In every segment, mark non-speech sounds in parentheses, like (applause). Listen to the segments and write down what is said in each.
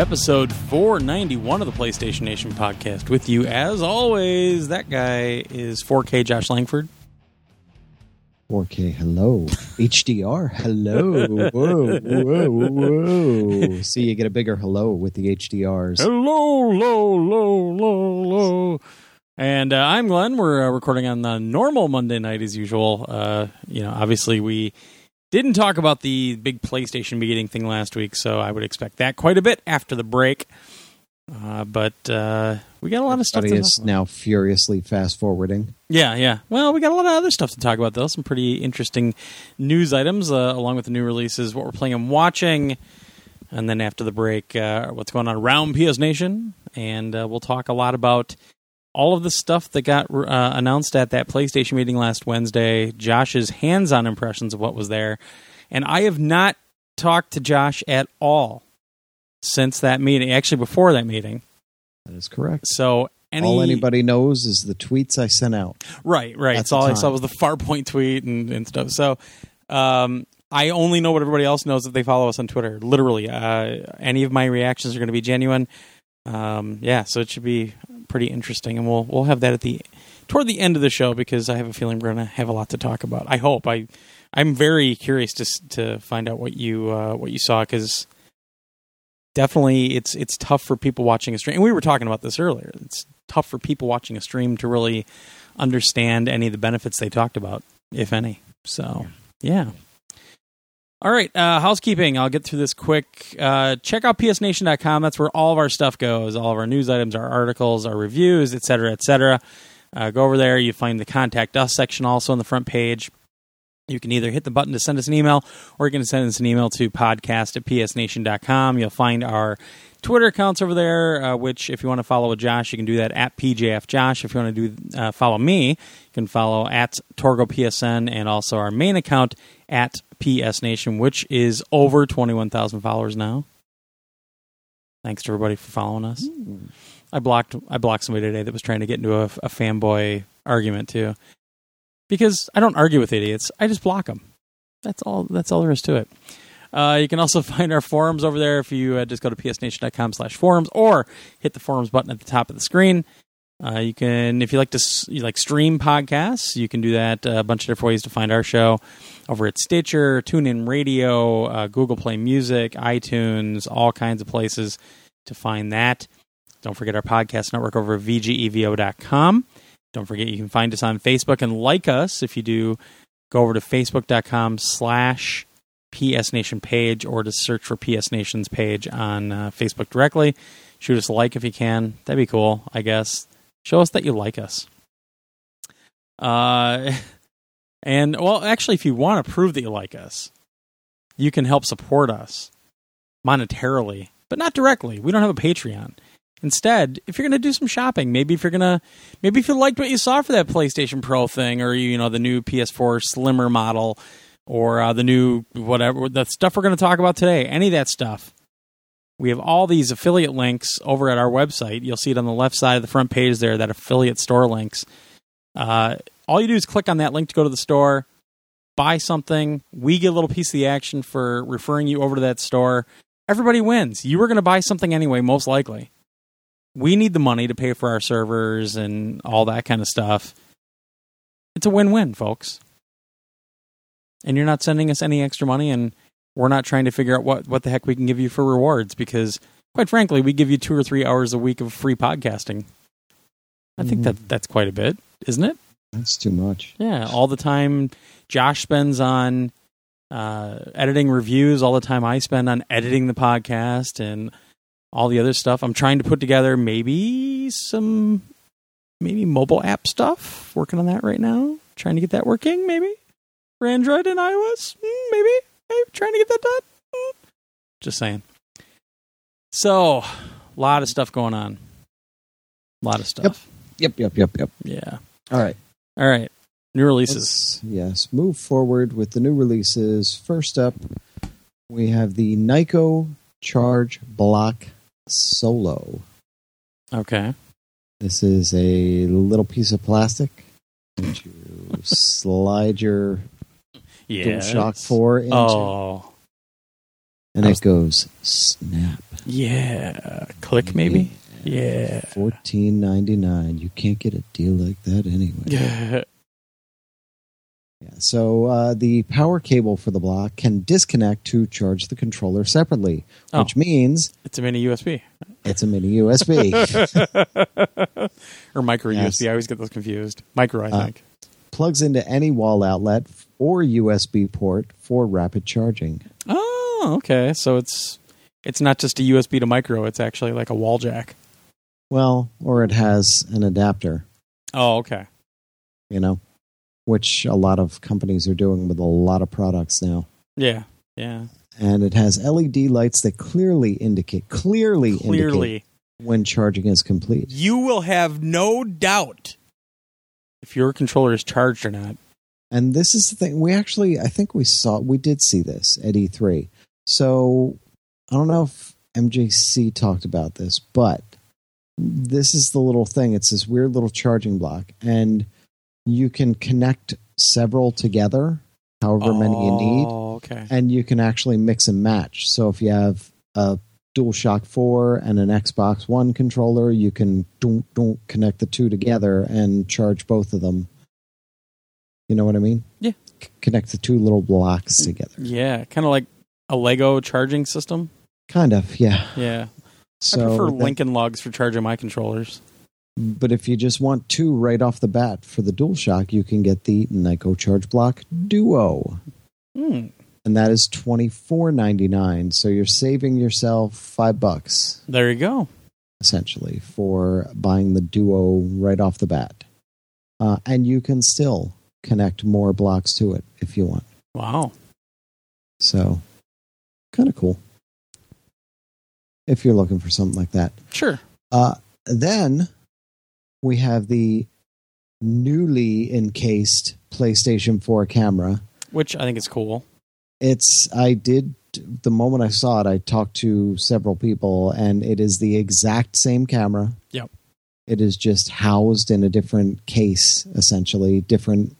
Episode 491 of the PlayStation Nation podcast. With you, as always, that guy is 4K Josh Langford. 4K, hello. HDR, hello. Whoa, whoa, whoa. See, you get a bigger hello with the HDRs. Hello, low, low, low, low. And uh, I'm Glenn. We're uh, recording on the normal Monday night as usual. Uh, you know, obviously we didn't talk about the big PlayStation meeting thing last week, so I would expect that quite a bit after the break. Uh, but uh, we got a lot of stuff. Everybody To is talk about. now furiously fast forwarding. Yeah, yeah. Well, we got a lot of other stuff to talk about, though. Some pretty interesting news items, uh, along with the new releases, what we're playing and watching. And then after the break, uh, what's going on around PS Nation. And uh, we'll talk a lot about all of the stuff that got uh, announced at that PlayStation meeting last Wednesday, Josh's hands on impressions of what was there. And I have not talked to Josh at all since that meeting, actually, before that meeting. That is correct. So, any, All anybody knows is the tweets I sent out. Right, right. That's all I saw was the Farpoint tweet and, and stuff. So um, I only know what everybody else knows if they follow us on Twitter. Literally, uh, any of my reactions are going to be genuine. Um, yeah, so it should be pretty interesting, and we'll we'll have that at the toward the end of the show because I have a feeling we're going to have a lot to talk about. I hope. I I'm very curious to to find out what you uh, what you saw because definitely it's it's tough for people watching a stream. And we were talking about this earlier. It's tough for people watching a stream to really understand any of the benefits they talked about, if any. So, yeah. All right, uh, housekeeping. I'll get through this quick. Uh, check out psnation.com. That's where all of our stuff goes. All of our news items, our articles, our reviews, et cetera, et cetera. Uh, go over there. You find the contact us section also on the front page. You can either hit the button to send us an email or you can send us an email to podcast at psnation.com. You'll find our Twitter accounts over there, uh, which if you want to follow with Josh, you can do that at PJFJosh. If you want to do uh, follow me, you can follow at TorgoPSN and also our main account at PS Nation, which is over 21,000 followers now. Thanks to everybody for following us. I blocked I blocked somebody today that was trying to get into a, a fanboy argument too, because I don't argue with idiots. I just block them. That's all. That's all there is to it. Uh, you can also (laughs) find our forums over there if you uh, just go to psnation.com slash forums or hit the forums button at the top of the screen. Uh, you can, if you like to you like stream podcasts, you can do that. Uh, a bunch of different ways to find our show over at Stitcher, TuneIn Radio, uh, Google Play Music, iTunes, all kinds of places to find that. Don't forget our podcast network over at vgevo.com. Don't forget you can find us on Facebook and like us if you do. Go over to facebook.com slash PS Nation page or to search for PS Nation's page on uh, Facebook directly. Shoot us a like if you can. That'd be cool, I guess. Show us that you like us. Uh, (laughs) and, well, actually, if you want to prove that you like us, you can help support us monetarily, but not directly. We don't have a Patreon. Instead, if you're going to do some shopping, maybe if you're going to, maybe if you liked what you saw for that PlayStation Pro thing, or you know the new PS4 slimmer model, or uh, the new whatever the stuff we're going to talk about today, any of that stuff, we have all these affiliate links over at our website. You'll see it on the left side of the front page there, that affiliate store links. Uh, all you do is click on that link to go to the store, buy something. We get a little piece of the action for referring you over to that store. Everybody wins. You were going to buy something anyway, most likely. We need the money to pay for our servers and all that kind of stuff. It's a win win, folks. And you're not sending us any extra money, and we're not trying to figure out what, what the heck we can give you for rewards because, quite frankly, we give you two or three hours a week of free podcasting. I think Mhm. that that's quite a bit, isn't it? That's too much. Yeah, all the time Josh spends on uh, editing reviews, all the time I spend on editing the podcast and all the other stuff. I'm trying to put together maybe some maybe mobile app stuff. Working on that right now. Trying to get that working, maybe for Android and iOS. Mm, maybe, maybe trying to get that done. Mm. Just saying. So, a lot of stuff going on. A lot of stuff. Yep, yep, yep, yep. Yeah. All right. All right. New releases. Let's, yes, move forward with the new releases. First up, we have the Nyko Charge Block Solo. Okay. This is a little piece of plastic that you (laughs) slide your Yeah. DualShock it's- 4 into. Oh. and it goes snap. Yeah. Click maybe. Yeah. Fourteen ninety nine. You can't get a deal like that anyway. Yeah. Yeah, so uh, the power cable for the block can disconnect to charge the controller separately, Oh. which means It's a mini USB it's a mini USB. (laughs) or micro Yes. USB. I always get those confused. Micro, I Uh, think. Plugs into any wall outlet or USB port for rapid charging. Oh, okay. So it's it's not just a USB to micro. It's actually like a wall jack. Well, or it has an adapter, Oh, okay. you know, which a lot of companies are doing with a lot of products now. Yeah. Yeah. And it has LED lights that clearly indicate clearly, indicate Clearly, when charging is complete. you will have no doubt if your controller is charged or not. And this is the thing. We actually, I think we saw, we did see this at E3. So I don't know if MJC talked about this, but this is the little thing. It's this weird little charging block, and you can connect several together, however many you oh, need, Oh, okay. and you can actually mix and match. So if you have a DualShock 4 and an Xbox One controller, you can don't, don't connect the two together and charge both of them. You know what I mean? Yeah. C- connect the two little blocks together. Yeah, kind of like a Lego charging system. Kind of, yeah. Yeah, So, I prefer that- Lincoln Logs for charging my controllers. but if you just want two right off the bat for the DualShock, you can get the Nyko Charge Block Duo. Hmm. And that is twenty four ninety nine. So you're saving yourself five bucks. There you go. essentially for buying the Duo right off the bat. Uh, and you can still connect more blocks to it if you want. Wow. So, kind of cool. If you're looking for something like that. Sure. Uh, then we have the newly encased PlayStation 4 camera. Which I think is cool. It's, I did, the moment I saw it, I talked to several people, and it is the exact same camera. Yep. It is just housed in a different case, essentially, different,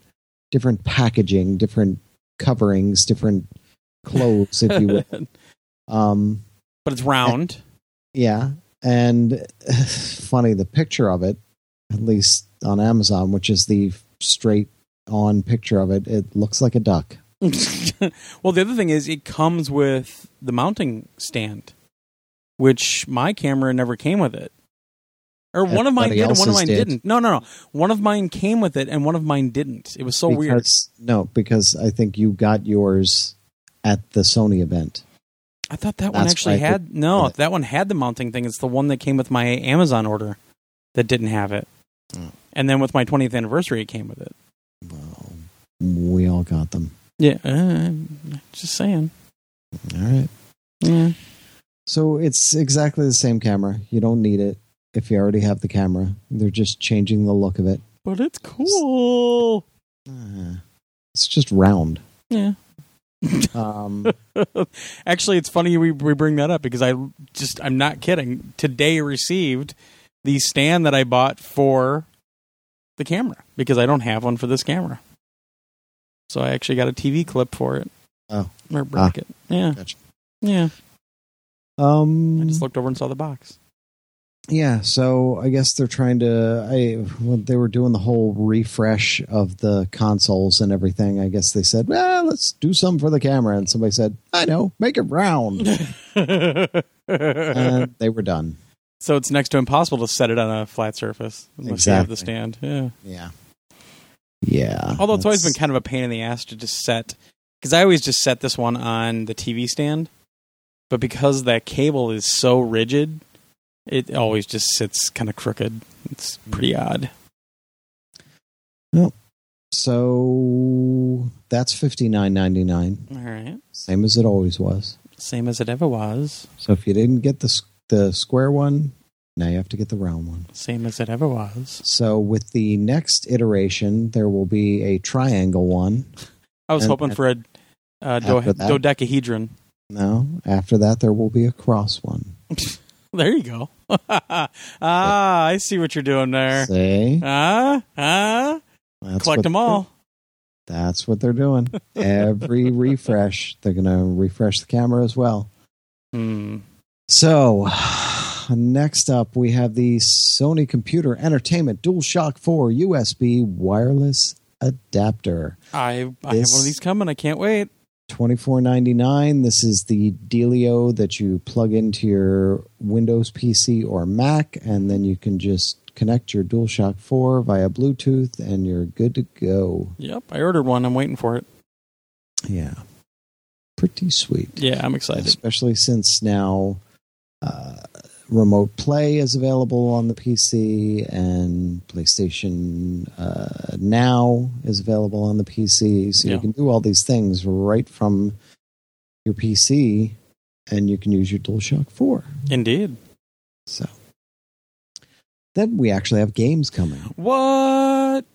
different packaging, different coverings, different clothes, if you will. (laughs) Um, but it's round. yeah. And (laughs) funny, the picture of it, at least on Amazon, which is the straight on picture of it, it looks like a duck. (laughs) well, the other thing is it comes with the mounting stand, which my camera never came with it. Or one of mine did and one of mine did. didn't No, no, no. One of mine came with it and one of mine didn't. It was so weird. No, because I think you got yours at the Sony event. I thought that one actually had no. That one had the mounting thing. It's the one that came with my Amazon order that didn't have it. Oh. And then with my 20th anniversary, it came with it. Well, we all got them. Yeah, uh, just saying. All right. Yeah. So it's exactly the same camera. You don't need it if you already have the camera. They're just changing the look of it. But it's cool. Uh, it's just round. Yeah. (laughs) Um, (laughs) Actually, it's funny we, we bring that up because I just, I'm not kidding. Today received the stand that I bought for the camera because I don't have one for this camera. So I actually got a TV clip for it. Oh. Or bracket. yeah. Gotcha. Yeah. I um, just looked over and saw the box. Yeah. So I guess they're trying to. I when they were doing the whole refresh of the consoles and everything. I guess they said, "Well, let's do something for the camera." And somebody said, "I know, make it round." (laughs) and they were done. so it's next to impossible to set it on a flat surface unless you have the stand. Yeah. Yeah. Yeah. Although it's always been kind of a pain in the ass to just set, because I always just set this one on the TV stand, but because that cable is so rigid, it always just sits kind of crooked. It's pretty odd. No, so that's fifty nine ninety nine, All right, same as it always was. same as it ever was. So if you didn't get the the square one, now you have to get the round one. Same as it ever was. So with the next iteration, there will be a triangle one. I was And- hoping for a uh, do- that? dodecahedron. No, after that there will be a cross one. (laughs) (laughs) There you go. (laughs) ah, I see what you're doing there. See, Ah, ah, That's collect them all. That's what they're doing. Every (laughs) refresh, they're going to refresh the camera as well. Hmm. So, (sighs) next up, we have the Sony Computer Entertainment DualShock 4 USB wireless adapter. I I have one of these coming. I can't wait. Twenty four ninety nine. This is the dealio that you plug into your Windows PC or Mac, and then you can just connect your DualShock 4 via Bluetooth, and you're good to go. Yep, I ordered one. I'm waiting for it. Yeah, pretty sweet. Yeah, I'm excited. especially since now uh, remote play is available on the PC and PlayStation uh, Now is available on the PC. So Yeah. you can do all these things right from your PC and you can use your DualShock 4. Indeed. So then we actually have games coming. What?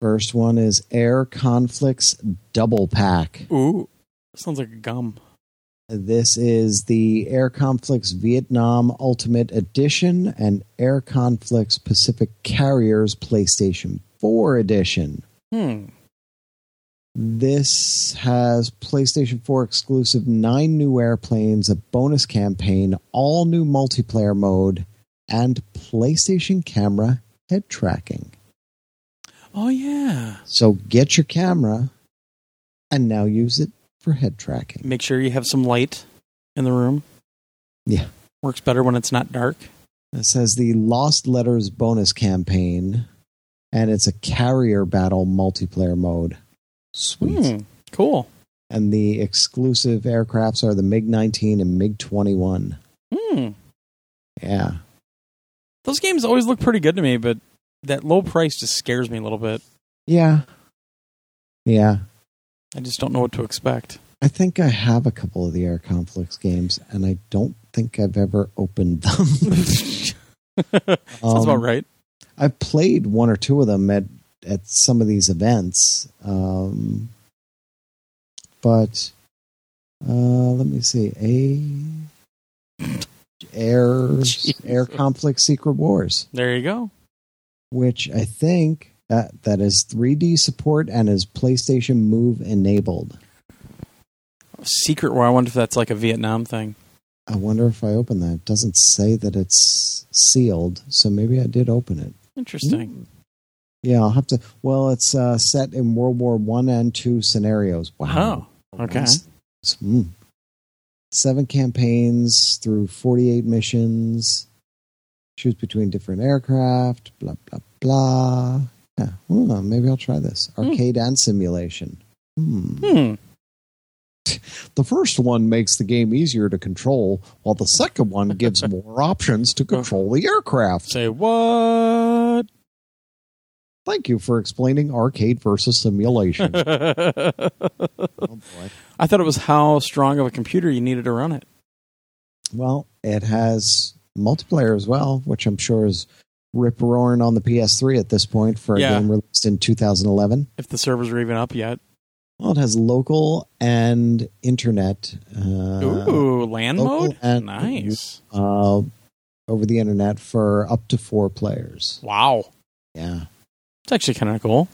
First one is Air Conflicts Double Pack. Ooh, sounds like a gum. This is the Air Conflicts Vietnam Ultimate Edition and Air Conflicts Pacific Carriers PlayStation 4 Edition. Hmm. This has PlayStation 4 exclusive nine new airplanes, a bonus campaign, all new multiplayer mode, and PlayStation camera head tracking. Oh yeah. So get your camera and now use it for head tracking. Make sure you have some light in the room. Yeah. Works better when it's not dark. It says the Lost Letters bonus campaign, and it's a carrier battle multiplayer mode. Sweet. Hmm. Cool. And the exclusive aircrafts are the MiG 19 and MiG 21. Hmm. Yeah. Those games always look pretty good to me, but that low price just scares me a little bit. Yeah. Yeah. I just don't know what to expect. I think I have a couple of the Air Conflicts games, and I don't think I've ever opened them. (laughs) (laughs) Sounds Um, about right. I've played one or two of them at at some of these events, um, but uh, let me see a air (laughs) air conflict secret wars, There you go. which I think that that is 3D support and is PlayStation Move enabled. Secret War. I wonder if that's like a Vietnam thing. I wonder if I open that. It doesn't say that it's sealed, so maybe I did open it. Interesting. Yeah, I'll have to. Well, it's uh, set in World War One and two scenarios. Wow. Oh, okay. Mm. Seven campaigns through 48 missions. Choose between different aircraft. Blah blah blah. Yeah, maybe I'll try this arcade and simulation. Hmm. Hmm. (laughs) The first one makes the game easier to control, while the second one gives (laughs) more options to control the aircraft. Say what? Thank you for explaining arcade versus simulation. I (laughs) oh boy. thought it was how strong of a computer you needed to run it. Well, it has multiplayer as well, which I'm sure is rip roaring on the PS3 at this point for a Yeah. game released in 2011. If the servers are even up yet. Well, it has local and internet. Uh, Ooh, LAN mode? and- nice. uh, over the internet for up to four players. Wow. Yeah. It's actually kind of cool.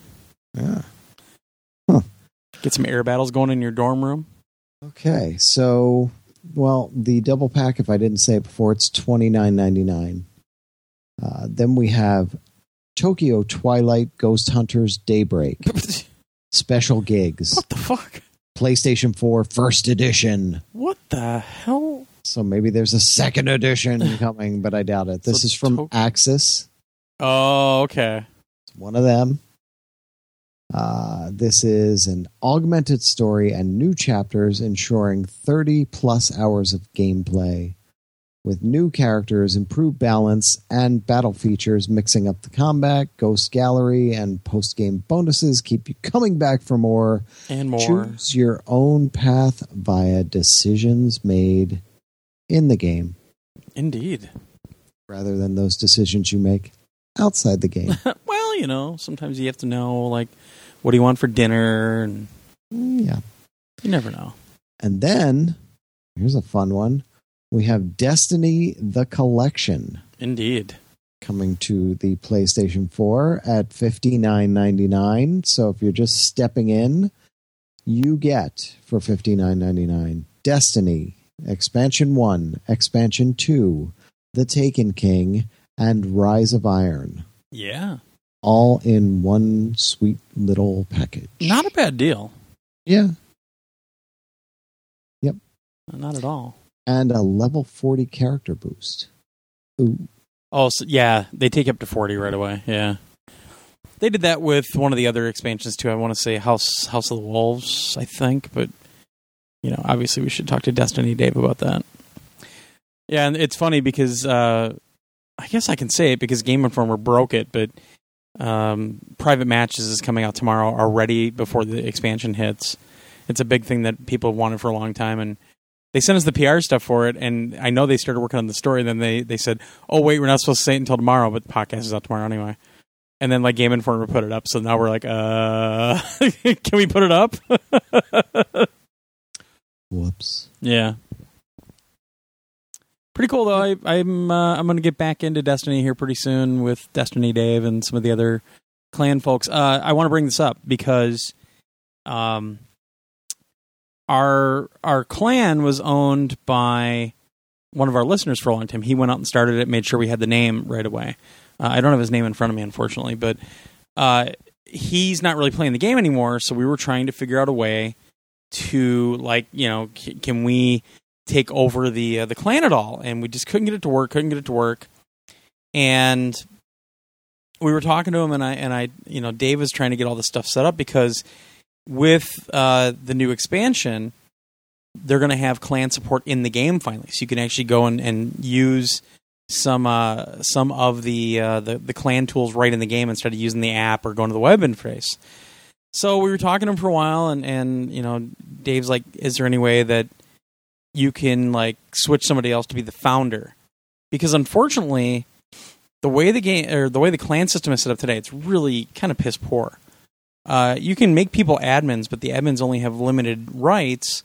Yeah. Get some air battles going in your dorm room. Okay. So, well, the double pack, if I didn't say it before, it's twenty nine ninety nine. Uh, then we have Tokyo Twilight Ghost Hunters Daybreak (laughs) special gigs. What the fuck? PlayStation 4 first edition. What the hell? So maybe there's a second edition (laughs) coming, but I doubt it. This So is from Tok- Aksys. Oh, okay. It's one of them. Uh, this is an augmented story and new chapters ensuring 30 plus hours of gameplay with new characters, improved balance, and battle features mixing up the combat, ghost gallery, and post game bonuses keep you coming back for more. And more. Choose your own path via decisions made in the game Indeed. rather than those decisions you make outside the game. (laughs) well, you know, sometimes you have to know, like, what do you want for dinner? And Mm, yeah. you never know. And then here's a fun one. We have Destiny the Collection Indeed. coming to the PlayStation 4 at $59.99. So if you're just stepping in, you get for $59.99 Destiny, Expansion 1, Expansion 2, The Taken King, and Rise of Iron. Yeah. All in one sweet little package. Not a bad deal. Yeah. Yep. Not at all. And a level 40 character boost. Ooh. Oh, yeah. They take up to 40 right away. Yeah. They did that with one of the other expansions too. I want to say House House of the Wolves, I think, but you know, obviously we should talk to Destiny Dave about that. Yeah, and it's funny because uh, I guess I can say it because Game Informer broke it, but um, Private Matches is coming out tomorrow already before the expansion hits. It's a big thing that people have wanted for a long time, and they sent us the PR stuff for it. And I know they started working on the story. And Then they they said, "Oh wait, we're not supposed to say it until tomorrow, but the podcast is out tomorrow anyway." And then like Game Informer put it up, so now we're like, "Uh, (laughs) can we put it up?" (laughs) Whoops. Yeah. Pretty cool though. I, I'm uh, I'm gonna get back into Destiny here pretty soon with Destiny Dave and some of the other clan folks. Uh, I want to bring this up because um, our our clan was owned by one of our listeners for a long time. He went out and started it, made sure we had the name right away. Uh, I don't have his name in front of me, unfortunately, but uh, he's not really playing the game anymore. So we were trying to figure out a way to like you know c- can we take over the uh, the clan at all and we just couldn't get it to work couldn't get it to work and we were talking to him and I and I you know Dave was trying to get all this stuff set up because with uh, the new expansion they're going to have clan support in the game finally so you can actually go and, and use some uh, some of the, uh, the the clan tools right in the game instead of using the app or going to the web interface so we were talking to him for a while, and and you know, Dave's like, "Is there any way that you can like switch somebody else to be the founder?" Because unfortunately, the way the game or the way the clan system is set up today, it's really kind of piss poor. Uh, you can make people admins, but the admins only have limited rights,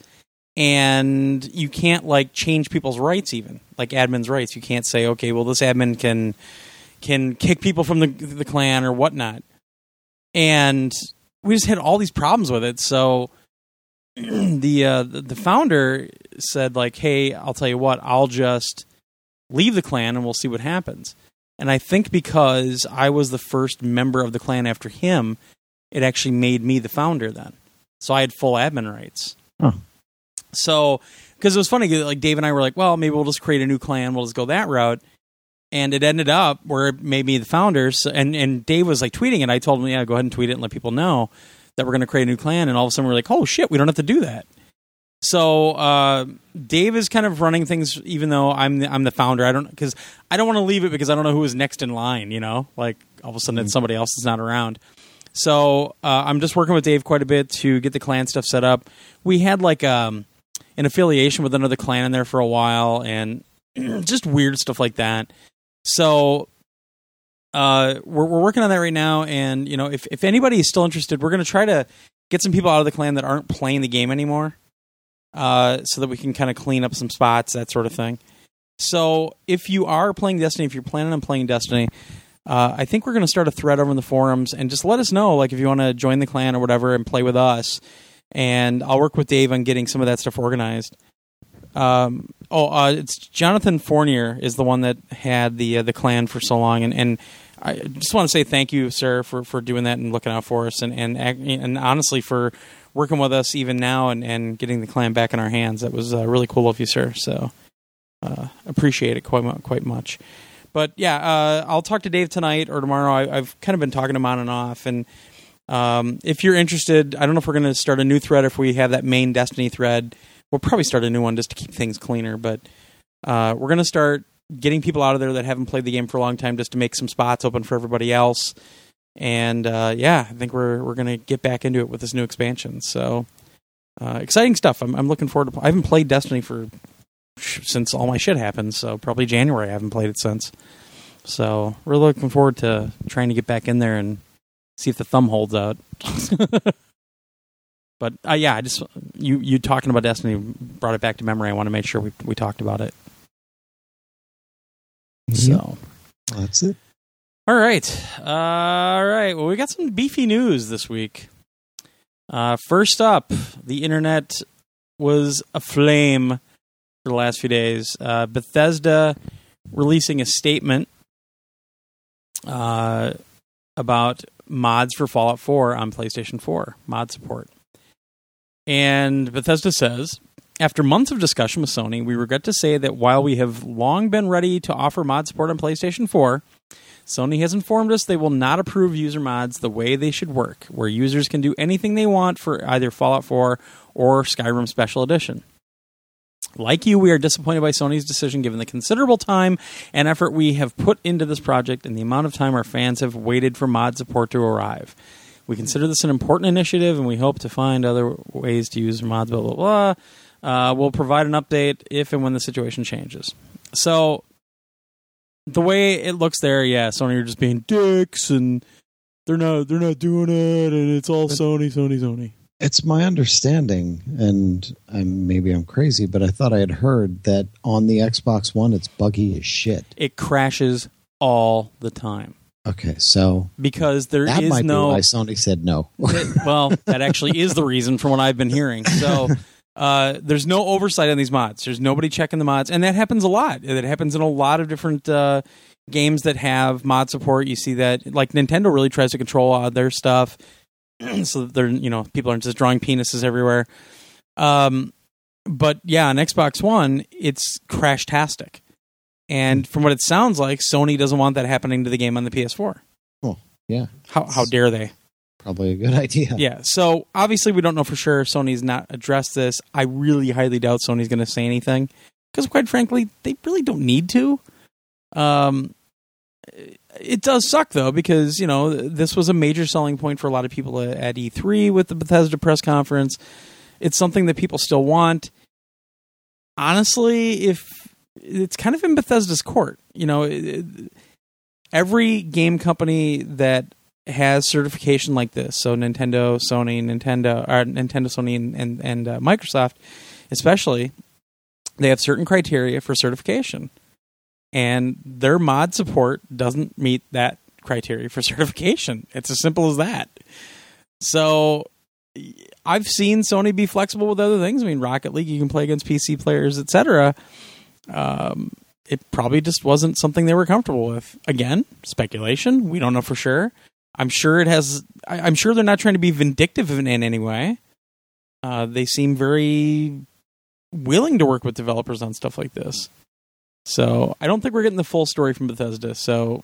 and you can't like change people's rights even like admins' rights. You can't say, "Okay, well, this admin can can kick people from the the clan or whatnot," and we just had all these problems with it. So (clears throat) the uh, the founder said like, "Hey, I'll tell you what, I'll just leave the clan and we'll see what happens." And I think because I was the first member of the clan after him, it actually made me the founder then. So I had full admin rights. Huh. So because it was funny, like Dave and I were like, "Well, maybe we'll just create a new clan. We'll just go that route." And it ended up where it made me the founder. So, and and Dave was like tweeting it. I told him, "Yeah, go ahead and tweet it and let people know." that we're going to create a new clan, and all of a sudden we're like, oh shit, we don't have to do that. So uh, Dave is kind of running things, even though I'm the, I'm the founder. I don't because I don't want to leave it because I don't know who is next in line. You know, like all of a sudden it's somebody else is not around. So uh, I'm just working with Dave quite a bit to get the clan stuff set up. We had like um, an affiliation with another clan in there for a while, and (clears throat) just weird stuff like that. So uh, we're, we're working on that right now, and you know, if if anybody is still interested, we're going to try to get some people out of the clan that aren't playing the game anymore, uh, so that we can kind of clean up some spots, that sort of thing. So, if you are playing Destiny, if you're planning on playing Destiny, uh, I think we're going to start a thread over in the forums and just let us know, like if you want to join the clan or whatever and play with us. And I'll work with Dave on getting some of that stuff organized. Um, oh, uh, it's Jonathan Fournier is the one that had the uh, the clan for so long, and, and I just want to say thank you, sir, for, for doing that and looking out for us, and and and honestly for working with us even now and, and getting the clan back in our hands. That was uh, really cool of you, sir. So uh, appreciate it quite quite much. But yeah, uh, I'll talk to Dave tonight or tomorrow. I, I've kind of been talking to him on and off, and um, if you're interested, I don't know if we're going to start a new thread. If we have that main Destiny thread, we'll probably start a new one just to keep things cleaner. But uh, we're going to start getting people out of there that haven't played the game for a long time just to make some spots open for everybody else. And uh, yeah, I think we're we're going to get back into it with this new expansion. So uh, exciting stuff. I'm, I'm looking forward to. I haven't played Destiny for since all my shit happened. So probably January. I haven't played it since. So we're looking forward to trying to get back in there and see if the thumb holds out. (laughs) but uh, yeah, I just you you talking about Destiny brought it back to memory. I want to make sure we we talked about it. So That's it. All right, uh, all right. Well, we got some beefy news this week. Uh, first up, the internet was aflame for the last few days. Uh, Bethesda releasing a statement uh, about mods for Fallout 4 on PlayStation 4, mod support. And Bethesda says, after months of discussion with Sony, we regret to say that while we have long been ready to offer mod support on PlayStation 4, Sony has informed us they will not approve user mods the way they should work, where users can do anything they want for either Fallout 4 or Skyrim Special Edition. Like you, we are disappointed by Sony's decision given the considerable time and effort we have put into this project and the amount of time our fans have waited for mod support to arrive. We consider this an important initiative and we hope to find other ways to use mods, blah, blah, blah. Uh, we'll provide an update if and when the situation changes. So, the way it looks there, yeah, Sony are just being dicks and they're not they're not doing it and it's all Sony, Sony, Sony. It's my understanding, and I'm, maybe I'm crazy, but I thought I had heard that on the Xbox One it's buggy as shit. It crashes all the time Okay, so because there that is might no be why Sony said no. well, that actually is the reason from what I've been hearing. So uh, there's no oversight on these mods. There's nobody checking the mods, and that happens a lot. It happens in a lot of different uh, games that have mod support. You see that, like Nintendo really tries to control all their stuff, (clears throat) so that they're you know people aren't just drawing penises everywhere. Um, but yeah, on Xbox One, it's crashtastic, and from what it sounds like, Sony doesn't want that happening to the game on the PS4. yeah, How how dare they? probably a good (laughs) idea. Yeah. So obviously, we don't know for sure. If Sony's not addressed this. I really highly doubt Sony's going to say anything because, quite frankly, they really don't need to. Um, it does suck though because you know this was a major selling point for a lot of people at E3 with the Bethesda press conference. It's something that people still want. Honestly, if it's kind of in Bethesda's court, you know, it- every game company that has certification like this. So Nintendo, Sony, Nintendo, or Nintendo, Sony, and and, and uh, Microsoft, especially, they have certain criteria for certification, and their mod support doesn't meet that criteria for (laughs) certification. It's as simple as that. So. I've seen Sony be flexible with other things. I mean, Rocket League, you can play against PC players, etc. Um, it probably just wasn't something they were comfortable with. Again, speculation. We don't know for sure. I'm sure it has. I, I'm sure they're not trying to be vindictive in, in any way. Uh, they seem very willing to work with developers on stuff like this. So I don't think we're getting the full story from Bethesda. So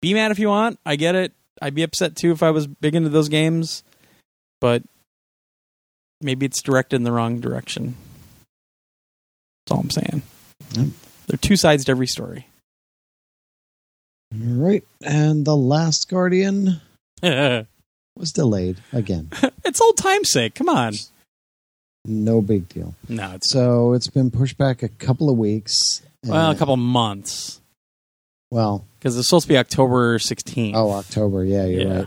be mad if you want. I get it. I'd be upset too if I was big into those games, but maybe it's directed in the wrong direction. That's all I'm saying. Yep. There are two sides to every story. All right, and the Last Guardian (laughs) was delayed again. (laughs) It's old time's sake. Come on. No big deal. No, it's So it's been pushed back a couple of weeks. Well, a couple months Well, because it's supposed to be October 16th. oh, October. Yeah, you're Yeah. right.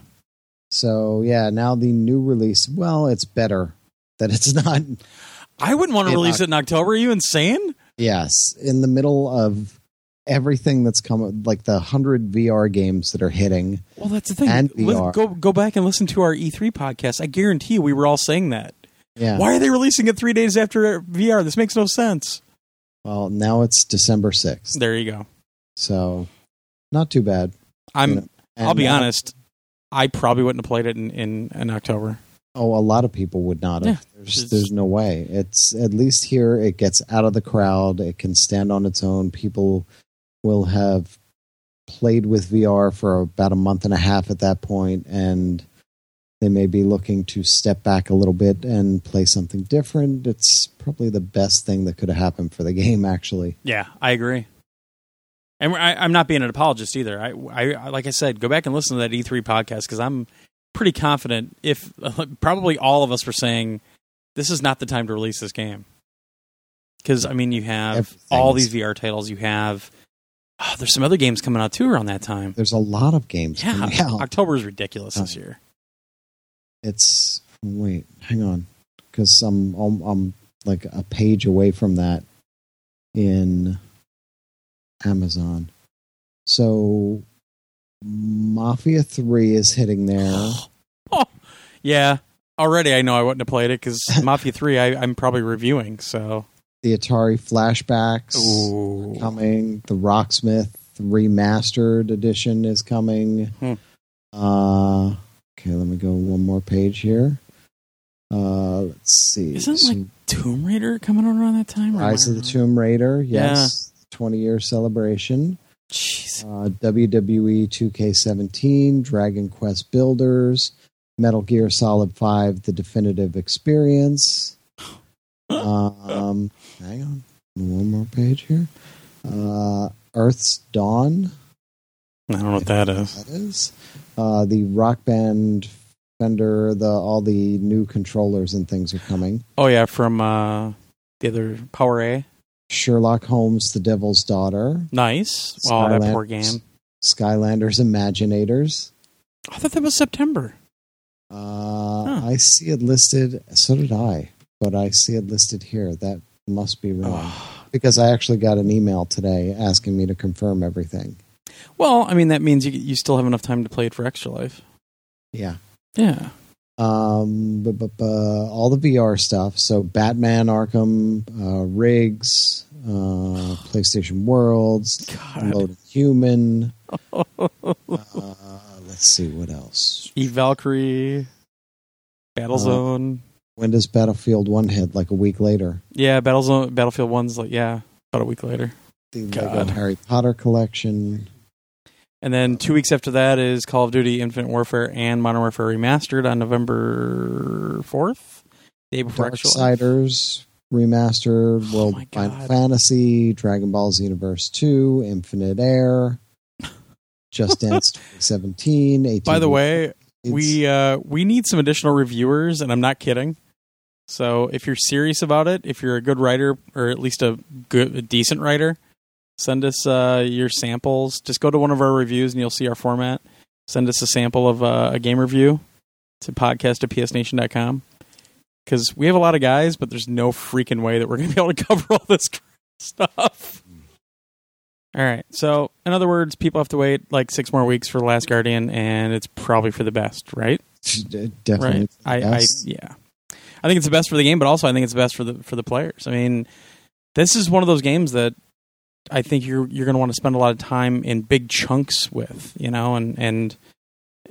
So yeah, now the new release. Well, it's better that it's (laughs) not. I wouldn't want to release Oc- it in October. Are you insane? Yes, in the middle of everything that's come, like the hundred VR games that are hitting. Well, that's the thing. And VR. Go go back and listen to our E3 podcast. I guarantee you, we were all saying that. Yeah. Why are they releasing it three days after VR? This makes no sense. Well, now it's December sixth, There you go. so not too bad. I'm. You know, I'll be now- honest. I probably wouldn't have played it in, in, in October. Oh, a lot of people would not have. Yeah, there's, there's no way. It's at least here. It gets out of the crowd. It can stand on its own. People will have played with VR for about a month and a half at that point, and they may be looking to step back a little bit and play something different. It's probably the best thing that could have happened for the (laughs) game, actually. Yeah, I agree. And I, I'm not being an apologist either. I, I, like I said, go back and listen to that E3 podcast because I'm pretty confident. If (laughs) probably all of us were saying this is not the time to release this game, because I mean you have Everything all is- these VR titles. You have oh, there's some other games coming out too around that time. There's a lot of games Yeah, coming out. October is ridiculous this Oh. year. It's wait, hang on, because I'm, I'm I'm like a page away from that in Amazon. So Mafia Three is hitting there. oh, (gasps) Yeah, already I know I wouldn't have played it because (laughs) Mafia Three I, I'm probably reviewing. So The Atari flashbacks Ooh. coming. The Rocksmith remastered edition is coming. Hmm. Uh, okay, let me go one more page here. Uh, let's see. Isn't, like, Some Tomb Raider coming out around that time? Rise of the? Tomb Raider? Yes, twenty year celebration. Jeez. Uh, WWE 2K17, Dragon Quest Builders, Metal Gear Solid 5, The Definitive Experience. (gasps) Um, hang on, one more page here. Uh, Earth's Dawn. I don't know what that is. That is uh, the Rock Band Fender. The all the new controllers and things are coming. Oh yeah, from uh, the other Power A. Sherlock Holmes, The Devil's Daughter, Nice. Oh, that poor game. Skylanders Imaginators. I thought that was September. Uh, Huh. I see it listed. So did I, but I see it listed here. That must be wrong (sighs) because I actually got an email today asking me to confirm everything. Well, I mean that means you you still have enough time to play it for Extra Life. Yeah. Yeah. Um, but, but, but all the VR stuff. So Batman, Arkham, uh, Rigs, uh, (sighs) PlayStation Worlds, God. Loading Human. (laughs) Uh, let's see what else. Eve Valkyrie, Battlezone. When does Battlefield One hit? Like a week later. yeah, Battlezone. Battlefield One's like yeah, about a week later. The God. Lego Harry Potter collection. And then two weeks after that is Call of Duty Infinite Warfare and Modern Warfare Remastered on November 4th, day before Life. Darksiders remastered, Oh World Final Fantasy, Dragon Ball Xenoverse 2, Infinite Air, (laughs) Just Dance 2017. 18 By the way, It's- we uh, we need some additional reviewers, and I'm not kidding. So if you're serious about it, if you're a good writer or at least a good, a decent writer, send us uh, your samples. Just go to one of our reviews, and you'll see our format. Send us a sample of uh, a game review to podcast at psnation.com. Because we have a lot of guys, but there's no freaking way that we're going to be able to (laughs) cover all this stuff. All right. So, in other words, people have to wait like six more weeks for The Last Guardian, and it's probably for the best, right? (laughs) definitely. right. I, I, yeah. I think it's the best for the game, but also I think it's the best for the for the players. I mean, this is one of those games that I think you're you're going to want to spend a lot of time in big chunks with, you know, and and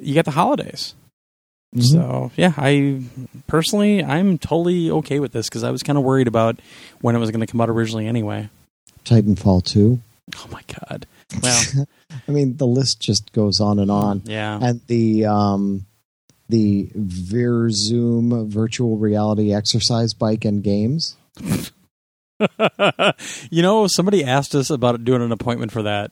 you get the holidays. Mhm. So yeah, I personally I'm totally okay with this because I was kind of worried about when it was going to come out originally anyway. Titanfall 2. Oh my god! (laughs) Well, I mean, the list just goes on and on. yeah, And the um, the Virzoom virtual reality exercise bike and games. (laughs) (laughs) you know, somebody asked us about doing an appointment for that.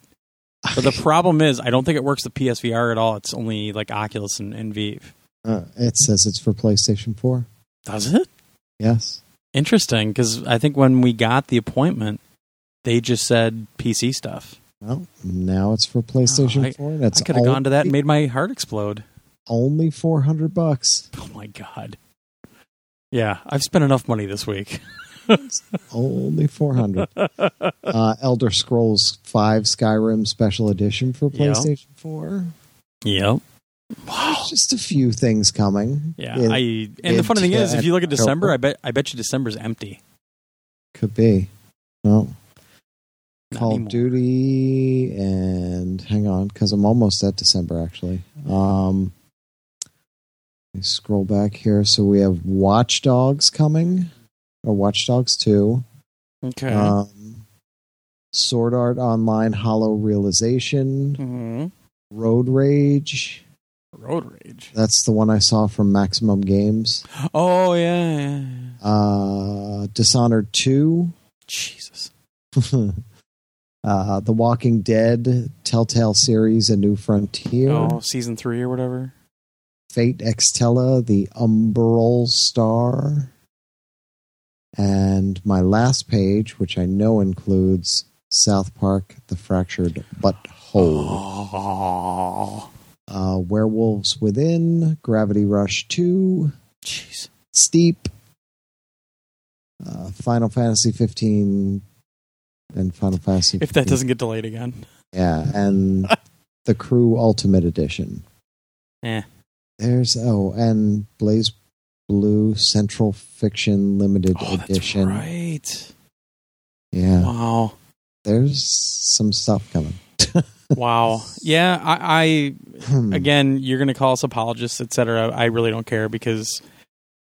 But the problem is, I don't think it works the PSVR at all. It's only like Oculus and, and Vive. Uh, it says it's for PlayStation 4. Does it? Yes. Interesting, because I think when we got the appointment, they just said PC stuff. Well, now it's for PlayStation Oh, I- 4. And it's I could have gone to that and made my heart explode. only 400 bucks. Oh my god! Yeah, I've spent enough money this week. (laughs) only 400. uh, Elder Scrolls 5 Skyrim Special Edition for. PlayStation 4. Yep. There's just a few things coming. Yeah, It I and the funny thing is, if you look at December, I bet I bet you December's empty. could be. Well, Not Call anymore. of Duty and hang on, because I'm almost at December actually. Um, let me scroll back here. So we have Watch Dogs coming, or Watch Dogs 2. Okay. Um, Sword Art Online Hollow Realization, hmm Road Rage. Road Rage. That's the one I saw from Maximum Games. Oh yeah, yeah, yeah. Uh, Dishonored 2. Jesus. (laughs) uh, the Walking Dead Telltale series, A New Frontier. Oh, season three or whatever. Fate Extella, The Umbral Star. And my last page, which I know includes South Park, The Fractured But Whole. Oh, Uh, Werewolves Within, Gravity Rush 2, jeez. Steep, uh, Final Fantasy 15, and Final Fantasy If that doesn't get delayed again. Yeah, and (laughs) the Crew Ultimate Edition. Yeah. There's oh, and Blaze Blue Central Fiction Limited Oh, Edition. right. Yeah, Wow. there's some stuff coming. (laughs) Wow. Yeah, I, Hmm. I again, you're going to call us apologists, etc. I really don't care because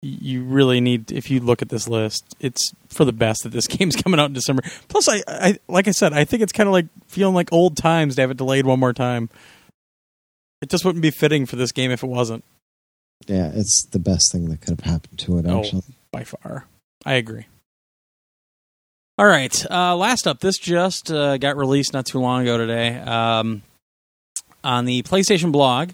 you really need. If you look at this list, it's for the best that this (laughs) game's coming out in December. Plus, I, I like I said, I think it's kind of like feeling like old times to have it delayed one more time. It just wouldn't be fitting for this game if it wasn't. Yeah, it's the best thing that could have happened to it. Oh. Actually, by far. I agree. All right. Uh, last up, this just uh, got released not too long ago today. Um, on the PlayStation blog,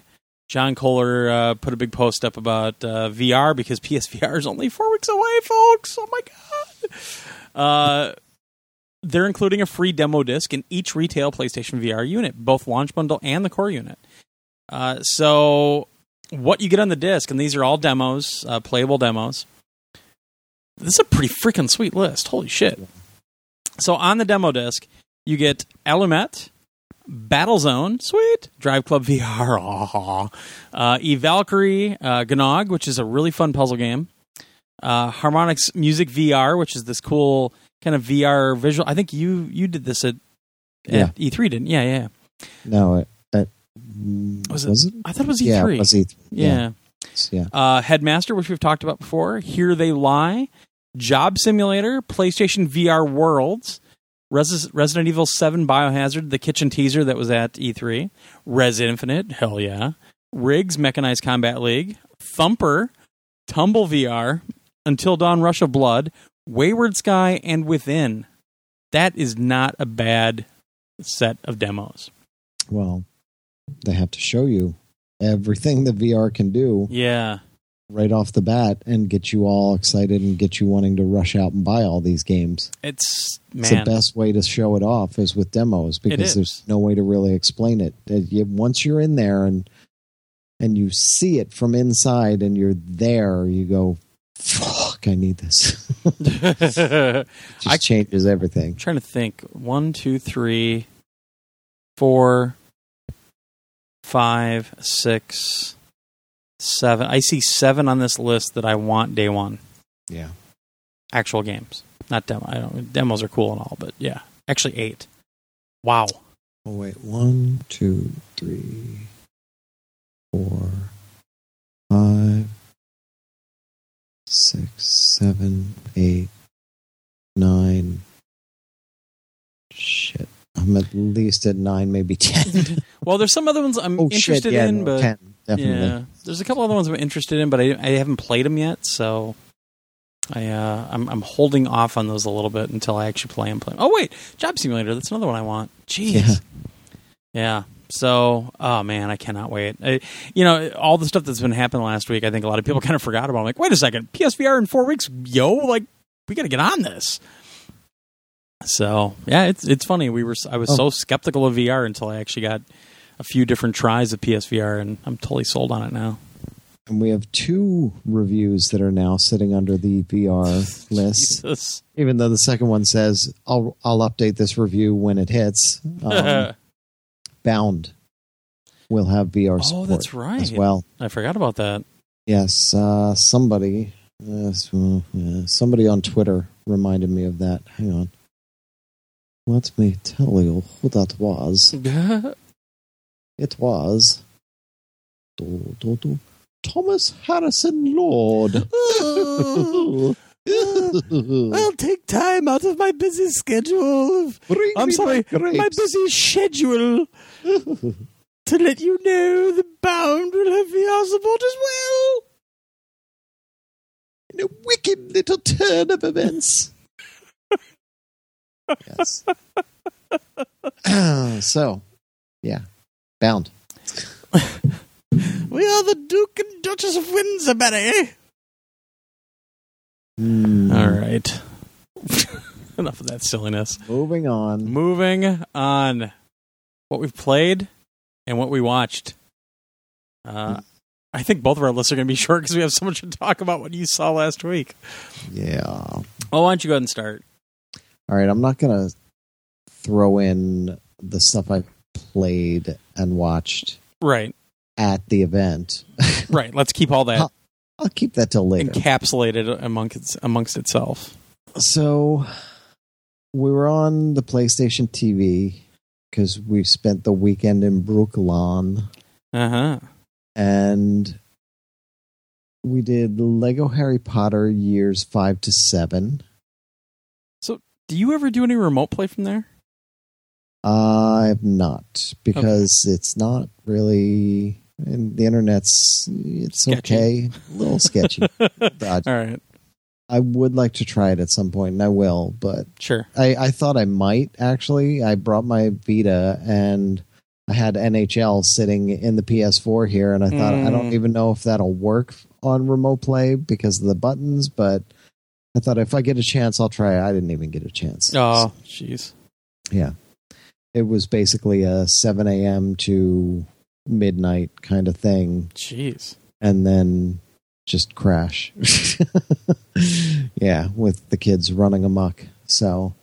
John Kohler uh, put a big post up about uh, VR because (laughs) PSVR is only four weeks away, folks. Oh my god! Uh, they're including a free demo disc in each retail PlayStation VR unit, both launch bundle and the core unit. Uh, so, what you get on the disc, and these are all demos, uh, playable demos. This is a pretty freaking sweet list. Holy shit! So on the demo disc, you get Allumette, Battlezone, sweet, Drive Club VR, aw, (laughs) uh, E Valkyrie, uh, Gnog, which is a really fun puzzle game, uh, Harmonix Music VR, which is this cool kind of VR visual. I think you you did this at, at E3, didn't? Yeah, yeah. no, it, it Was was, it- it? I thought it was E3. Yeah, it was E3. yeah. yeah. Uh, Headmaster, which we've talked about before. Here They Lie. Job Simulator. PlayStation VR Worlds. Res- Resident Evil 7 Biohazard, the kitchen teaser that was at E3. Rez Infinite. Hell yeah. RIGS Mechanized Combat League. Thumper. Tumble VR. Until Dawn Rush of Blood. Wayward Sky and Within. That is not a bad set of demos. Well, they have to show you everything (laughs) the VR can do Yeah. right off the bat and get you all excited and get you wanting to rush out and buy all these games. It's, It's the best way to show it off is with demos because there's no way to really explain it. Uh, Once you're in there and and you see it from inside and you're there, you go, "Fuck, I need this." (laughs) (laughs) it just I- changes everything. I'm trying to think. One, two, three, four, five, six, seven. I see seven on this list that I want day one. Yeah. Actual games, not demo. I don't. Demos are cool and all, but yeah, actually eight. Wow. Oh wait, one, two, three, four, five, six, seven, eight, nine. Shit, I'm at least at nine, maybe ten. (laughs) Well, there's some other ones I'm oh shit, interested yeah, in, no, but ten definitely. yeah, there's a couple other ones I'm interested in, but I, I haven't played them yet, so I uh, I'm I'm holding off on those a little bit until I actually play them. Play. Oh wait, Job Simulator. That's another one I want. Jeez. Yeah. Yeah. So, oh man, I cannot wait. I, you know, all the stuff that's been happening last week, I think a lot of people (laughs) kind of forgot about. I'm like, wait a second, PSVR in four weeks, yo! Like, we got to get on this. So, yeah, it's it's funny. We were I was Oh. so skeptical of VR until I actually got a few different tries of PSVR, and I'm totally sold on it now. And we have two reviews that are now sitting under the VR (laughs) list. Jesus. Even though the second one says I'll I'll update this review when it hits. (laughs) Um, Bound will have VR support. oh, that's right. as well. I forgot about that. Yes, uh, somebody, mm, somebody on Twitter reminded me of that. Hang on, let me tell you who that was. (laughs) It was do, do, do, Thomas Harrison Lord. (laughs) I'll take time out of my busy schedule. Bring I'm sorry, my my busy schedule (laughs) to let you know the bound will have VR support as well. in a wicked little turn of events. Yes. (clears throat) so, yeah, bound. We are the Duke and Duchess of Windsor, Betty. Hmm. All right. (laughs) Enough of that silliness. Moving on. Moving on. What we've played and what we watched. Uh, I think both of our lists are going to be (laughs) short because we have so much to talk about what you saw last week. Yeah. Oh, why don't you go ahead and start? All right. I'm not gonna throw in the stuff I played and watched Right, at the event. (laughs) right. Let's keep all that I'll keep that till later. encapsulated amongst amongst itself. So, we were on the PlayStation TV because we spent the weekend in Brooklyn Uh huh. and we did Lego Harry Potter years five to seven. Do you ever do any remote play from there? I have not because it's not really. And the internet's it's Sketchy. okay, a little sketchy. (laughs) but All right. I would like to try it at some point, and I will. But Sure. I, I thought I might actually. I brought my Vita and I had NHL sitting in the PS4 here, and I thought I don't Mm. even know if that'll work on remote play because of the buttons. But I thought if I get a chance, I'll try. it. I didn't even get a chance. Oh, jeez. Yeah, it was basically a 7 a.m. to midnight kind of thing, Jeez. and then just crash. (laughs) yeah, with the kids running amok. So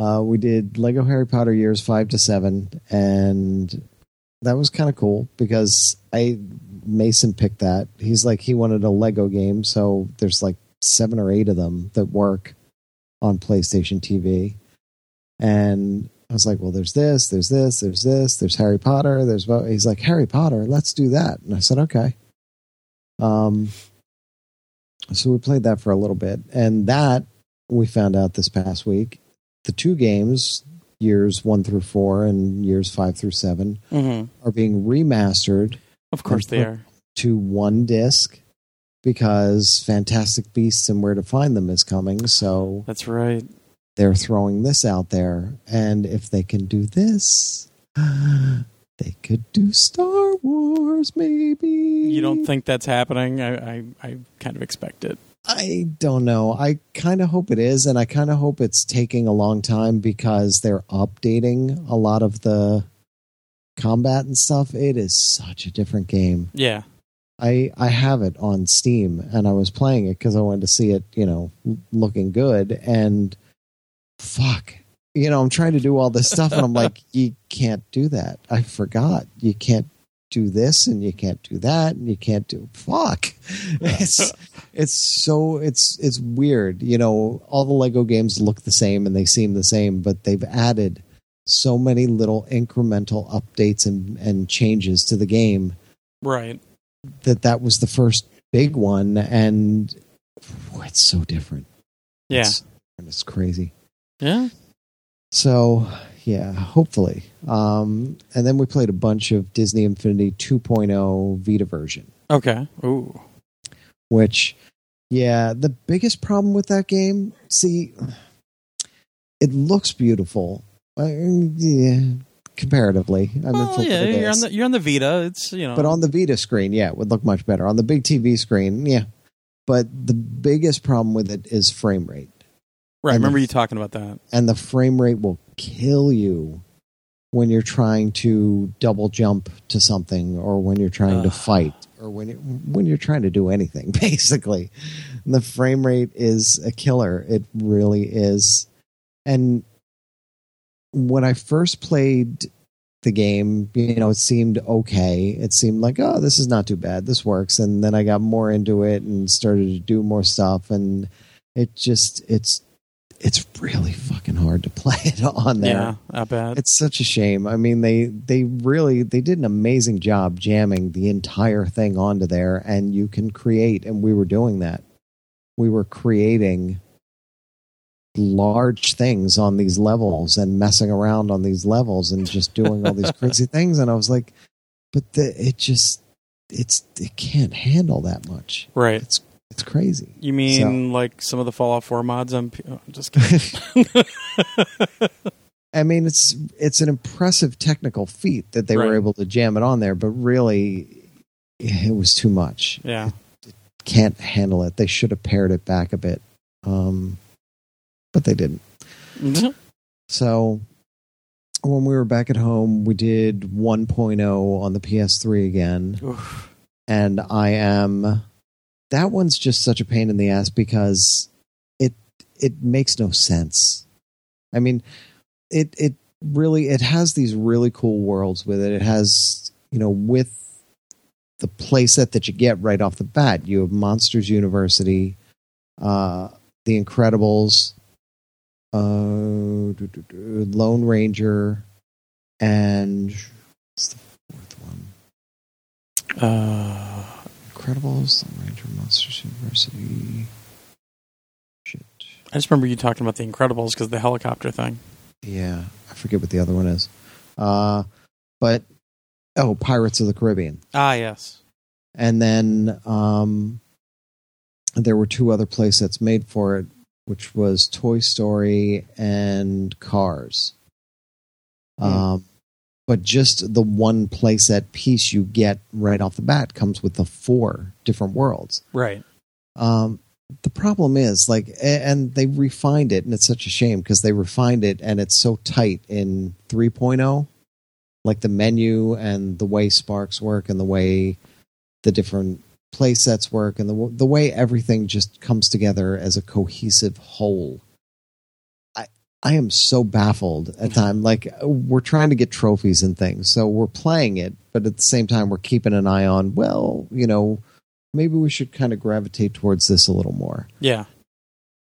uh, we did Lego Harry Potter years five to seven, and that was kind of cool because I Mason picked that. He's like he wanted a Lego game, so there's like seven or eight of them that work on PlayStation TV, and I was like, well, there's this, there's this, there's this, there's Harry Potter, there's he's like Harry Potter, let's do that, and I said okay. Um, so we played that for a little bit, and that we found out this past week. The two games, years one through four and years five through seven, hmm are being remastered Of course they are. to one disc because Fantastic Beasts and Where to Find Them is coming. So That's right. they're throwing this out there. And if they can do this, (gasps) they could do Star Wars, maybe. You don't think that's happening? I, I, I kind of expect it. I don't know. I kind of hope it is, and I kind of hope it's taking a long time because they're updating a lot of the combat and stuff. It is such a different game. Yeah. I I have it on Steam, and I was playing it because I wanted to see it, you know, looking good. And fuck, you know, I'm trying to do all this stuff, and I'm like, (laughs) you can't do that. I forgot. You can't do this, and you can't do that, and you can't do fuck. (laughs) It's it's so it's it's weird. You know, all the Lego games look the same and they seem the same, but they've added so many little incremental updates and and changes to the game Right. That that was the first big one and it's so different Yeah. it's, it's crazy Yeah. so yeah hopefully um and then we played a bunch of disney infinity 2.0 vita version Okay. Ooh. which yeah the biggest problem with that game see it looks beautiful I, yeah comparatively i mean Well, for yeah, you're on the you're on the Vita. It's you know, But on the Vita screen, yeah, it would look much better. On the big TV screen, yeah. But the biggest problem with it is frame rate. right. I and the- remember you talking about that. And the frame rate will kill you when you're trying to double jump to something or when you're trying to fight or when you when you're trying to do anything (laughs) basically. the frame rate is a killer. It really is. And when I first played the game, you know, it seemed okay. It seemed like, oh, this is not too bad. This works. And then I got more into it and started to do more stuff and it just it's it's really fucking hard to (laughs) play it on there. Yeah, I bet. It's such a shame. I mean, they they really they did an amazing job jamming the entire thing onto there, and you can create. And we were doing that. We were creating large things on these levels and messing around on these levels and just doing all these (laughs) crazy things. And I was like, but the, it just it's it can't handle that much. right. It's it's crazy. You mean like some of the Fallout 4 mods? I'm, oh, I'm just kidding. (laughs) (laughs) I mean, it's it's an impressive technical feat that they were able to jam it on there, but really, it was too much. yeah. Can't handle it. They should have pared it back a bit, um, but they didn't. Mhm. So when we were back at home, we did 1.0 on the PS3 again, Oof. and I am. That one's just such a pain in the ass because it it makes no sense. I mean, it it really it has these really cool worlds with it. It has you know with the playset that you get right off the bat. You have Monsters University, uh, The Incredibles, uh, Lone Ranger, and what's the fourth one? Uh, Incredibles, Lone Ranger, Monsters University. Shit. I just remember you talking about the Incredibles because the helicopter thing. Yeah, I forget what the other one is. Uh, but oh, Pirates of the Caribbean. Ah, yes. and then um, there were two other playsets made for it, which was Toy Story and Cars. Hmm. Um, but just the one playset piece you get right off the bat comes with the four different worlds. Right. Um, the problem is like, and they refined it, and it's such a shame because they refined it, and it's so tight in 3.0, like the menu and the way Sparks work and the way the different play sets work and the the way everything just comes together as a cohesive whole. I I am so baffled at time. Like we're trying to get trophies and things, so we're playing it, but at the same time we're keeping an eye on. Well, you know, maybe we should kind of gravitate towards this a little more. Yeah.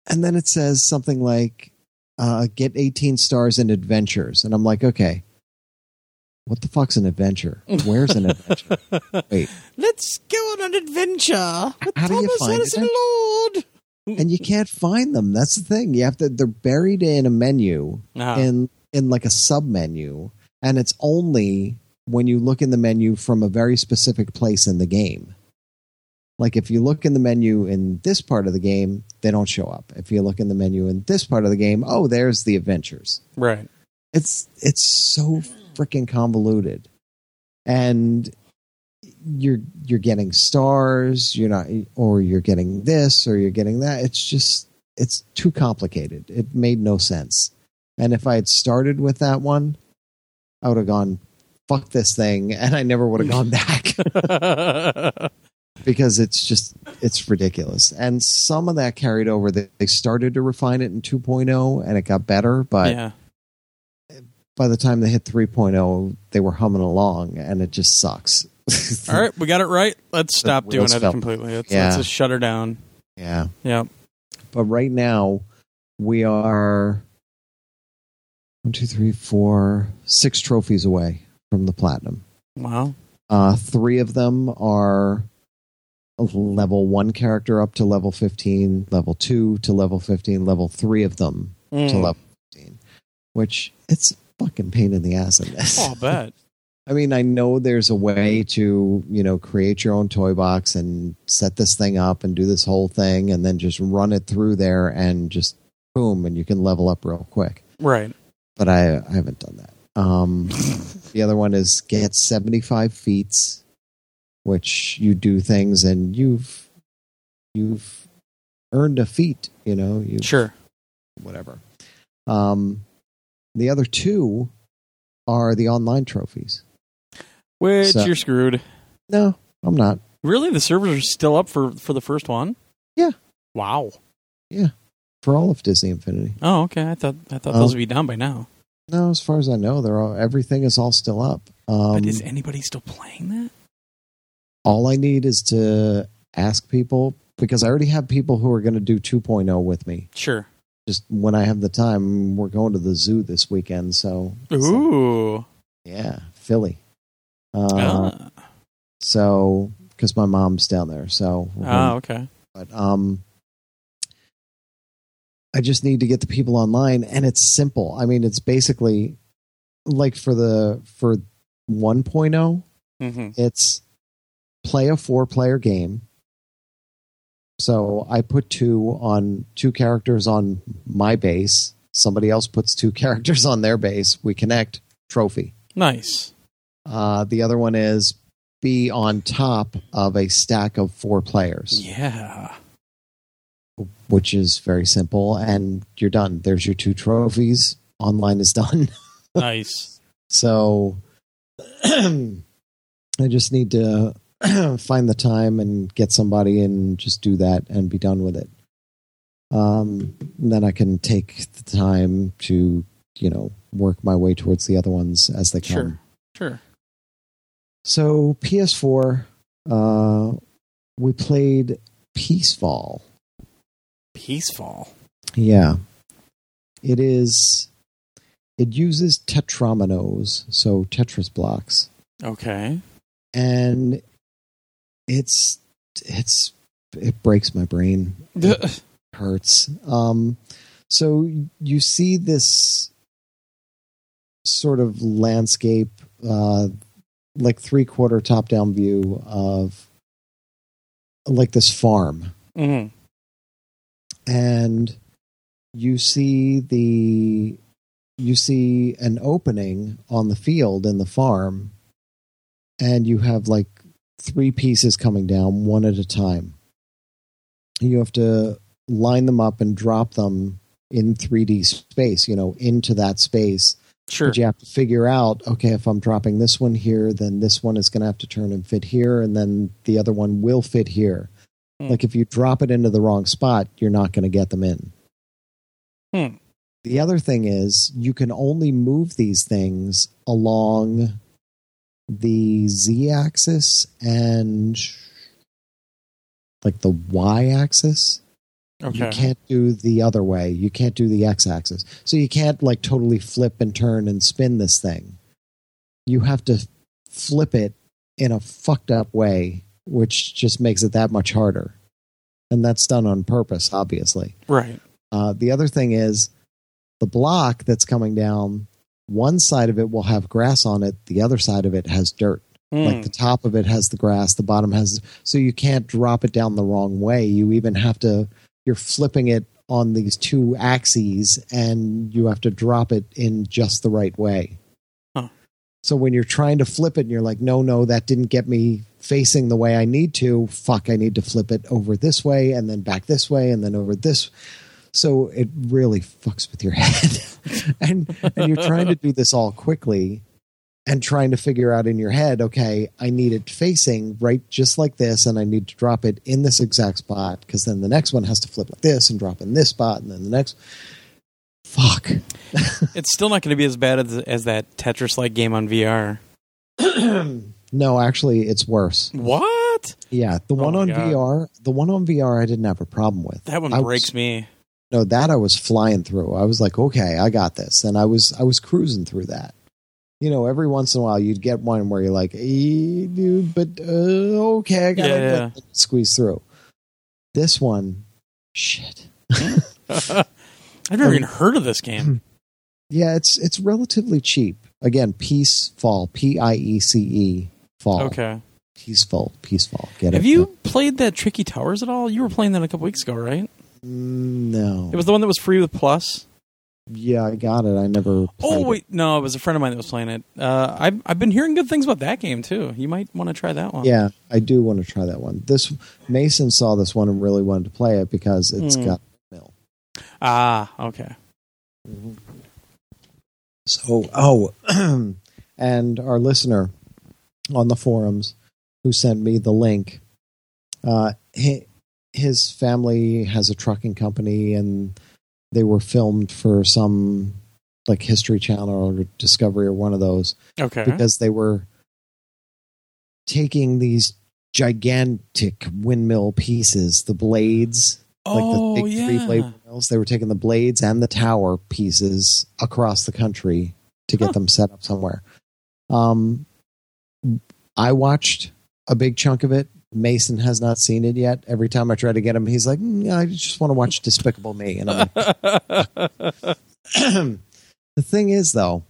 And then it says something like, uh, "Get 18 stars in adventures," and I'm like, okay. What the fuck's an adventure? Where's an adventure? (laughs) Wait. Let's go on an adventure. with How do you Thomas find Edison it? Lord. and you can't find them. That's the thing. You have to. They're buried in a menu Ah, in in like a sub menu, and it's only when you look in the menu from a very specific place in the game. Like if you look in the menu in this part of the game, they don't show up. If you look in the menu in this part of the game, oh, there's the adventures. right. It's it's so freaking convoluted, and you're you're getting stars. You're not, or you're getting this, or you're getting that. It's just it's too complicated. It made no sense. And if I had started with that one, I would have gone fuck this thing, (laughs) and I never would have gone back (laughs) because it's just it's ridiculous. And some of that carried over. They they started to refine it in 2.0, and it got better, but yeah. By the time they hit 3.0, they were humming along, and it just sucks. (laughs) All right, we got it right. Let's stop doing it fell. completely. Let's, Yeah. let's just shut her down. Yeah. Yeah. But right now, we are one, two, three, four, six trophies away from the platinum. Wow. Uh, three of them are level one character up to level 15, level two to level 15, level three of them to Mm. level 15, which it's fucking pain in the ass in this. Oh, I'll bet. (laughs) I mean, I know there's a way to, you know, create your own toy box and set this thing up and do this whole thing and then just run it through there and just boom, and you can level up real quick. Right. But I, I haven't done that. Um, (laughs) the other one is get 75 feats, which you do things and you've, you've earned a feat, you know, you Sure. whatever. Um, the other two are the online trophies. Which So- you're screwed. No, I'm not. Really? The servers are still up for, for the first one? Yeah. Wow. Yeah. For all of Disney Infinity. Oh, okay. I thought I thought Oh. those would be down by now. No, as far as I know, they're all everything is all still up. Um, but is anybody still playing that? all I need is to ask people because I already have people who are going to do 2.0 with me. Sure. Just when I have the time, we're going to the zoo this weekend. So, so, Ooh. yeah, Philly. Uh, ah. So, because my mom's down there, so Ah, okay. but um I just need to get the people online and it's simple. I mean, it's basically like for the for 1.0, hmm it's play a four player game. So I put two on two characters on my base. Somebody else puts two (laughs) characters on their base. We connect trophy. Nice. Uh, the other one is be on top of a stack of four players. Yeah. which is very simple, and you're done. There's your two trophies. Online is done. (laughs) Nice. so (clears throat) I just need to (clears throat) find the time and get somebody and just do that and be done with it. Um, then I can take the time to, you know, work my way towards the other ones as they come. Sure. Sure. So PS4, uh, we played Piecefall. Peaceful. Yeah. it is it uses tetrominos, so Tetris blocks, Okay. and it's it's it breaks my brain. It (laughs) hurts. Um, so you see this sort of landscape, uh, like three quarter top down view of like this farm, mm-hmm. and you see the you see an opening on the field in the farm and you have like three pieces coming down one at a time you have to line them up and drop them in 3d space you know into that space Sure. but you have to figure out okay if i'm dropping this one here then this one is going to have to turn and fit here and then the other one will fit here Hmm. like if you drop it into the wrong spot you're not going to get them in Hmm. the other thing is you can only move these things along the z axis and like the y axis Okay. you can't do the other way. You can't do the x axis. So you can't like totally flip and turn and spin this thing. You have to flip it in a fucked up way, which just makes it that much harder. And that's done on purpose, obviously. Right. Uh, the other thing is the block that's coming down, one side of it will have grass on it, the other side of it has dirt. Hmm. Like the top of it has the grass, the bottom has so you can't drop it down the wrong way. You even have to you're flipping it on these two axes and you have to drop it in just the right way. Huh. So when you're trying to flip it and you're like, no, no, that didn't get me facing the way I need to, fuck, I need to flip it over this way and then back this way and then over this. So it really fucks with your (laughs) head. and and you're trying to do this all quickly and trying to figure out in your head, okay, I need it facing right just like this, and I need to drop it in this exact spot because then the next one has to flip like this and drop in this spot, and then the next. Fuck. (laughs) it's still not going to be as bad as, as that Tetris-like game on VR. (clears throat) no, actually, it's worse. What? Yeah, the Oh one on God. VR, the one on VR, I didn't have a problem with. That one I was- breaks me. No, that I was flying through. I was like, okay, I got this, and I was I was cruising through that. You know, every once in a while, you'd get one where you're like, dude, but uh, okay, I gotta Yeah, it squeeze through. This one, shit. (laughs) I've never even heard of this game. (clears throat) Yeah, it's it's relatively cheap. Again, Piecefall, P I E C E, fall. Okay. peaceful, peaceful. Get Have it? you played that Tricky Towers at all? You were playing that a couple weeks ago, right? Mm, No. It was the one that was free with Plus. yeah, I got it. I never. Oh played it. wait, no, it was a friend of mine that was playing it. Uh, I've I've been hearing good things about that game too. You might want to try that one. Yeah, I do want to try that one. This Mason saw this one and really wanted to play it because it's Hmm. got mill. Ah, okay. So, oh, (clears throat) and our listener on the forums who sent me the link, uh, he, his family has a trucking company and they were filmed for some like History Channel or Discovery or one of those Okay. because they were taking these gigantic windmill pieces, the blades, like oh the big yeah. three blade windmills. They were taking the blades and the tower pieces across the country to get Huh. them set up somewhere. Um, I watched a big chunk of it. Mason has not seen it yet. Every time I try to get him, he's like, "Mm, "I just want to watch Despicable Me," and I'm like, (laughs) the thing is, though,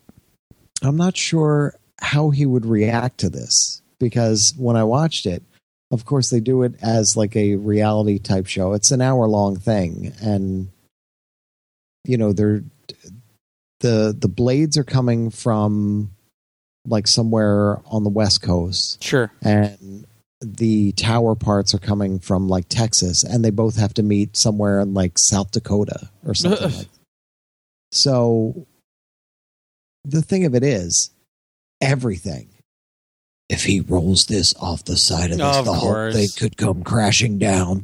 I'm not sure how he would react to this because when I watched it, of course, they do it as like a reality type show. It's an hour long thing, and you know, they're the the blades are coming from like somewhere on the west coast, sure. and the tower parts are coming from like Texas, and they both have to meet somewhere in like South Dakota or something (laughs) like. So the thing of it is, everything. If he rolls this off the side of this, Of the whole course. thing could come crashing down. (laughs)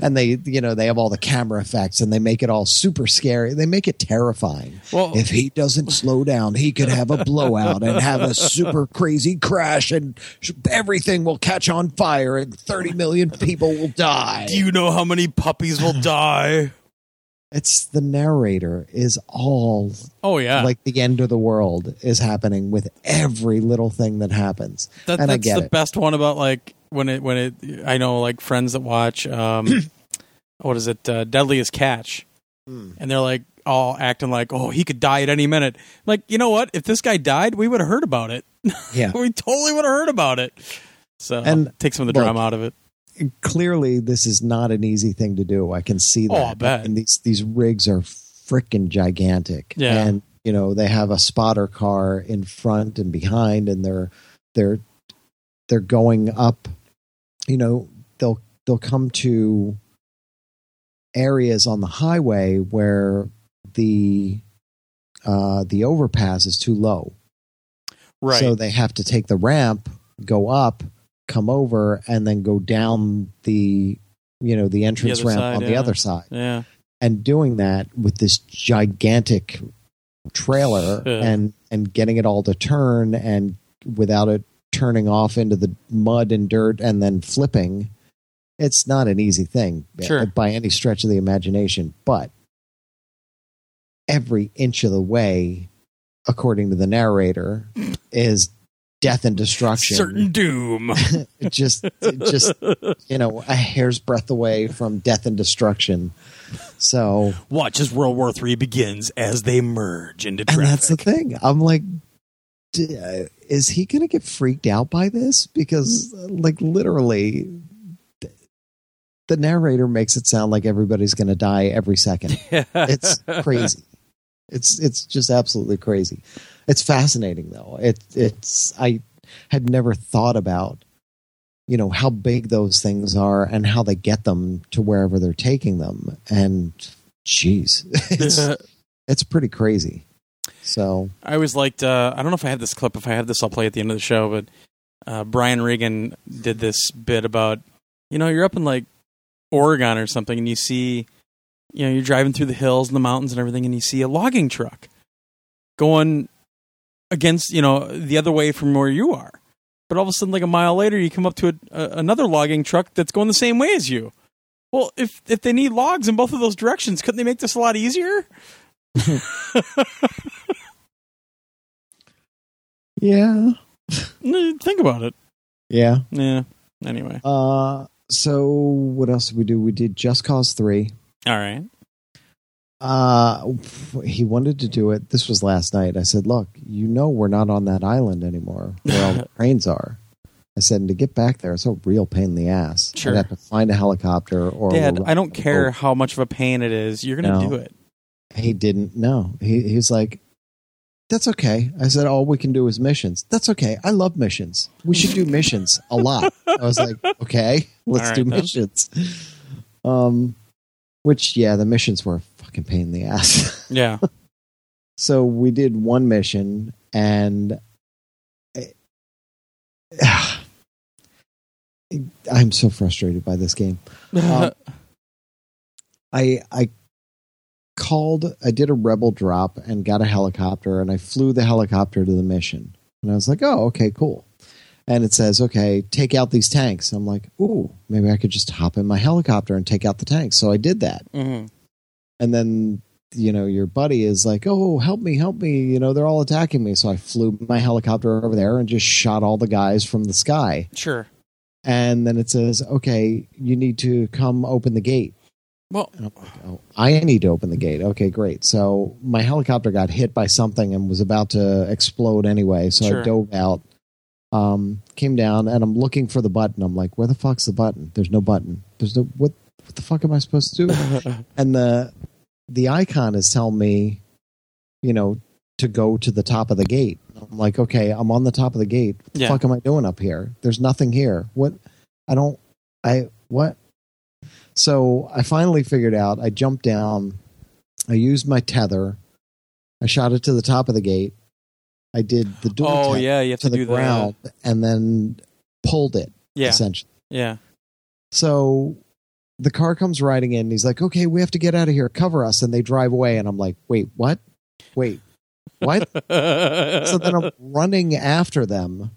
and they, you know, they have all the camera effects and they make it all super scary. They make it terrifying. Well, If he doesn't slow down, he could have a blowout and have a super crazy crash, and everything will catch on fire, and 30 million people will die. do you know how many puppies will die? (sighs) (laughs) it's the narrator is all Oh yeah, like the end of the world is happening with every little thing that happens. That, and I that's the it. best one about like when it when it. I know like friends that watch. Um, (clears throat) what is it? Uh, Deadliest Catch, Hmm. and they're like all acting like, oh, he could die at any minute. Like, you know what? If this guy died, we would have heard about it. (laughs) Yeah. we totally would have heard about it. So And take some of the look, drama out of it. Clearly, this is not an easy thing to do. I can see that. Oh, I bet. And these these rigs are freaking gigantic. Yeah. And you know they have a spotter car in front and behind, and they're they're they're going up. You know they'll they'll come to areas on the highway where the uh, the overpass is too low. Right. So they have to take the ramp, go up, come over, and then go down the you know the entrance other ramp side, on the other side. yeah. And doing that with this gigantic trailer (laughs) Yeah. and and getting it all to turn and without it turning off into the mud and dirt and then flipping, it's not an easy thing eh, Sure. by any stretch of the imagination. But every inch of the way, according to the narrator, is death and destruction. Certain doom. (laughs) Just, just you know, a hair's breadth away from death and destruction. So, Watch as World War Three begins as they merge into And that's the thing. I'm like, d- uh, is he going to get freaked out by this? Because, like, literally, the narrator makes it sound like everybody's going to die every second. (laughs) It's crazy. It's it's just absolutely crazy. It's fascinating though. It it's I had never thought about you know how big those things are and how they get them to wherever they're taking them and jeez (laughs) it's it's pretty crazy. So I always liked. Uh, I don't know if I have this clip. If I have this, I'll play at the end of the show. But uh, Brian Regan did this bit about, you know, you're up in like Oregon or something, and you see, you know, you're driving through the hills and the mountains and everything, and you see a logging truck going against, you know, the other way from where you are. But all of a sudden, like a mile later, you come up to a, a, another logging truck that's going the same way as you. Well, if if they need logs in both of those directions, couldn't they make this a lot easier? (laughs) yeah, Think about it. yeah. Yeah. Anyway. Uh, so what else did we do? We did Just Cause three. All right. Uh, he wanted to do it. This was last night. I said, "Look, you know we're not on that island anymore where all the (laughs) trains are." I said, "And to get back there, it's a real pain in the ass. Sure. I'd have to find a helicopter or." Dad, I don't care Oh, how much of a pain it is. You're going to No. do it. he didn't. No, he he's like, "That's okay." I said, "All we can do is missions." That's okay. I love missions. We should do (laughs) missions a lot. I was like, "Okay, (laughs) let's right, do then. missions." Um, which yeah, the missions were fucking pain in the ass. (laughs) Yeah. so we did one mission and I- (sighs) i'm so frustrated by this game Um, (laughs) i i called i did a rebel drop and got a helicopter and i flew the helicopter to the mission and i was like oh okay cool and it says okay take out these tanks i'm like ooh maybe i could just hop in my helicopter and take out the tanks so i did that Mhm. And then you know your buddy is like oh help me help me you know they're all attacking me so i flew my helicopter over there and just shot all the guys from the sky Sure. and then it says okay you need to come open the gate Well, like, oh, I need to open the gate. Okay, great. So my helicopter got hit by something and was about to explode anyway. So Sure. I dove out, um, came down, and I'm looking for the button. I'm like, where the fuck's the button? There's no button. There's no what? What the fuck am I supposed to do? (laughs) and the the icon is telling me, you know, to go to the top of the gate. I'm like, okay, I'm on the top of the gate. What the Yeah. fuck am I doing up here? There's nothing here. What? I don't. I what? So I finally figured out. I jumped down. I used my tether. I shot it to the top of the gate. I did the dual oh, yeah. You have to to, do the ground and then pulled it yeah. essentially. Yeah. So the car comes riding in. And he's like, "Okay, we have to get out of here. Cover us." And they drive away. And I'm like, "Wait, what? Wait, what?" (laughs) so then I'm running after them,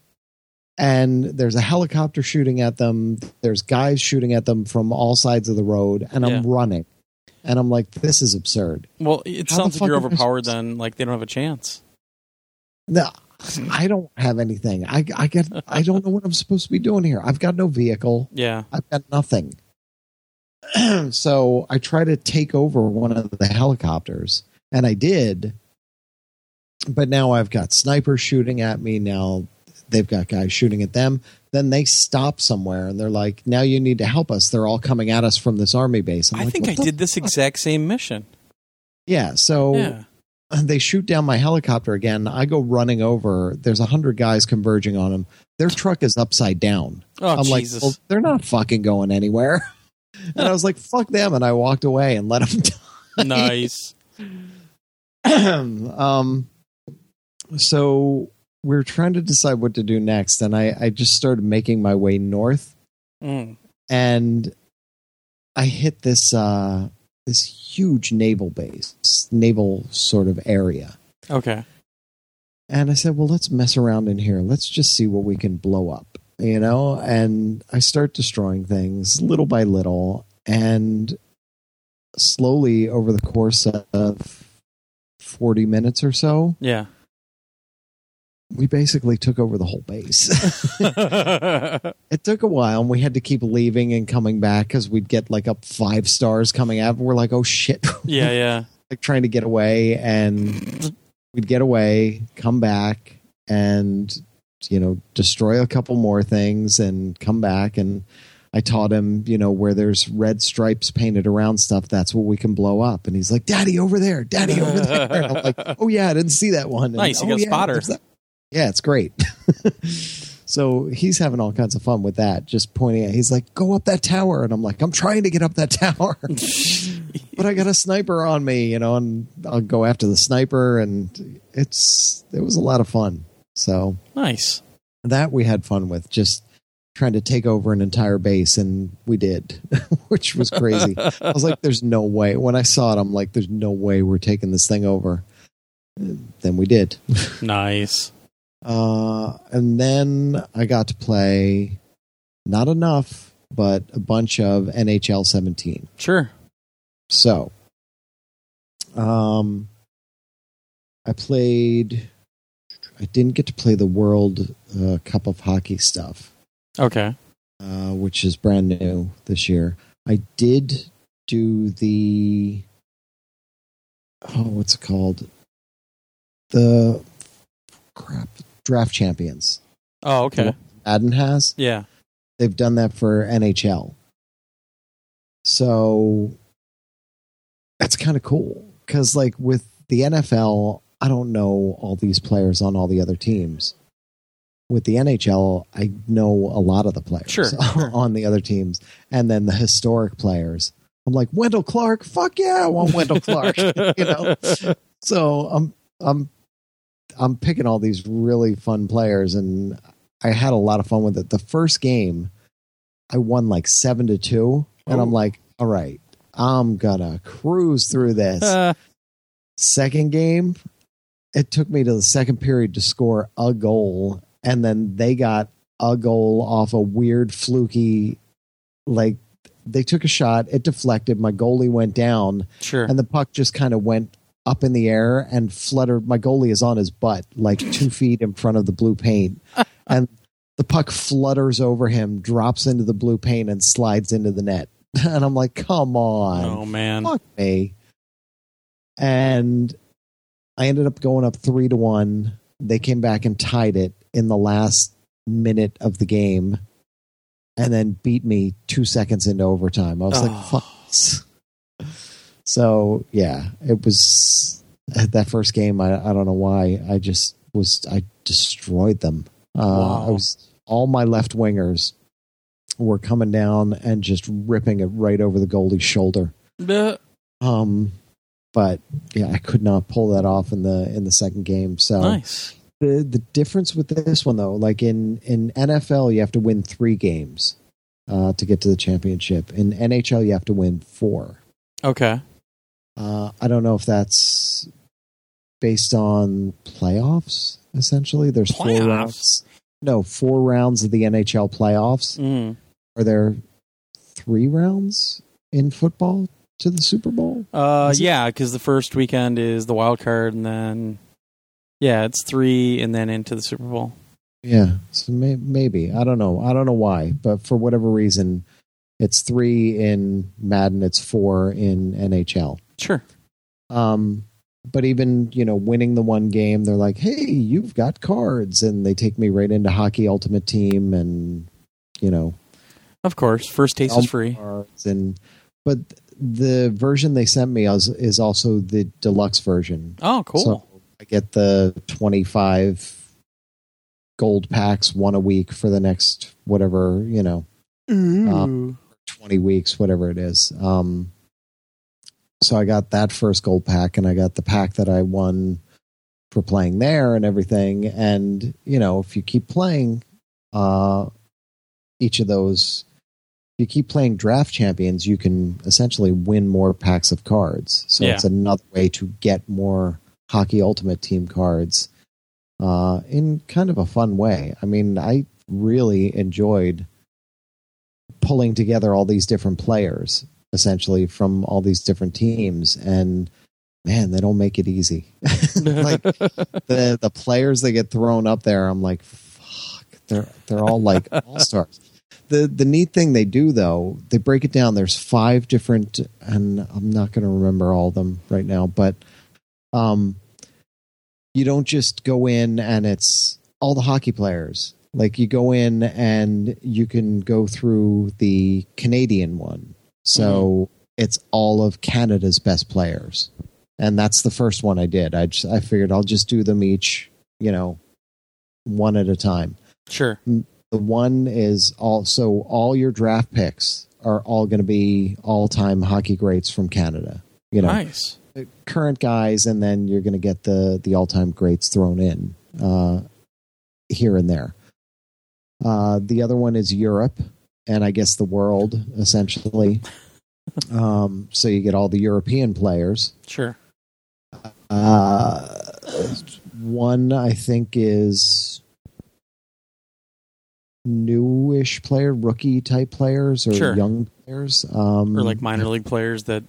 and there's a helicopter shooting at them. There's guys shooting at them from all sides of the road, and I'm Yeah. running. And I'm like, this is absurd. Well, it How sounds like you're fuck am I overpowered. Then, like they don't have a chance. No, I don't have anything. I I get I don't know what I'm supposed to be doing here. I've got no vehicle. Yeah. I've got nothing. (clears throat) so I try to take over one of the helicopters, and I did. But now I've got snipers shooting at me. Now they've got guys shooting at them. Then they stop somewhere and they're like, "Now you need to help us." They're all coming at us from this army base. I'm I like, think I did this fuck?" exact same mission. Yeah. So Yeah. they shoot down my helicopter again. I go running over. There's a hundred guys converging on them. Their truck is upside down. Oh I'm like, well, they're not fucking going anywhere. (laughs) And I was like, fuck them. And I walked away and let them (laughs) die. nice. (clears throat) um, so we're trying to decide what to do next. And I, I just started making my way north Mm. and I hit this, uh, this huge naval base, naval sort of area. Okay. And I said, well, let's mess around in here. Let's just see what we can blow up, you know? And I start destroying things little by little. And slowly over the course of 40 minutes or so, Yeah. we basically took over the whole base. (laughs) it took a while and we had to keep leaving and coming back because we'd get like up five stars coming out. We're like, oh shit. (laughs) yeah. Yeah. like trying to get away and we'd get away, come back and you know, destroy a couple more things and come back and I taught him, you know, where there's red stripes painted around stuff, that's what we can blow up. And he's like, Daddy over there, Daddy over there. (laughs) And I'm like, Oh yeah, I didn't see that one. And, Nice, you "Oh, got yeah, spotter." Yeah, it's great. (laughs) so he's having all kinds of fun with that, just pointing at he's like, Go up that tower. And I'm like, I'm trying to get up that (laughs) tower but I got a sniper on me, you know, and I'll go after the sniper, and it's it was a lot of fun. So nice. that we had fun with, just trying to take over an entire base, and we did, (laughs) which was crazy. I was like, "There's no way." When I saw it, I'm like, "There's no way we're taking this thing over." Then we did, Nice. uh, and then I got to play not enough, but a bunch of NHL 17. Sure. So, um, I played. I didn't get to play the World uh, Cup of Hockey stuff, Okay. uh, which is brand new this year. I did do the. Oh, what's it called? The crap draft champions. Oh, okay. Madden has. Yeah. They've done that for NHL. So that's kind of cool because, like, with the NFL, I don't know all these players on all the other teams. With the NHL, I know a lot of the players (laughs) Sure. on the other teams, and then the historic players. I'm like Wendell Clark. Fuck yeah, I want Wendell Clark. (laughs) you know, (laughs) so I'm I'm I'm picking all these really fun players, and I had a lot of fun with it. The first game, I won like seven to two, and I'm Oh. like, all right, I'm gonna cruise through this. Uh, Second game, it took me to the second period to score a goal, and then they got a goal off a weird fluky, like they took a shot, it deflected, my goalie went down, sure. and the puck just kind of went up in the air and fluttered. My goalie is on his butt, like two feet in front of the blue paint, (laughs) and the puck flutters over him, drops into the blue paint, and slides into the net. (laughs) And I'm like, come on, oh man. fuck me. And I ended up going up three to one. They came back and tied it in the last minute of the game, and then beat me two seconds into overtime. I was Oh. like, fuck. So yeah, it was that first game. I, I don't know why. I just was I destroyed them. Uh, Wow. I was all my left wingers were coming down and just ripping it right over the goalie's shoulder. Um, but yeah, I could not pull that off in the in the second game. So Nice. the the difference with this one though, like in in NFL, you have to win three games uh, to get to the championship. In NHL, you have to win four. Okay. Uh, I don't know if that's based on playoffs. Essentially, there's four Playoffs? rounds. No, four rounds of the NHL playoffs. Mm. Are there three rounds in football? To the Super Bowl? Uh, Is yeah, because the first weekend is the wild card, and then yeah, it's three, and then into the Super Bowl. Yeah, so may, maybe I don't know. I don't know why, but for whatever reason, it's three in Madden. It's four in NHL. Sure. Um, but even you know, winning the one game, they're like, "Hey, you've got cards," and they take me right into Hockey Ultimate Team, and you know, Of course, first taste is free. cards and but the version they sent me is, is also the deluxe version. Oh, cool. So I get the 25 gold packs, one a week for the next whatever, you know, um, 20 weeks, whatever it is. Um, so I got that first gold pack and I got the pack that I won for playing there and everything. And, you know, if you keep playing, uh, each of those, you keep playing draft champions, you can essentially win more packs of cards. So Yeah. it's another way to get more hockey ultimate team cards, uh, in kind of a fun way. I mean, I really enjoyed pulling together all these different players essentially from all these different teams and man they don't make it easy (laughs) like (laughs) the the players that get thrown up there i'm like fuck they're they're all like all stars the the neat thing they do though they break it down there's five different and i'm not going to remember all of them right now but um you don't just go in and it's all the hockey players like you go in and you can go through the Canadian one. So it's all of Canada's best players. And that's the first one I did. I just, I figured I'll just do them each, you know, one at a time. sure. The one is also all your draft picks are all going to be all-time hockey greats from Canada. You know, Nice. current guys, and then you're going to get the the all time greats thrown in uh, here and there. Uh, the other one is Europe, and I guess the world essentially. (laughs) um, so you get all the European players. Sure. Uh, one I think is newish player, rookie type players, or Sure. young players, um, Or like minor league players that.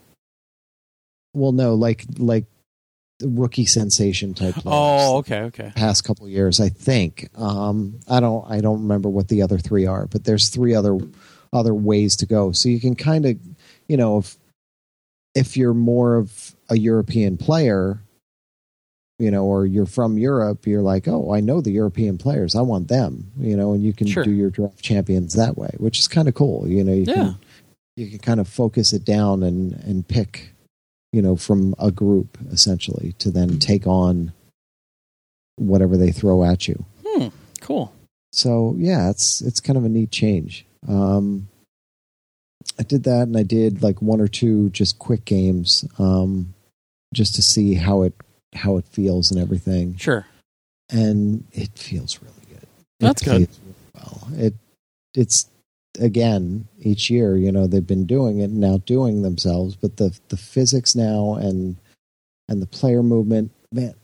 Well, no, like like rookie sensation type players. Oh, okay, okay. past couple years, I think. Um, I don't I don't remember what the other three are, but there's three other other ways to go. So you can kind of, you know, if if you're more of a European player, you know, or you're from Europe, you're like, oh, I know the European players, I want them, you know, and you can Sure. do your draft champions that way, which is kind of cool. You know, you Yeah. can you can kind of focus it down and and pick, you know, from a group essentially to then take on whatever they throw at you. Hmm. Cool. So yeah, it's it's kind of a neat change. Um, I did that, and I did like one or two just quick games, um, just to see how it how it feels and everything. Sure. And it feels really good. That's good. really well, it it's again each year. You know they've been doing it and outdoing themselves, but the the physics now and and the player movement, man.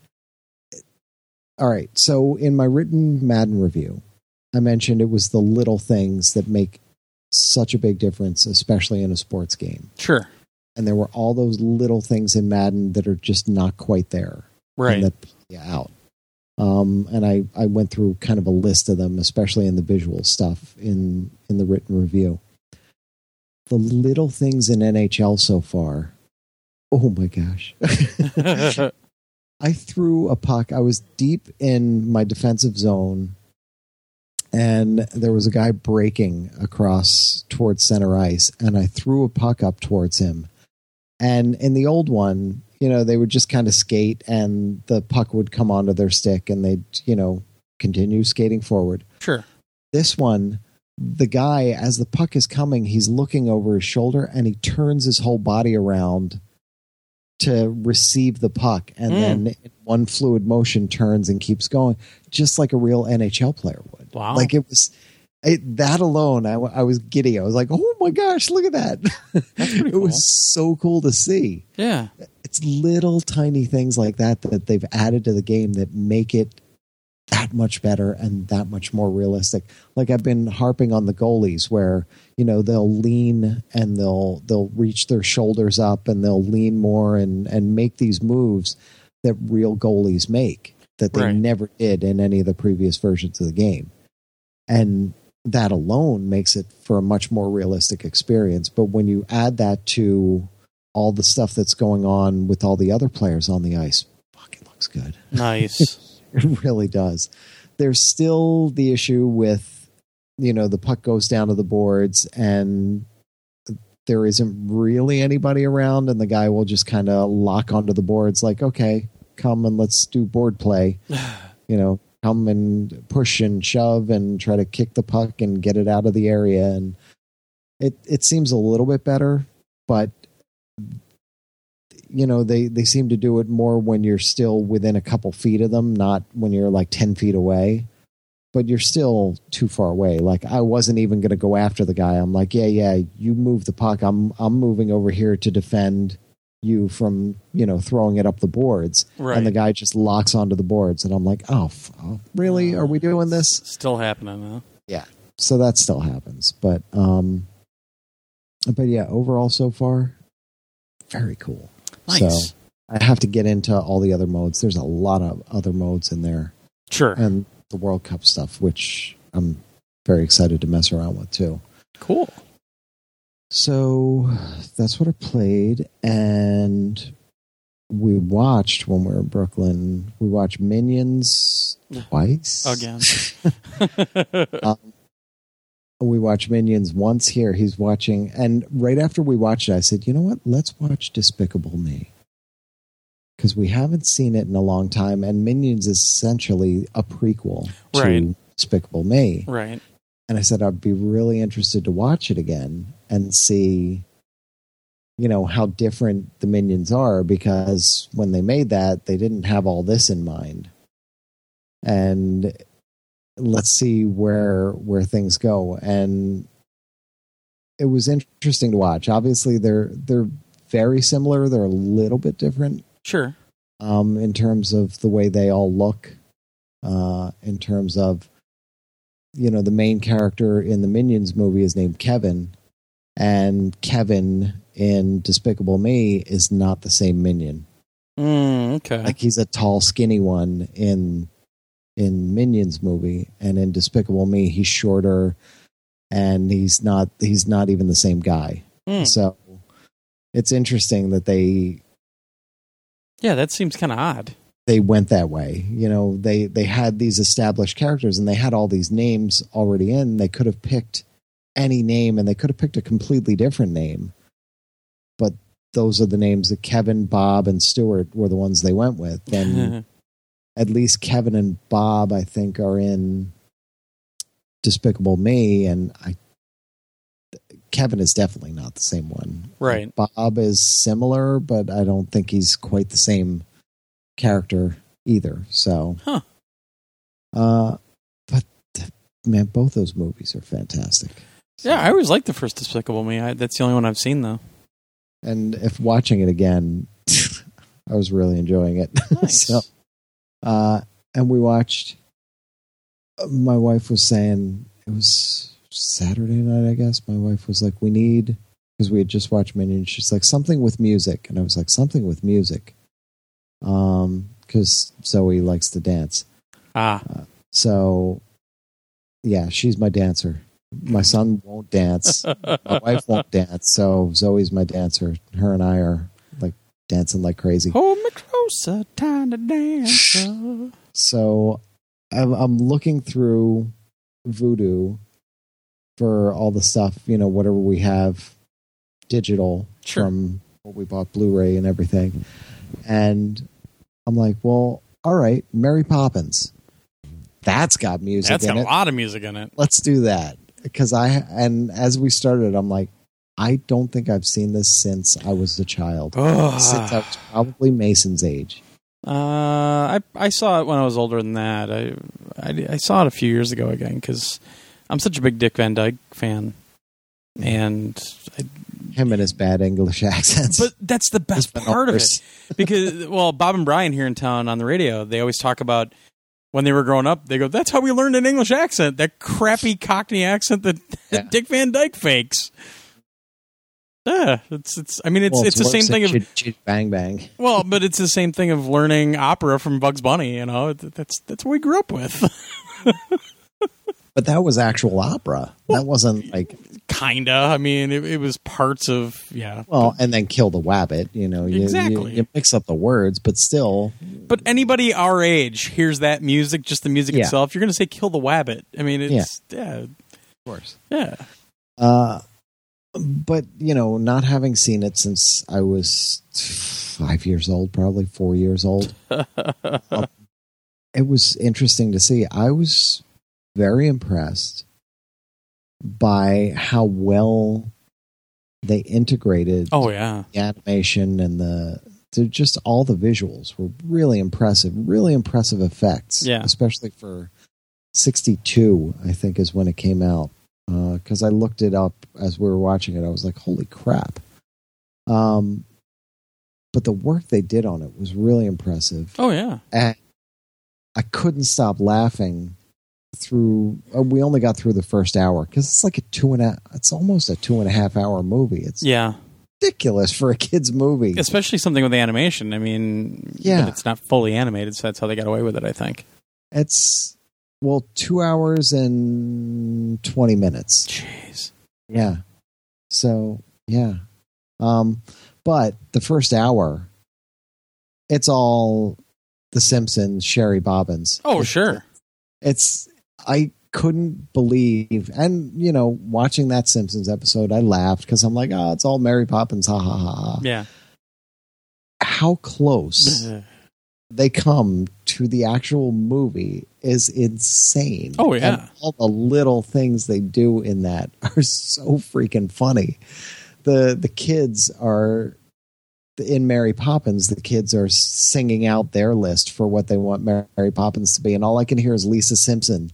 All right, so in my written Madden review, I mentioned it was the little things that make such a big difference, especially in a sports game. Sure. And there were all those little things in Madden that are just not quite there Right. that you out. Um, and I, I went through kind of a list of them, especially in the visual stuff in in the written review. The little things in NHL so far. Oh my gosh. (laughs) I threw a puck. I was deep in my defensive zone, and there was a guy breaking across towards center ice, and I threw a puck up towards him. And in the old one, you know, they would just kind of skate, and the puck would come onto their stick, and they'd, you know, continue skating forward. sure. This one, the guy, as the puck is coming, he's looking over his shoulder, and he turns his whole body around to receive the puck and Mm. then in one fluid motion turns and keeps going just like a real NHL player would. Wow. Like it was it, that alone I was giddy. I was like, "Oh my gosh, look at that." (laughs) It cool. was so cool to see. Yeah. It's little tiny things like that that they've added to the game that make it that much better and that much more realistic. Like I've been harping on the goalies where, you know, they'll lean and they'll they'll reach their shoulders up and they'll lean more and and make these moves that real goalies make that they Right. never did in any of the previous versions of the game. And that alone makes it for a much more realistic experience. But when you add that to all the stuff that's going on with all the other players on the ice, fuck, it looks good. (laughs) Nice. It really does. There's still the issue with, you know, the puck goes down to the boards and there isn't really anybody around, and the guy will just kind of lock onto the boards, like, okay, come and let's do board play. (sighs) You know, come and push and shove and try to kick the puck and get it out of the area. And it, it seems a little bit better, but you know they they seem to do it more when you're still within a couple feet of them not when you're like 10 feet away. But you're still too far away. Like i wasn't even going to go after the guy. I'm like yeah yeah you move the puck. I'm i'm moving over here to defend you from you know throwing it up the boards Right. and the guy just locks onto the boards and i'm like oh, oh really are we doing this Still happening, huh? Yeah. So that still happens but um but yeah overall so far very cool Nice. so I have to get into all the other modes. There's a lot of other modes in there, Sure. and the World Cup stuff, which I'm very excited to mess around with too. Cool. So that's what I played, and we watched when we were in Brooklyn. We watched Minions twice Again. (laughs) (laughs) Um, we watched Minions once here. He's watching, and right after we watched it, I said, "You know what? Let's watch Despicable Me." Because we haven't seen it in a long time, and Minions is essentially a prequel to Right. Despicable Me. right. And I said I'd be really interested to watch it again and see, you know, how different the Minions are because when they made that, they didn't have all this in mind. And let's see where where things go. And it was interesting to watch. Obviously, they're they're very similar. They're a little bit different Sure. um, in terms of the way they all look, uh, in terms of, you know, the main character in the Minions movie is named Kevin, and Kevin in Despicable Me is not the same Minion. Mm, okay. Like he's a tall, skinny one in in Minions movie, and in Despicable Me he's shorter, and he's not he's not even the same guy. Mm. So it's interesting that they Yeah, that seems kind of odd. they went that way. You know, they they had these established characters and they had all these names already in. They could have picked any name and they could have picked a completely different name. But those are the names that Kevin, Bob, and Stewart were the ones they went with. And (laughs) at least Kevin and Bob, I think, are in Despicable Me, and I Kevin is definitely not the same one. Right. Bob is similar, but I don't think he's quite the same character either. So, Huh. uh, but man, both those movies are fantastic. Yeah, I always liked the first Despicable Me. I, that's the only one I've seen, though. and if watching it again, (laughs) I was really enjoying it. (laughs) Nice. so, uh, and we watched. My wife was saying it was Saturday night, I guess. My wife was like, "We need," because we had just watched Minions. She's like, "Something with music," and I was like, "Something with music," um, because Zoe likes to dance. Ah, So, yeah, she's my dancer. My son won't dance. my (laughs) wife won't dance. So Zoe's my dancer. Her and I are like dancing like crazy. hold me closer, time to dance. So I'm, I'm looking through Vudu for all the stuff, you know, whatever we have digital Sure. from what we bought Blu-ray and everything. And I'm like, well, all right, Mary Poppins. That's got music That's got a it. lot of music in it. let's do that because i and as we started i'm like i don't think i've seen this since i was a child. Since i was probably mason's age. Uh, I I saw it when I was older than that. I I, I saw it a few years ago again because I'm such a big Dick Van Dyke fan, and I, him and his bad english (laughs) accents. But that's the best His part of it. because well, Bob and Brian here in town on the radio, they always talk about when they were growing up, they go, "That's how we learned an English accent. That crappy Cockney accent that, Yeah. Dick Van Dyke fakes." Yeah, it's it's. I mean, it's Well, it's the same thing of Chit- bang bang. well, (laughs) but it's the same thing of learning opera from Bugs Bunny. You know, that's that's what we grew up with. (laughs) But that was actual opera. That wasn't like Kinda. I mean, it, it was parts of yeah. well, and then kill the wabbit. You know, you, Exactly. You, you mix up the words, but still, But anybody our age hears that music, just the music Yeah. itself, you're going to say "kill the wabbit." I mean, it's yeah, of course. yeah. Uh, but you know, not having seen it since I was five years old, probably four years old, (laughs) um, it was interesting to see. I was very impressed by how well they integrated Oh yeah, the animation and the just all the visuals were really impressive, really impressive effects. Yeah. especially for '62, I think is when it came out. Because I looked it up as we were watching it, I was like, "Holy crap!" Um, but the work they did on it was really impressive, oh yeah. and I couldn't stop laughing through. Uh, we only got through the first hour because it's like a two and a. It's almost a two and a half hour movie. It's Yeah, ridiculous for a kids movie. especially something with animation. I mean, Yeah. it's not fully animated, so that's how they got away with it. I think. It's well, two hours and twenty minutes. Jeez. Yeah. So yeah. Um, but the first hour, it's all The Simpsons, Shary Bobbins. Oh sure. It's I couldn't believe, and you know, watching that Simpsons episode, I laughed because I'm like, oh, it's all Mary Poppins, ha ha ha. ha. Yeah. How close (laughs) they come to the actual movie is insane. Oh, yeah. And all the little things they do in that (laughs) are so freaking funny. The the kids are in Mary Poppins, the kids are singing out their list for what they want Mary Poppins to be, and all I can hear is Lisa Simpson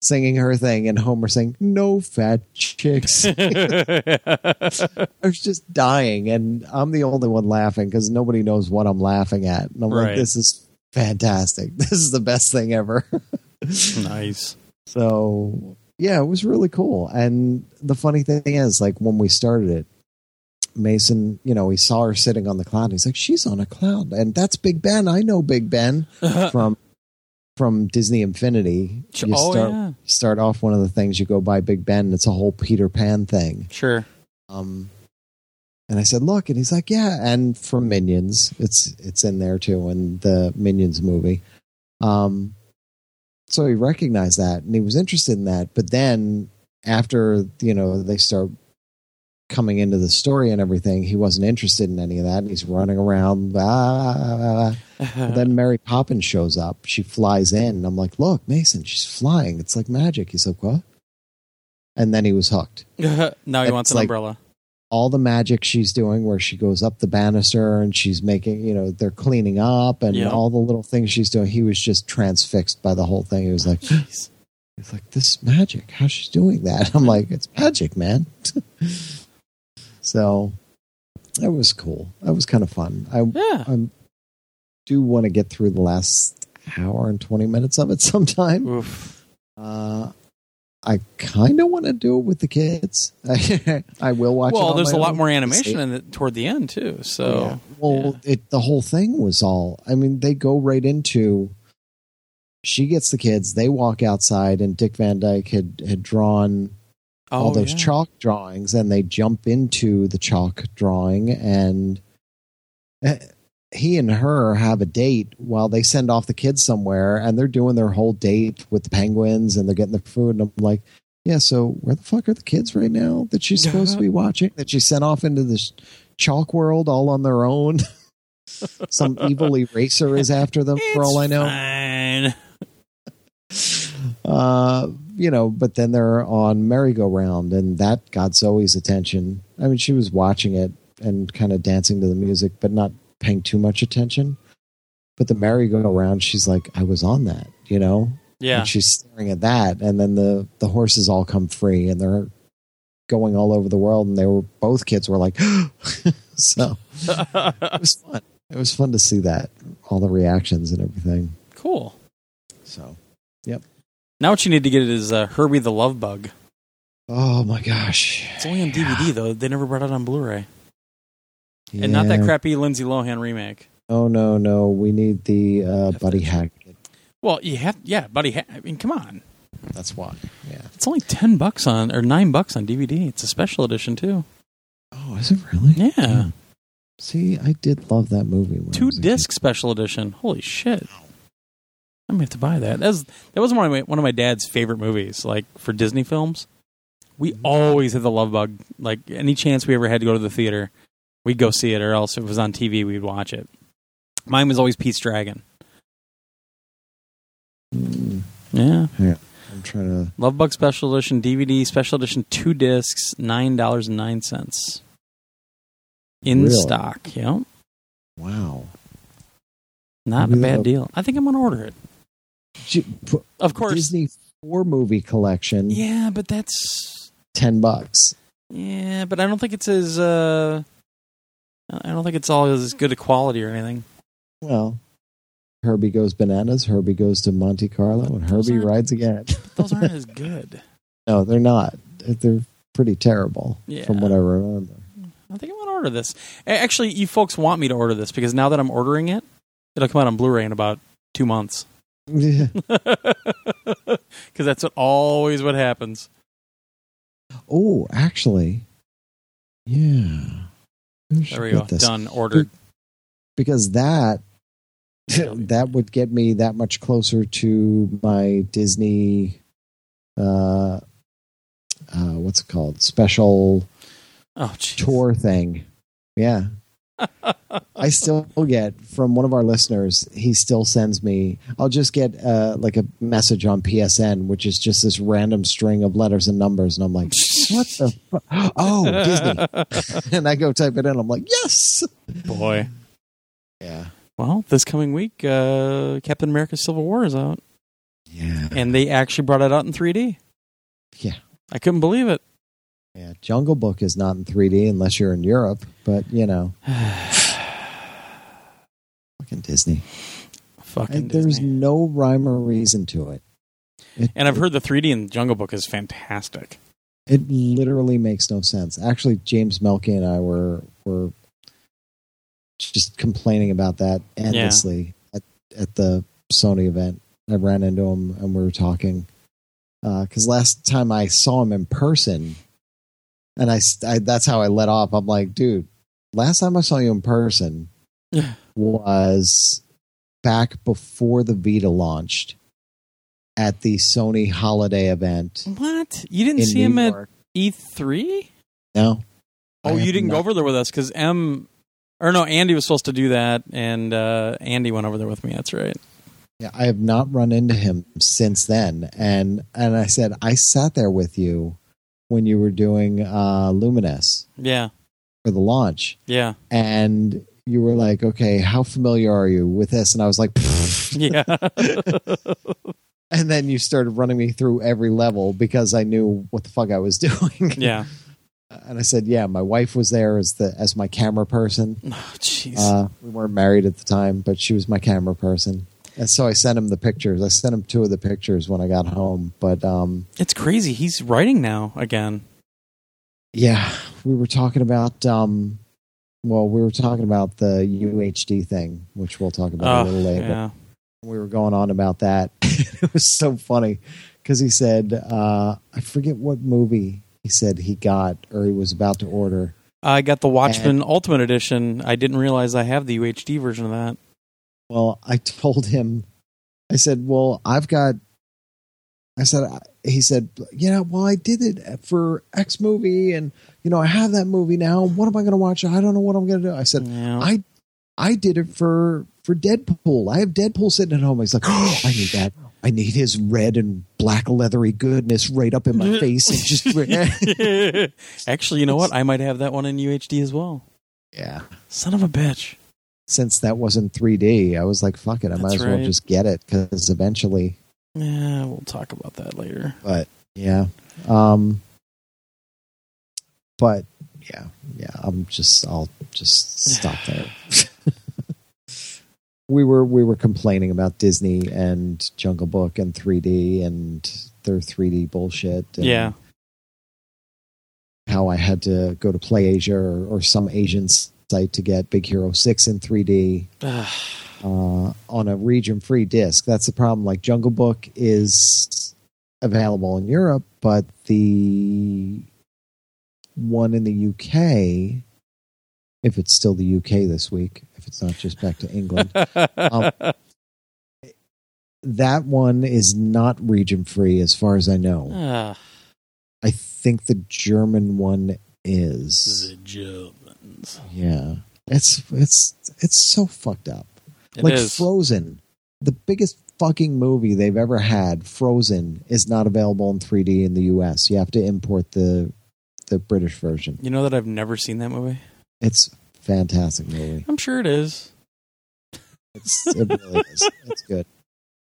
singing her thing and Homer saying, No fat chicks. (laughs) I was just dying, and I'm the only one laughing because nobody knows what I'm laughing at. And I'm Right. like, this is fantastic. (laughs) This is the best thing ever. nice. so, yeah, it was really cool. And the funny thing is, like, when we started it, Mason, you know, he saw her sitting on the cloud. He's like, she's on a cloud. And that's Big Ben. I know Big Ben (laughs) from. From Disney Infinity, you oh start yeah. start off one of the things you go by Big Ben. And it's a whole Peter Pan thing. Sure. Um, and I said, "Look," and he's like, "Yeah." And from Minions, it's it's in there too in the Minions movie. Um, so he recognized that, and he was interested in that. But then, after you know they start coming into the story and everything, he wasn't interested in any of that, and he's running around. Ah, (laughs) then Mary Poppins shows up. She flies in, and I'm like, "Look, Mason, she's flying. It's like magic." He's like, "What?" And then he was hooked (laughs) now he It's wants an like- umbrella. all the magic she's doing where she goes up the banister and she's making you know they're cleaning up and Yeah. all the little things she's doing he was just transfixed by the whole thing he was like Jeez. it's like this magic how's she doing that (laughs) i'm like it's magic man so that was cool that was kind of fun i Yeah. I do want to get through the last hour and 20 minutes of it (laughs) sometime Oof. uh I kind of want to do it with the kids. (laughs) I, will watch. it Well, on there's a my lot more animation in it toward the end too. So Yeah. well, it the whole thing was all. I mean, they go right into. She gets the kids. They walk outside, and Dick Van Dyke had had drawn all Oh, those yeah. chalk drawings, and they jump into the chalk drawing, and eh, he and her have a date while they send off the kids somewhere, and they're doing their whole date with the penguins, and they're getting the food, and I'm like. Yeah, so where the fuck are the kids right now that she's supposed to be (laughs) watching? That she sent off into this chalk world all on their own? (laughs) Some evil (laughs) eraser is after them, for all I know. fine. Uh, you know, but then they're on merry-go-round, and that got Zoe's attention. I mean, she was watching it and kind of dancing to the music, but not paying too much attention. But the merry-go-round, she's like, I was on that, you know? Yeah. And she's staring at that, and then the the horses all come free, and they're going all over the world, and they were both kids were like, (gasps) so it was (laughs) fun. It was fun to see that all the reactions and everything. cool. So Yep. Now what you need to get is uh, Herbie the Love Bug. Oh my gosh. It's only on DVD though. They never brought it on Blu-ray, and not that crappy Lindsay Lohan remake. Oh no, no. We need the uh, Buddy Hackett. Well, you have yeah, buddy. Ha- I mean, come on. That's why. Yeah. It's only ten bucks on or nine bucks on DVD. It's a special edition too. Oh, is it really? Yeah, Hmm. See, I did love that movie. Two disc special edition. Holy shit! I'm gonna have to buy that. That was that was one of my one of my dad's favorite movies. Like for Disney films, we Mhm. always had the Love Bug. Like any chance we ever had to go to the theater, we'd go see it, or else if it was on TV, we'd watch it. Mine was always Pete's Dragon. Mm, Yeah, I'm trying to. Love Bug Special Edition DVD, Special Edition, two discs, nine dollars and nine cents. In Really? stock, yeah. Wow. Not a bad that'll- deal. I think I'm gonna order it. Of course. Disney four movie collection. Yeah, but that's Ten bucks. yeah, but I don't think it's as uh I don't think it's all as good a quality or anything. Well, Herbie goes bananas. Herbie goes to Monte Carlo, and Those Herbie rides again. (laughs) Those aren't as (laughs) good. no, they're not. They're pretty terrible, Yeah. from what I remember. I think I'm gonna order this. Actually, you folks want me to order this because now that I'm ordering it, it'll come out on Blu-ray in about two months. Because (laughs) (laughs) that's what, always what happens. oh, actually, yeah. There we go. this? Done. Ordered. Because that (laughs) that would get me that much closer to my Disney. Uh, uh, what's it called? Special Oh, tour thing. Yeah. I still get from one of our listeners, he still sends me, I'll just get uh, like a message on PSN, which is just this random string of letters and numbers. And I'm like, what the fu- Oh, Disney. (laughs) and I go type it in. I'm like, yes. Boy. Yeah. Well, this coming week, uh, Captain America: Civil War is out, Yeah. and they actually brought it out in 3D. Yeah. I couldn't believe it. Yeah. Jungle Book is not in 3D unless you're in Europe, but you know, (sighs) fucking Disney. Fucking And there's no rhyme or reason to it. It- And I've heard the 3D in Jungle Book is fantastic. It literally makes no sense. Actually, James Mielke and I were were just complaining about that endlessly at at the Sony event. I ran into him and we were talking uh, because last time I saw him in person, and I—that's how I let off. I'm like, dude, last time I saw you in person was back before the Vita launched at the Sony holiday event What? You didn't see New him at E3? No. I Oh, you didn't go over there with us because M, or no, Andy was supposed to do that, and uh, Andy went over there with me. That's right. Yeah, I have not run into him since then. And and I said I sat there with you when you were doing uh Lumines Yeah, for the launch. yeah, And you were like, "Okay, how familiar are you with this?" And I was like, (laughs) yeah. and then you started running me through every level because I knew what the fuck I was (laughs) doing. yeah. And I said, "Yeah, my wife was there as the as my camera person. (sighs) Oh, jeez. Uh, we weren't married at the time, but she was my camera person." And so I sent him the pictures. I sent him two of the pictures when I got home. But um, it's crazy. He's writing now again. Yeah, we were talking about um well, we were talking about the UHD thing, which we'll talk about Oh, a little later. yeah. We were going on about that. (laughs) it was so funny because he said uh I forget what movie he said he got or he was about to order. I got the Watchmen Ultimate Edition. I didn't realize I have the UHD version of that. Well, I told him I said, "Well, I've got I said he said, "Yeah, well, I did it for X movie and you know, I have that movie now. What am I going to watch? I don't know what I'm going to do." I said, Yeah. I I did it for for Deadpool. I have Deadpool sitting at home. He's like, oh, I (gasps) need that. I need his red and black leathery goodness right up in my (laughs) face. And just (laughs) Actually, you know what? I might have that one in UHD as well. yeah. Son of a bitch. Since that wasn't 3D, I was like, fuck it. I might That's as well just get it because eventually. Yeah, we'll talk about that later. But yeah, um, but yeah, yeah. I'm just. I'll just stop there. (laughs) we were we were complaining about Disney and Jungle Book and 3D and their 3D bullshit. And Yeah. how I had to go to PlayAsia or, or some Asian site to get Big Hero Six in 3D uh, on a region-free disc. That's the problem. Like Jungle Book is available in Europe, but the one in the UK, if it's still the UK this week, if it's not just back to England, (laughs) um, that one is not region-free as far as I know. I think the German one is. Germans. Yeah, it's it's it's so fucked up. It like is. Frozen, the biggest fucking movie they've ever had. Frozen is not available in 3D in the U.S. You have to import the the British version. you know that I've never seen that movie. It's fantastic movie. I'm sure it is. It's it really is. It's good.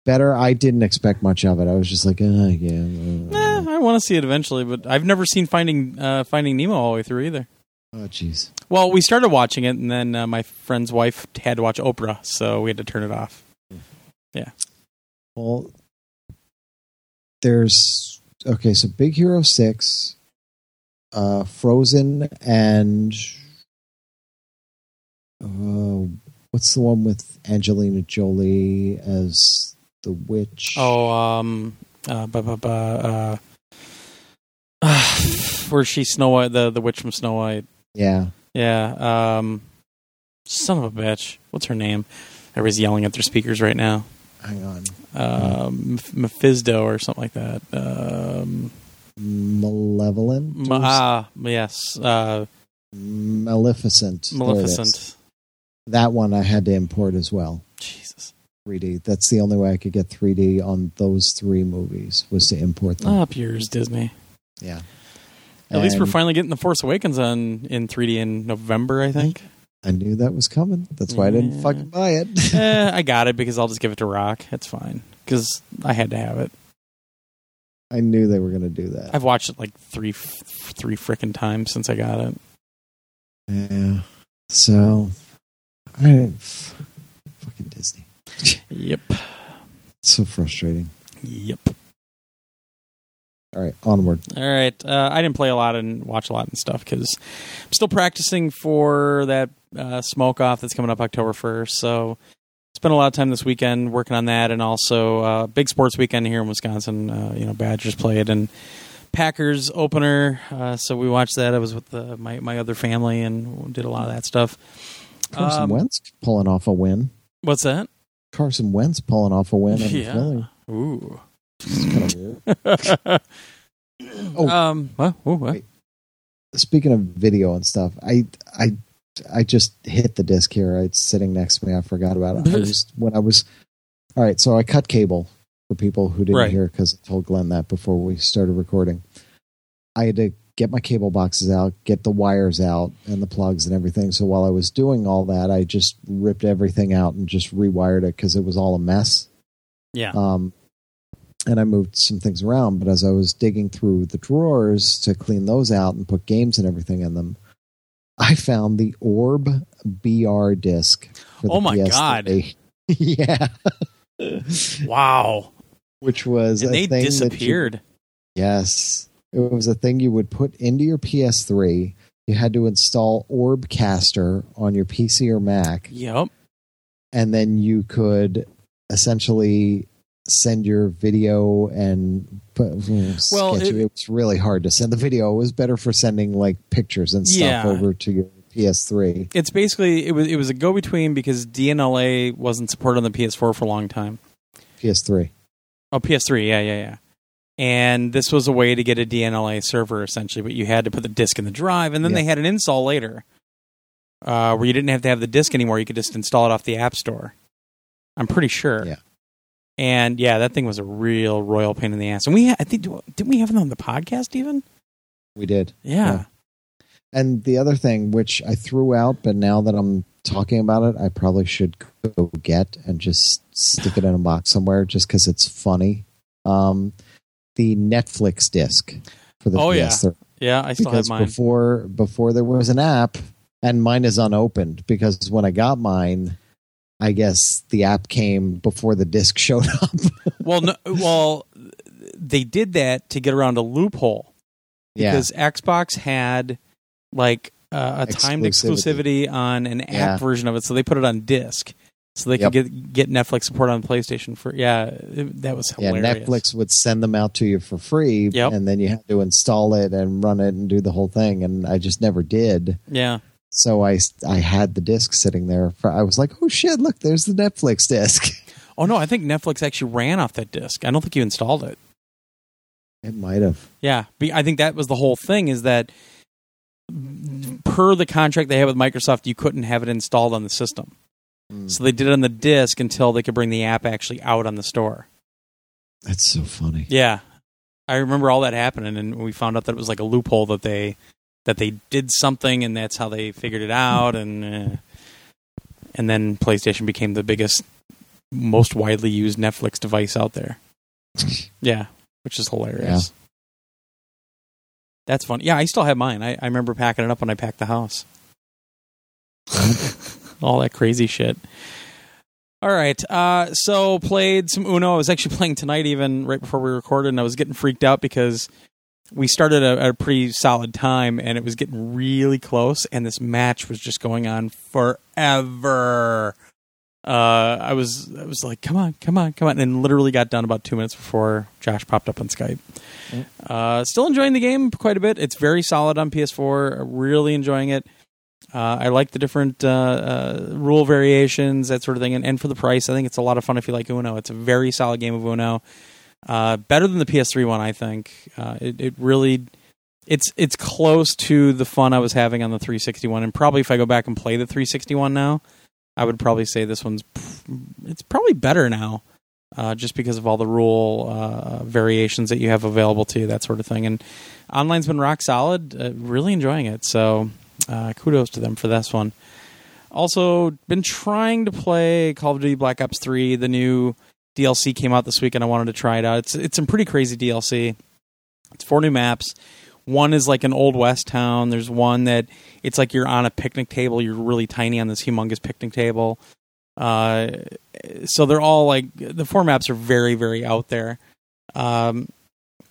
Better. I didn't expect much of it. I was just like, uh, yeah. uh, Eh, I want to see it eventually, but I've never seen Finding uh, Finding Nemo all the way through either. Oh, jeez. Well, we started watching it, and then uh, my friend's wife had to watch Oprah, so we had to turn it off. Yeah. Well, there's okay. So Big Hero Six, uh, Frozen, and uh, what's the one with Angelina Jolie as the witch? Oh, um, uh, bu- bu- bu- uh, (sighs) where's she Snow White, the the witch from Snow White? Yeah. Yeah. Um, son of a bitch. What's her name? Everybody's yelling at their speakers right now. Hang on, Um, Mephisto or something like that. Um, Malevolent, Ma- ah, yes. Uh, Maleficent, There it is. Maleficent. That one I had to import as well. Jesus. 3D. That's the only way I could get 3D on those three movies was to import them. Up yours, Disney. yeah. At least we're finally getting the Force Awakens on in 3D in November, I think. I knew that was coming. That's why I didn't Yeah. fucking buy it. (laughs) eh, I got it because I'll just give it to Rock. It's fine because I had to have it. I knew they were going to do that. I've watched it like three, three frickin' times since I got it. yeah. So, I didn't. Fucking Disney. Yep. So frustrating. Yep. All right, onward. All right. Uh, I didn't play a lot and watch a lot and stuff because I'm still practicing for that uh, smoke off that's coming up October 1st. So spent a lot of time this weekend working on that, and also uh, big sports weekend here in Wisconsin. Uh, you know, Badgers played and Packers opener. Uh, so we watched that. I was with the, my my other family and did a lot of that stuff. Carson Um, Wentz pulling off a win. What's that? Carson Wentz pulling off a win Yeah. Philly. Ooh. It's kind of weird. (laughs) Oh. Um. What? What? Speaking of video and stuff, I I I just hit the disc here. It's sitting next to me. I forgot about it. I was when I was all right. So I cut cable for people who didn't Right. hear because I told Glenn that before we started recording. I had to get my cable boxes out, get the wires out, and the plugs and everything. So while I was doing all that, I just ripped everything out and just rewired it because it was all a mess. Yeah. Um, and I moved some things around, but as I was digging through the drawers to clean those out and put games and everything in them, I found the Orb BR disc. Oh my PS3. (laughs) yeah, Wow. which was And a they thing that you- disappeared. yes, it was a thing you would put into your PS3. You had to install Orbcaster on your PC or Mac, Yep. and then you could essentially send your video and put, Well, it, it was really hard to send the video. It was better for sending like pictures and stuff Yeah. over to your PS3. It's basically it was it was a go between because DLNA wasn't supported on the PS4 for a long time. PS3. Oh, PS3, yeah, yeah, yeah. And this was a way to get a DLNA server essentially, but you had to put the disk in the drive, and then Yeah. they had an install later, uh, where you didn't have to have the disk anymore. You could just install it off the App Store. I'm pretty sure. Yeah. And yeah, that thing was a real royal pain in the ass. And we, I think, didn't we have it on the podcast even? We did. Yeah. Yeah. And the other thing, which I threw out, but now that I'm talking about it, I probably should go get and just stick it in a box somewhere just because it's funny. Um, the Netflix disc for the Oh, yeah. PS3. Yeah, I still have mine. before before there was an app and mine is unopened because when I got mine I guess the app came before the disc (laughs) showed up. well, no, well, they did that to get around a loophole yeah. because Xbox had like uh, a timed Exclusivity. on an app Yeah. version of it, so they put it on disc, so they Yep. could get get Netflix support on the PlayStation. For yeah, it- that was Yeah. Netflix would send them out to you for free, Yep. and then you had to install it and run it and do the whole thing. And I just never did. Yeah, So I I had the disc sitting there. For, I was like, oh shit, look, there's the Netflix disc. (laughs) Oh no, I think Netflix actually ran off that disc. I don't think you installed it. It might have. Yeah, I think that was the whole thing. Is that per the contract they had with Microsoft, you couldn't have it installed on the system. Hmm. So they did it on the disc until they could bring the app actually out on the store. That's so funny. Yeah, I remember all that happening, and we found out that it was like a loophole that they that they did something, and that's how they figured it out, and uh, and then PlayStation became the biggest, most widely used Netflix device out there. (laughs) Yeah, which is hilarious. That's fun. Yeah, I still have mine. I, I remember packing it up when I packed the house. (laughs) All that crazy shit. All right. Uh, so played some Uno. I was actually (laughs) playing tonight, even right before we recorded, and I was getting freaked out because we started at a pretty solid time, and it was getting really close, and this match was just going on forever. Uh, I was I was like, come on, come on, come on, and literally got done about two minutes before Josh popped up on Skype. Uh, still enjoying the game quite a bit. It's very solid on PS4. Really enjoying it. Uh, I like the different uh, uh, rule variations, that sort of thing, and, and for the price, I think it's a lot of fun if you like Uno. It's a very solid game of Uno, uh, better than the PS3 one, I think. Uh, it, it really, it's it's close to the fun I was having on the 361, and probably if I go back and play the 361 now, I would probably say this one's it's probably better now, uh, just because of all the rule uh, variations that you have available to you, that sort of thing. And online's been rock solid. Uh, really enjoying it. So uh, kudos to them for this one. Also, been trying to play Call of Duty Black Ops 3. The new DLC came out this week, and I wanted to try it out. It's it's some pretty crazy DLC. It's four new maps. One is like an old west town. There's one that it's like you're on a picnic table. You're really tiny on this humongous picnic table. Uh, so they're all like the four maps are very very out there. Um,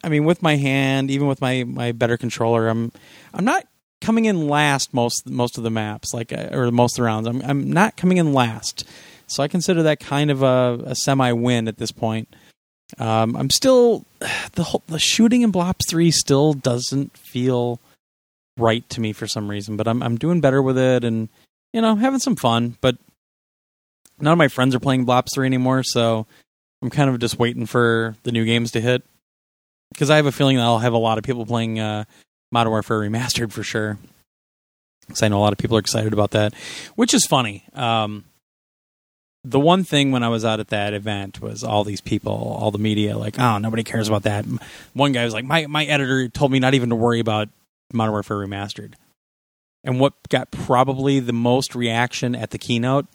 I mean, with my hand, even with my my better controller, I'm I'm not coming in last most most of the maps, like uh, or most of the rounds. I'm I'm not coming in last, so I consider that kind of a, a semi win at this point. Um, I'm still (sighs) the whole, the shooting in Blops Three still doesn't feel right to me for some reason, but I'm I'm doing better with it and you know having some fun. But none of my friends are playing Blops Three anymore, so I'm kind of just waiting for the new games to hit because I have a feeling that I'll have a lot of people playing uh, Modern Warfare Remastered for sure. Because I know a lot of people are excited about that, which is funny. Um, the one thing when I was out at that event was all these people, all the media, like, oh, nobody cares about that. One guy was like, my my editor told me not even to worry about Modern Warfare Remastered. And what got probably the most reaction at the keynote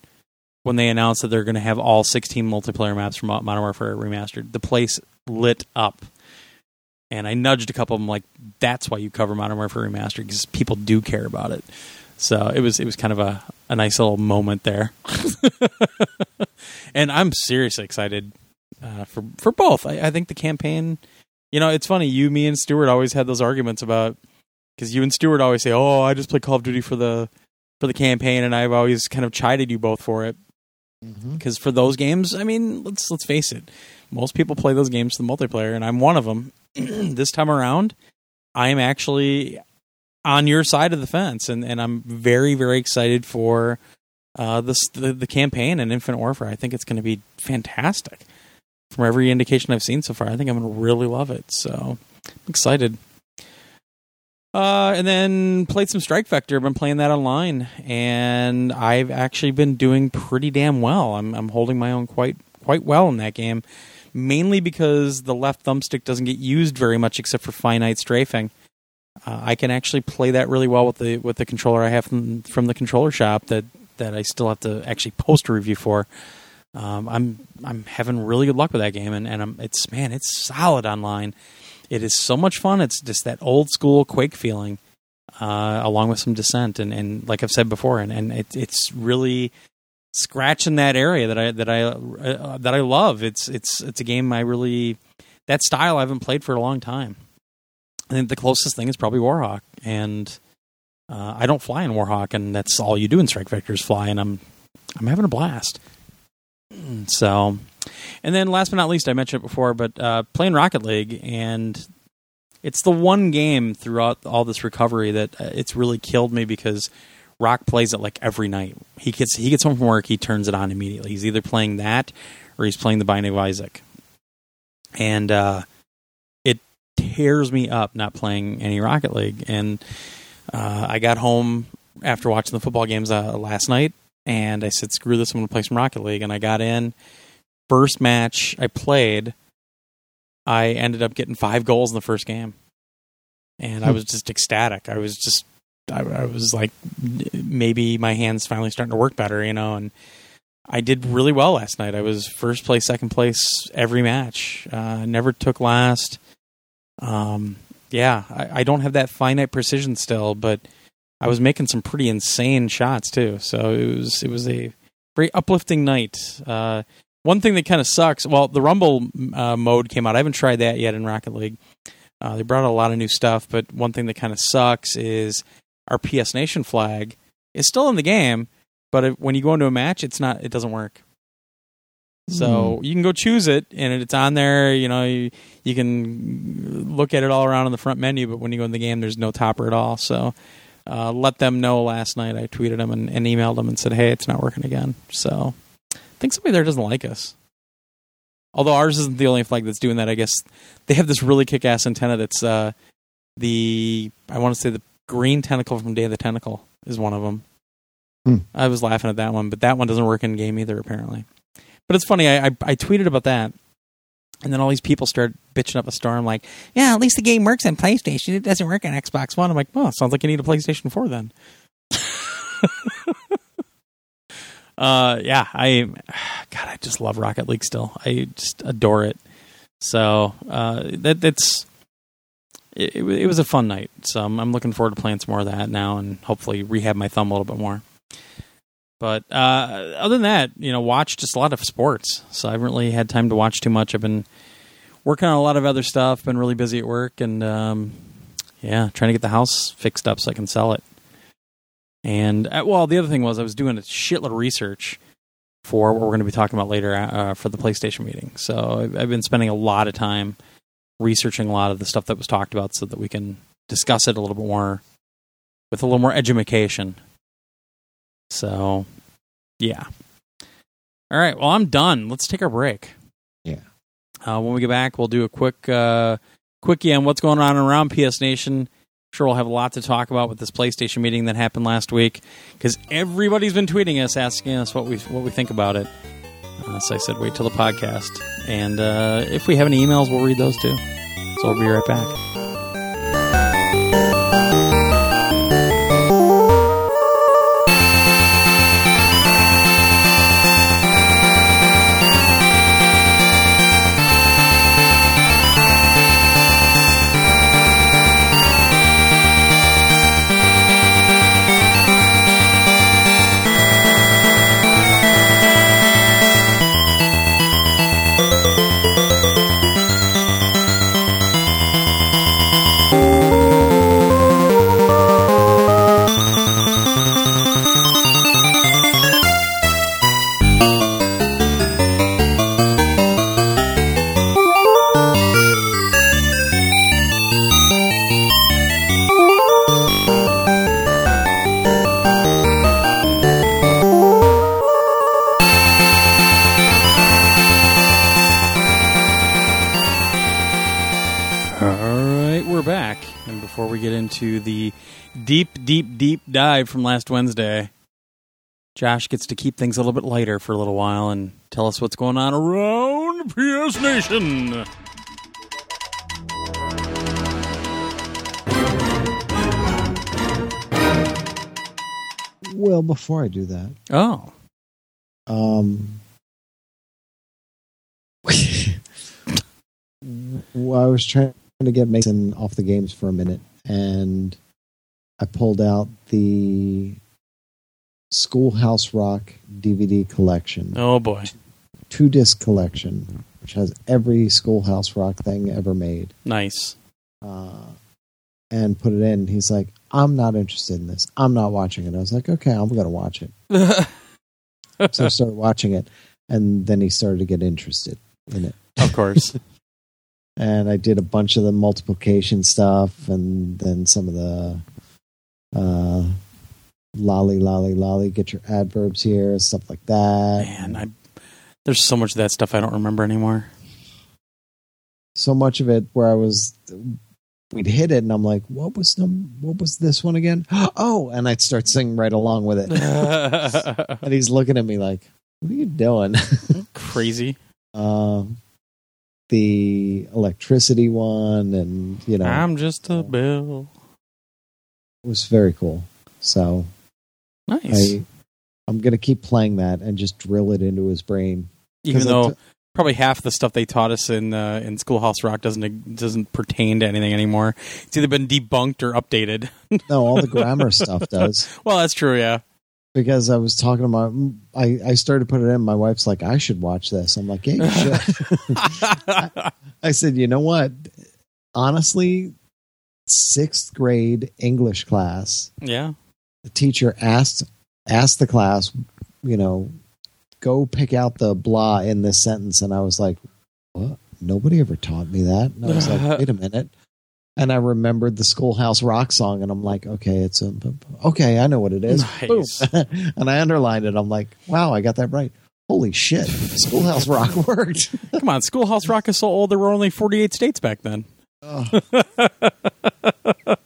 when they announced that they're going to have all 16 multiplayer maps from Modern Warfare Remastered, the place lit up. And I nudged a couple of them, like, that's why you cover Modern Warfare Remastered because people do care about it. So it was it was kind of a, a nice little moment there. (laughs) and I'm seriously excited uh, for for both. I, I think the campaign, you know, it's funny. You, me, and Stuart always had those arguments about because you and Stuart always say, "Oh, I just play Call of Duty for the for the campaign," and I've always kind of chided you both for it because for those games, I mean, let's let's face it, most people play those games for the multiplayer, and I'm one of them. (clears throat) this time around, I am actually on your side of the fence, and, and I'm very very excited for uh, this the, the campaign and Infinite Warfare. I think it's going to be fantastic. From every indication I've seen so far, I think I'm going to really love it. So I'm excited. Uh, and then played some Strike Vector. I've been playing that online, and I've actually been doing pretty damn well. I'm I'm holding my own quite quite well in that game, mainly because the left thumbstick doesn't get used very much except for finite strafing. Uh, I can actually play that really well with the with the controller I have from from the controller shop that that I still have to actually post a review for. Um, I'm I'm having really good luck with that game, and, and I'm, it's man, it's solid online. It is so much fun. It's just that old school Quake feeling, uh, along with some Descent, and, and like I've said before, and, and it, it's really scratching that area that I that I uh, that I love. It's it's it's a game I really that style I haven't played for a long time. I think the closest thing is probably Warhawk, and uh, I don't fly in Warhawk, and that's all you do in Strike Vector is fly, and I'm I'm having a blast. (clears throat) So, and then last but not least, I mentioned it before, but uh, playing Rocket League, and it's the one game throughout all this recovery that uh, it's really killed me because Rock plays it like every night. He gets he gets home from work, he turns it on immediately. He's either playing that or he's playing the Binding of Isaac, and uh, tears me up not playing any Rocket League. And uh, I got home after watching the football games uh, last night, and I said, "Screw this! I'm going to play some Rocket League." And I got in. First match I played, I ended up getting five goals in the first game, and I was just ecstatic. I was just, I, I was like, maybe my hands finally starting to work better, you know. And I did really well last night. I was first place, second place every match. Uh, never took last. Um, yeah, I, I don't have that finite precision still, but I was making some pretty insane shots too. So it was it was a very uplifting night. Uh, one thing that kind of sucks. Well, the Rumble uh, mode came out. I haven't tried that yet in Rocket League. Uh, they brought a lot of new stuff, but one thing that kind of sucks is our PS Nation flag is still in the game, but when you go into a match, it's not. It doesn't work. So Hmm. you can go choose it, and it's on there. You know, you, you can look at it all around on the front menu, but when you go in the game, there's no topper at all. So uh, let them know last night. I tweeted them and, and emailed them and said, "Hey, it's not working again." So I think somebody there doesn't like us. Although ours isn't the only flag that's doing that. I guess they have this really kick-ass antenna that's uh, the I want to say the green tentacle from Day of the Tentacle is one of them. Hmm. I was laughing at that one, but that one doesn't work in game either apparently. But it's funny. I, I I tweeted about that, and then all these people started bitching up a storm like, "Yeah, at least the game works on PlayStation. It doesn't work on Xbox One." I'm like, "Well, sounds like you need a PlayStation 4 then." (laughs) uh, yeah, I, (sighs) God, I just love Rocket League still. I just adore it. So uh, that that's it, it, it was a fun night. So I'm, I'm looking forward to playing some more of that now, and hopefully rehab my thumb a little bit more. But uh, other than that, you know, watch just a lot of sports. So I haven't really had time to watch too much. I've been working on a lot of other stuff. Been really busy at work, and um, yeah, trying to get the house fixed up so I can sell it. And uh, well, the other thing was I was doing a shitload of research for what we're going to be talking about later uh, for the PlayStation meeting. So I've, I've been spending a lot of time researching a lot of the stuff that was talked about, so that we can discuss it a little bit more with a little more education. So, yeah. All right. Well, I'm done. Let's take a break. Yeah. Uh, when we get back, we'll do a quick uh, quickie on what's going on around PS Nation. Sure, we'll have a lot to talk about with this PlayStation meeting that happened last week because everybody's been tweeting us, asking us what we what we think about it. Uh, so I said, wait till the podcast, and uh, if we have any emails, we'll read those too. So we'll be right back. Deep, deep, dive from last Wednesday, Josh gets to keep things a little bit lighter for a little while and tell us what's going on around PS Nation. Well, before I do that, Oh, um, (laughs) well, I was trying to get Mason off the games for a minute, and I pulled out the Schoolhouse Rock DVD collection, Oh boy. two disc collection, which has every Schoolhouse Rock thing ever made, Nice. uh, and put it in. He's like, I'm not interested in this. I'm not watching it. I was like, okay, I'm going to watch it. (laughs) So I started watching it, and then he started to get interested in it. of course. (laughs) (laughs) and I did a bunch of the multiplication stuff, and then some of the uh, lolly, lolly, lolly, get your adverbs here, stuff like that. Man, I there's so much of that stuff I don't remember anymore. So much of it where I was, we'd hit it, and I'm like, what was num- what was this one again? (gasps) Oh, and I'd start singing right along with it, (laughs) and he's looking at me like, what are you doing? (laughs) Crazy. um, the electricity one, and you know, I'm just a bill. It was very cool. So Nice. I, I'm gonna keep playing that and just drill it into his brain. Even though t- probably half the stuff they taught us in uh, in Schoolhouse Rock doesn't doesn't pertain to anything anymore. It's either been debunked or updated. (laughs) no, all the grammar stuff does. (laughs) Well, that's true. Yeah. Because I was talking to my, I, I started putting it in. My wife's like, I should watch this. I'm like, yeah, you should. (laughs) I said, you know what? Honestly, sixth grade English class, yeah. the teacher asked asked the class, you know, go pick out the blah in this sentence, and I was like, what? Nobody ever taught me that. And I was like, (laughs) wait a minute. And I remembered the Schoolhouse Rock song, and I'm like, okay, it's a okay, I know what it is. Nice. (laughs) And I underlined it. I'm like, wow, I got that right. Holy shit, Schoolhouse Rock (laughs) worked. Come on, Schoolhouse Rock is so old. There were only 48 states back then. Oh. (laughs)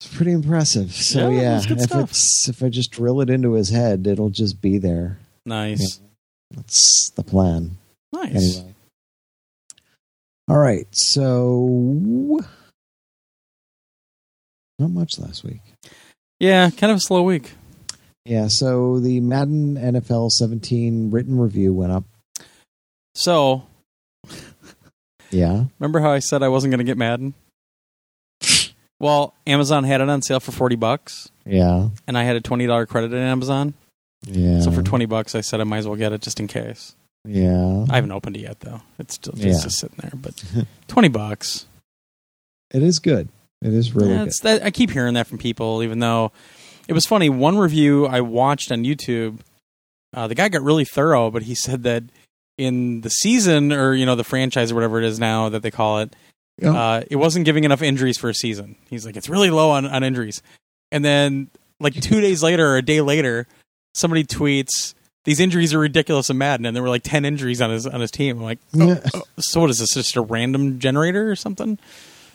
it's pretty impressive. So Yeah, yeah, if stuff. it's if I just drill it into his head, it'll just be there. Nice. That's the plan. Nice. Anyway. All right. So not much last week. Yeah, kind of a slow week. Yeah, so the Madden NFL 17 written review went up. So, Yeah. remember how I said I wasn't going to get Madden? well, Amazon had it on sale for 40 bucks, Yeah. and I had a $20 credit in Amazon. Yeah. So for 20 bucks, I said I might as well get it just in case. Yeah. I haven't opened it yet though. It's still it's Yeah. just sitting there, but (laughs) 20 bucks. It is good. It is really Yeah, good. that I keep hearing that from people even though it was funny one review I watched on YouTube uh, the guy got really thorough but he said that in the season or you know the franchise or whatever it is now that they call it Yeah. uh, it wasn't giving enough injuries for a season. He's like it's really low on, on injuries. And then like 2 days later or a day later somebody tweets these injuries are ridiculous and Madden and there were like 10 injuries on his on his team. I'm like Yeah. so what is this just a random generator or something?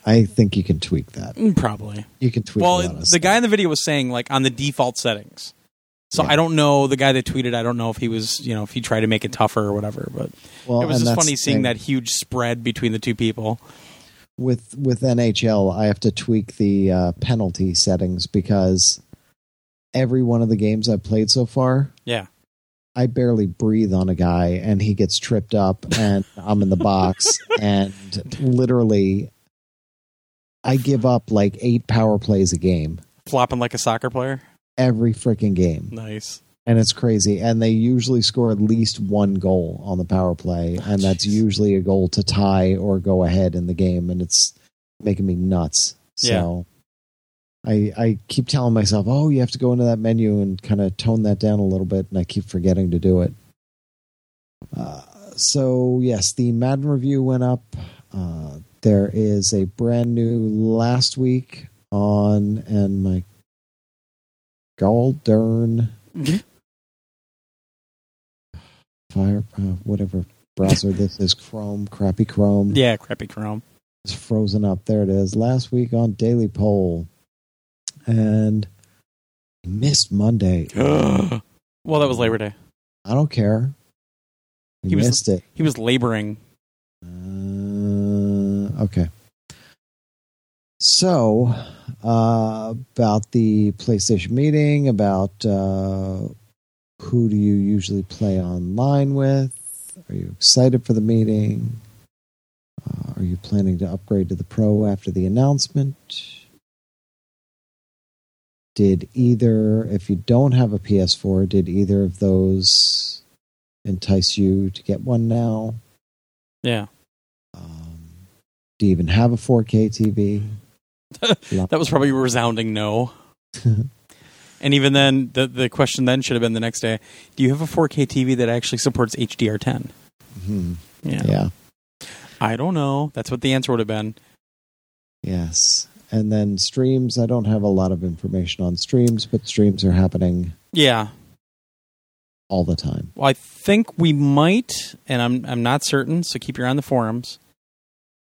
I think you can tweak that. Mm, Probably. You can tweak Well, the stuff. guy in the video was saying like on the default settings. So Yeah. I don't know the guy that tweeted. I don't know if he was, you know, if he tried to make it tougher or whatever. But well, it was just funny seeing that huge spread between the two people. with with NHL, I have to tweak the uh, penalty settings because every one of the games I've played so far, Yeah, I barely breathe on a guy and he gets tripped up and I'm in the box (laughs) and literally I give up like eight power plays a game flopping like a soccer player. Every freaking game Nice. and it's crazy and they usually score at least one goal on the power play Oh, and that's jeez. usually a goal to tie or go ahead in the game and it's making me nuts so I, I keep telling myself, oh, you have to go into that menu and kind of tone that down a little bit, and I keep forgetting to do it. Uh, so, yes, the Madden review went up. Uh, there is a brand new last week on, and my Galdern fire, uh, whatever browser this is, Chrome, crappy Chrome, Yeah, crappy Chrome. is frozen up. There it is. Last week on Daily Poll. And missed Monday. (gasps) well, that was Labor Day. I don't care. He He was- missed it. He was laboring. Uh, okay. So, uh, about the PlayStation meeting, about uh, who do you usually play online with? Are you excited for the meeting? Uh, are you planning to upgrade to the Pro after the announcement? did either, if you don't have a PS4, did either of those entice you to get one now? Yeah. Um, do you even have a 4K TV? That was probably a resounding no. (laughs) and even then, the the question then should have been the next day: Do you have a 4K TV that actually supports HDR10? Mhm. Yeah. Yeah. I don't know. That's what the answer would have been. Yes. And then streams, I don't have a lot of information on streams, but streams are happening Yeah. all the time. Well, I think we might, and I'm I'm not certain. So keep your eye on the forums.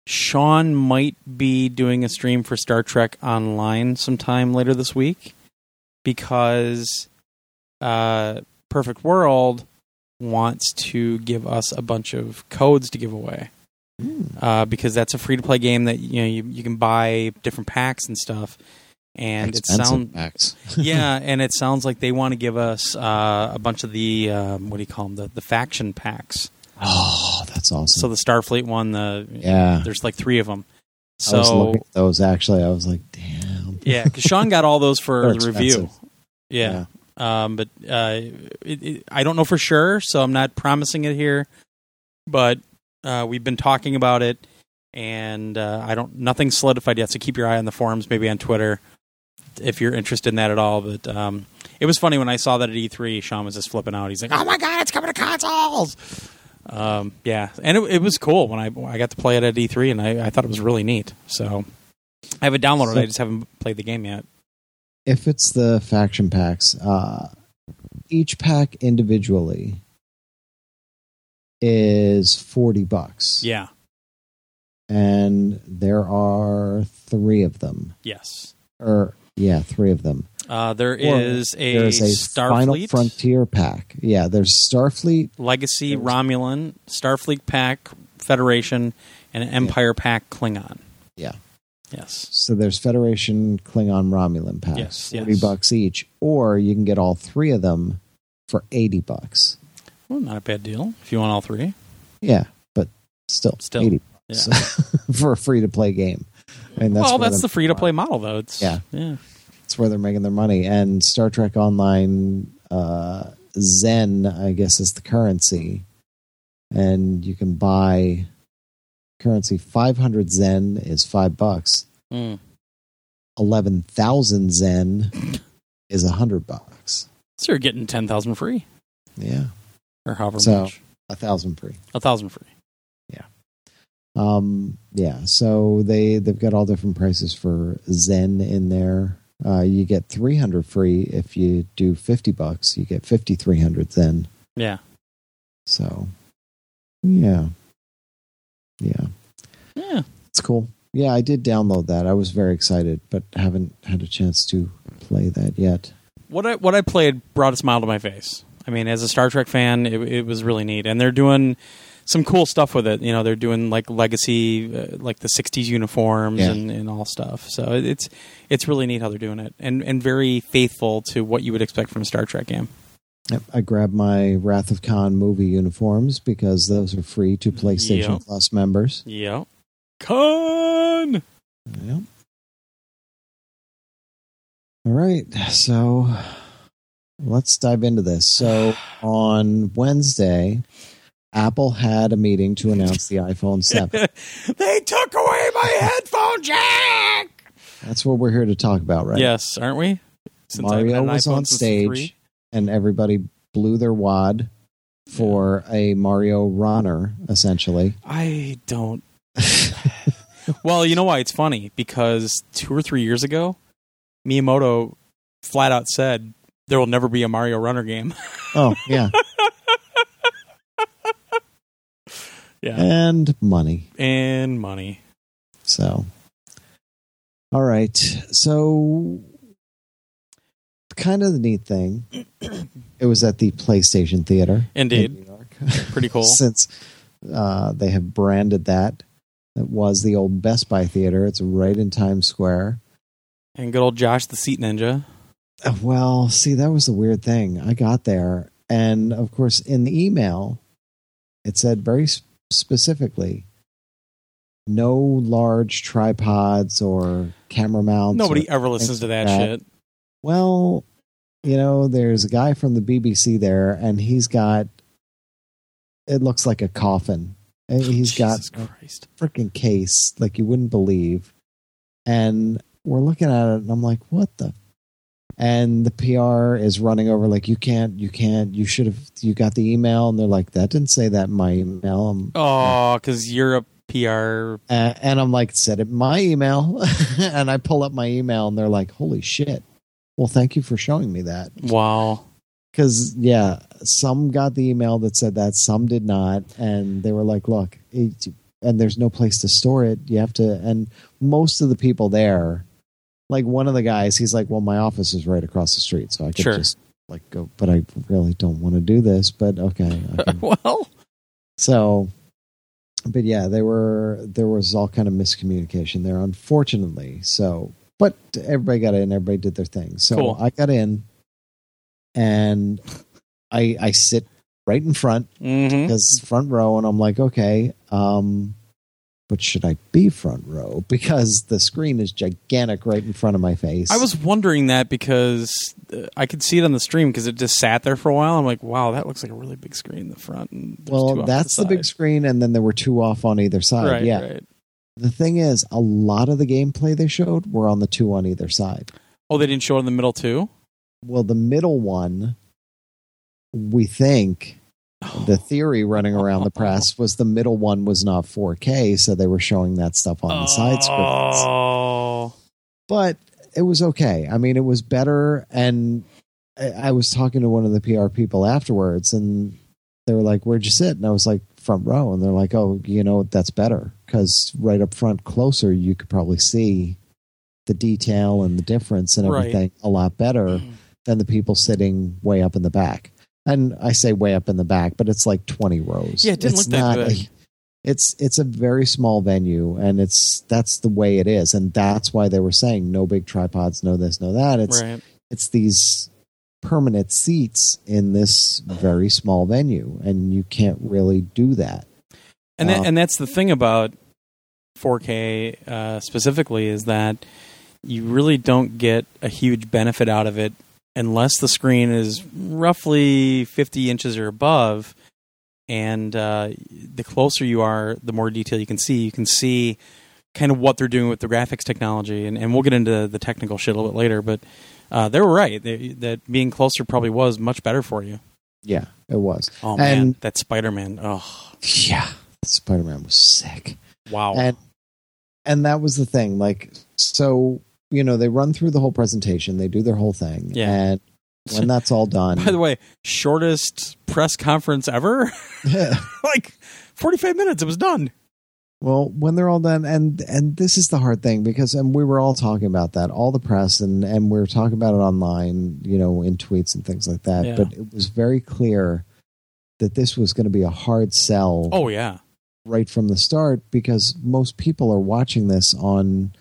Sean might be doing a stream for Star Trek Online sometime later this week because uh, Perfect World wants to give us a bunch of codes to give away uh, because that's a free to play game that you know you, you can buy different packs and stuff. And it sounds packs. (laughs) yeah, and it sounds like they want to give us uh, a bunch of the um, what do you call them the the faction packs. Oh, that's awesome. So the Starfleet one, the yeah. there's like three of them. I was So looking at those actually. I was like, damn. yeah, because Sean got all those for (laughs) the review. expensive. Yeah, um, but uh, it, it, I don't know for sure, so I'm not promising it here. But uh, we've been talking about it, and uh, I don't nothing solidified yet. So keep your eye on the forums, maybe on Twitter, if you're interested in that at all. But um, it was funny when I saw that at E3. Sean was just flipping out. He's like, "Oh my god, it's coming to consoles!" Um, yeah, and it, it was cool when I I got to play it at E3, and I, I thought it was really neat. So I have it downloaded. So- I just haven't played the game yet. If it's the faction packs, uh, each pack individually is 40 bucks. Yeah. And there are three of them. Yes. Or, yeah, three of them. Uh, there is a, There's a Final Starfleet Frontier pack. Yeah, there's Starfleet. Legacy There's- Romulan, Starfleet pack Federation, and an Empire pack Klingon. Yeah. Yes. So there's Federation, Klingon, Romulan packs. Yes, 40 yes. bucks each. Or you can get all three of them for 80 bucks. Well, not a bad deal if you want all three. Yeah, but still, Still, 80 Yeah. bucks (laughs) for a free to play game. And that's well, that's the free to play model, though. It's Yeah. yeah. That's where they're making their money. And Star Trek Online, uh, Zen, I guess, is the currency. And you can buy currency. 500 Zen is five bucks. Mm. 11,000 Zen (laughs) is a hundred bucks. So you're getting ten thousand free, Yeah. or however So- much. A thousand free. A thousand free. Yeah. Um, yeah, so they they've got all different prices for Zen in there. Uh, you get three hundred free if you do fifty bucks. You get fifty three hundred then. Yeah. So, yeah, yeah, Yeah. it's cool. Yeah, I did download that. I was very excited, but haven't had a chance to play that yet. What I what I played brought a smile to my face. I mean, as a Star Trek fan, it, it was really neat, and they're doing some cool stuff with it. You know, they're doing like legacy, uh, like the '60s uniforms Yeah. and, and all stuff. So it's it's really neat how they're doing it, and and very faithful to what you would expect from a Star Trek game. Yep, I grabbed my Wrath of Khan movie uniforms because those are free to PlayStation Yep. Plus members. Yep. Khan. Yep. All right, so let's dive into this. So (sighs) on Wednesday, Apple had a meeting to announce the iPhone 7. (laughs) they took away my headphone jack. That's what we're here to talk about, right? Yes, aren't we? Since Mario was on stage, and everybody blew their wad for a Mario runner, essentially. I don't. (laughs) well, you know why it's funny because two or three years ago, Miyamoto flat out said there will never be a Mario Runner game. oh, yeah. (laughs) yeah, and money. and money. So, all right. So, kind of the neat thing, it was at the PlayStation Theater in Indeed, New York. pretty cool. (laughs) Since uh, they have branded that, it was the old Best Buy Theater. It's right in Times Square. And good old Josh, the Seat Ninja. Uh, Well, see, that was the weird thing. I got there, and of course, in the email, it said very specifically no large tripods or camera mounts. Nobody ever listens to that that. shit. Well, you know, there's a guy from the BBC there, and he's got. It looks like a coffin. And He's Jesus got Christ. a freaking case like you wouldn't believe, and we're looking at it, and I'm like, "What the?" And the PR is running over like, "You can't, you can't, you should have, you got the email," and they're like, "That didn't say that in my email." I'm, Oh, because you're a PR. Uh, and I'm like, said it in my email. (laughs) and I pull up my email and they're like, holy shit. Well, thank you for showing me that. Wow. Because, yeah, some got the email that said that, some did not. And they were like, look, it, and there's no place to store it. You have to, and most of the people there, like one of the guys, he's like, well, my office is right across the street. So I could Sure. just like go, but I really don't want to do this. But okay. (laughs) Well, so, but yeah, they were there was all kind of miscommunication there, unfortunately. So, but everybody got in, everybody did their thing. So Cool. I got in, and I I sit right in front mhm. because front row, and I'm like, okay, um, but should I be front row (laughs) because the screen is gigantic right in front of my face? I was wondering that because uh, I could see it on the stream because it just sat there for a while. I'm like, wow, that looks like a really big screen in the front. And well, that's to the, big screen, and then there were two off on either side. Right, yeah, right. the thing is, a lot of the gameplay they showed were on the two on either side. Oh, they didn't show it in the middle too. Well, the middle one, we think the theory running around the press was the middle one was not 4K, so they were showing that stuff on the side screens. Oh, But it was okay. I mean, it was better. And I was talking to one of the PR people afterwards, and they were like, "Where'd you sit?" And I was like, "Front row." And they're like, "Oh, you know, that's better because right up front, closer, you could probably see." The detail and the difference and Right. everything a lot better mm. than the people sitting way up in the back. And I say way up in the back, but it's like 20 rows. Yeah, it didn't It's look that big. a- it's it's a very small venue and it's that's the way it is and that's why they were saying no big tripods, no this, no that. It's right. it's these permanent seats in this very small venue and you can't really do that. And that, Um, and that's the thing about 4K uh, specifically is that you really don't get a huge benefit out of it unless the screen is roughly 50 inches or above. And uh, the closer you are, the more detail you can see. You can see kind of what they're doing with the graphics technology, and, and we'll get into the technical shit a little bit later. But uh, they were right they, that being closer probably was much better for you. Yeah, it was. Oh man, And- that Spider Man! Oh Yeah. Spider-Man was sick. wow! and and that was the thing like so you know they run through the whole presentation they do their whole thing Yeah. and when that's all done (laughs) By the way, shortest press conference ever. (laughs) like 45 minutes. It was done. well when they're all done and and this is the hard thing because and we were all talking about that all the press and and we were talking about it online you know in tweets and things like that Yeah. but it was very clear that this was going to be a hard sell Oh yeah. right from the start because most people are watching this on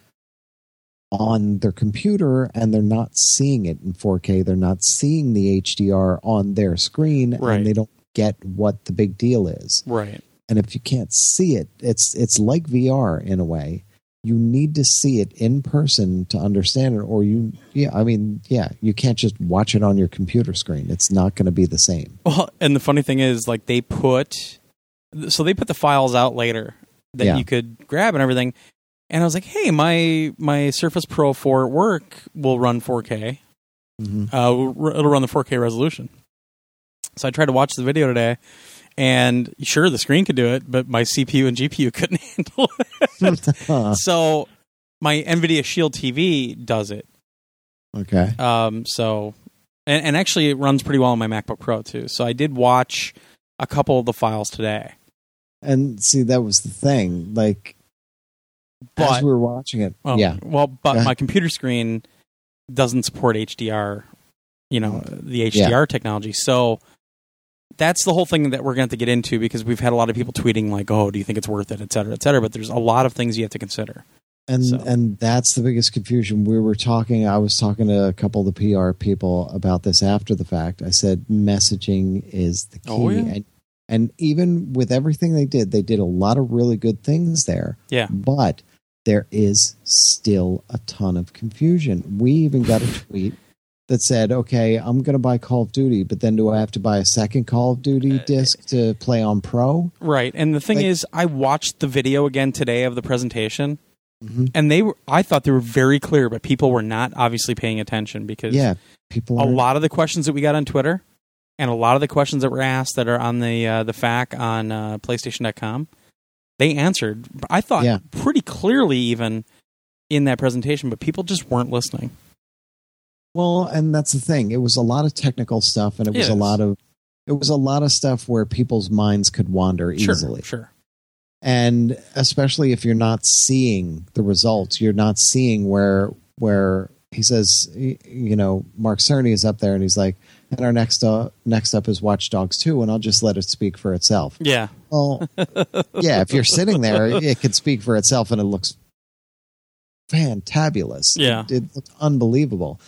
on their computer and they're not seeing it in 4K. They're not seeing the HDR on their screen Right. and they don't get what the big deal is. Right. And if you can't see it, it's it's like VR in a way. You need to see it in person to understand it or you yeah, I mean, yeah, you can't just watch it on your computer screen. It's not going to be the same. Well, and the funny thing is, like, they put, so they put the files out later that Yeah. you could grab and everything. And I was like, hey, my my Surface Pro 4 at work will run 4K. Mhm. Uh, it'll run the 4K resolution. So I tried to watch the video today, and sure, the screen could do it, but my CPU and GPU (laughs) couldn't handle it. (laughs) So my NVIDIA Shield TV does it. okay. Um, so, and, and actually, it runs pretty well on my MacBook Pro too. So I did watch a couple of the files today. And see, that was the thing. Like, But- as we were watching it, Oh, yeah, Well, but my computer screen doesn't support HDR. You know, uh, the HDR technology. So that's the whole thing that we're going to have to get into because we've had a lot of people tweeting like, "Oh, do you think it's worth it?" et cetera, et cetera. But there's a lot of things you have to consider. and So- and that's the biggest confusion. We were talking. I was talking to a couple of the PR people about this after the fact. I said messaging is the key, Oh, yeah. and and even with everything they did, they did a lot of really good things there. Yeah. but there is still a ton of confusion. We even got a (laughs) tweet that said, okay, I'm going to buy Call of Duty, but then do I have to buy a second Call of Duty Uh, disc to play on Pro? Right. And the thing Like- is, I watched the video again today of the presentation, Mhm. and they were. I thought they were very clear, but people were not obviously paying attention because Yeah, people a lot of the questions that we got on Twitter, and a lot of the questions that were asked that are on the uh, the FAQ on uh, PlayStation.com, they answered. I thought Yeah. pretty clearly even in that presentation, but people just weren't listening. Well, and that's the thing. It was a lot of technical stuff, and it was a lot of it was a lot of stuff where people's minds could wander easily. Sure, sure. and especially if you're not seeing the results you're not seeing where where he says you know mark cerny is up there and he's like and our next uh, next up is watch dogs 2 and i'll just let it speak for itself. Yeah, well yeah if you're sitting there it can speak for itself and it looks fantabulous. Yeah. it, it looks unbelievable.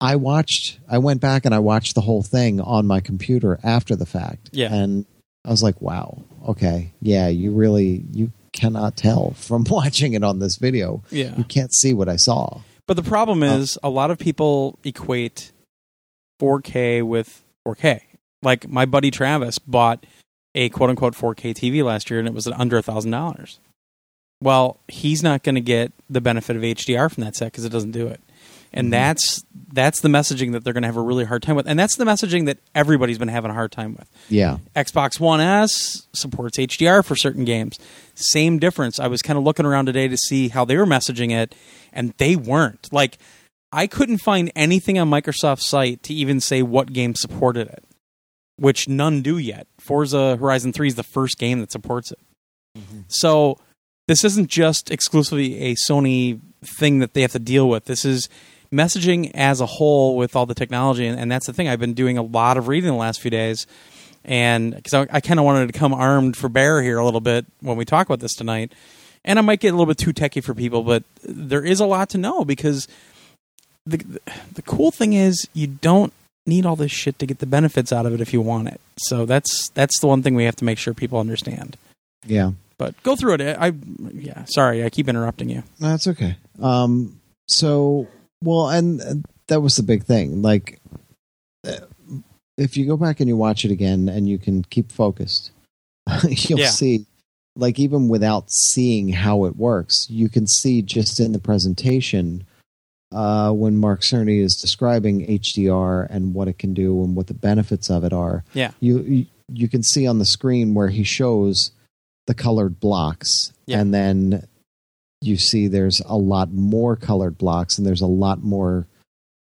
I watched i went back and i watched the whole thing on my computer after the fact. Yeah. and i was like wow okay. Yeah you really you cannot tell from (laughs) watching it on this video. Yeah. you can't see what i saw. But the problem is, a lot of people equate 4K with 4K. Like my buddy Travis bought a quote unquote 4K TV last year, and it was under a thousand dollars. Well, he's not going to get the benefit of HDR from that set because it doesn't do it, and Mhm. that's that's the messaging that they're going to have a really hard time with, and that's the messaging that everybody's been having a hard time with. yeah Xbox One S supports HDR for certain games. Same difference. I was kind of looking around today to see how they were messaging it, and they weren't. Like, I couldn't find anything on Microsoft's site to even say what game supported it, which none do yet. Forza Horizon 3 is the first game that supports it. Mm-hmm. So, this isn't just exclusively a Sony thing that they have to deal with. This is messaging as a whole with all the technology, and, and that's the thing. I've been doing a lot of reading the last few days and because I, I kind of wanted to come armed for bear here a little bit when we talk about this tonight, and I might get a little bit too techy for people, but there is a lot to know because the the cool thing is you don't need all this shit to get the benefits out of it if you want it. So that's that's the one thing we have to make sure people understand. yeah But go through it. I yeah, sorry, I keep interrupting you. No, that's okay. Um, so, well, and that was the big thing. Like, uh, if you go back and you watch it again and you can keep focused, (laughs) you'll Yeah. see, like, even without seeing how it works, you can see just in the presentation uh, when Mark Cerny is describing HDR and what it can do and what the benefits of it are. Yeah. You, you, you can see on the screen where he shows the colored blocks Yeah. and then you see there's a lot more colored blocks and there's a lot more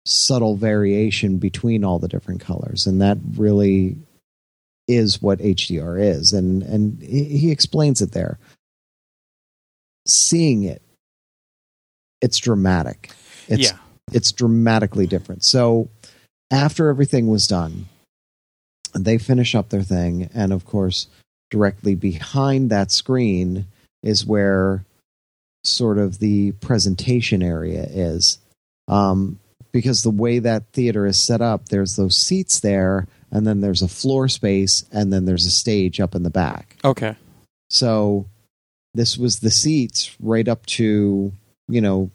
subtle variation between all the different colors and that really is what HDR is and and he he explains it there seeing it it's dramatic it's yeah, it's dramatically different. So after everything was done, they finish up their thing, and of course, directly behind that screen is where sort of the presentation area is. Um, because the way that theater is set up, there's those seats there, and then there's a floor space, and then there's a stage up in the back. okay, So this was the seats right up to, you know,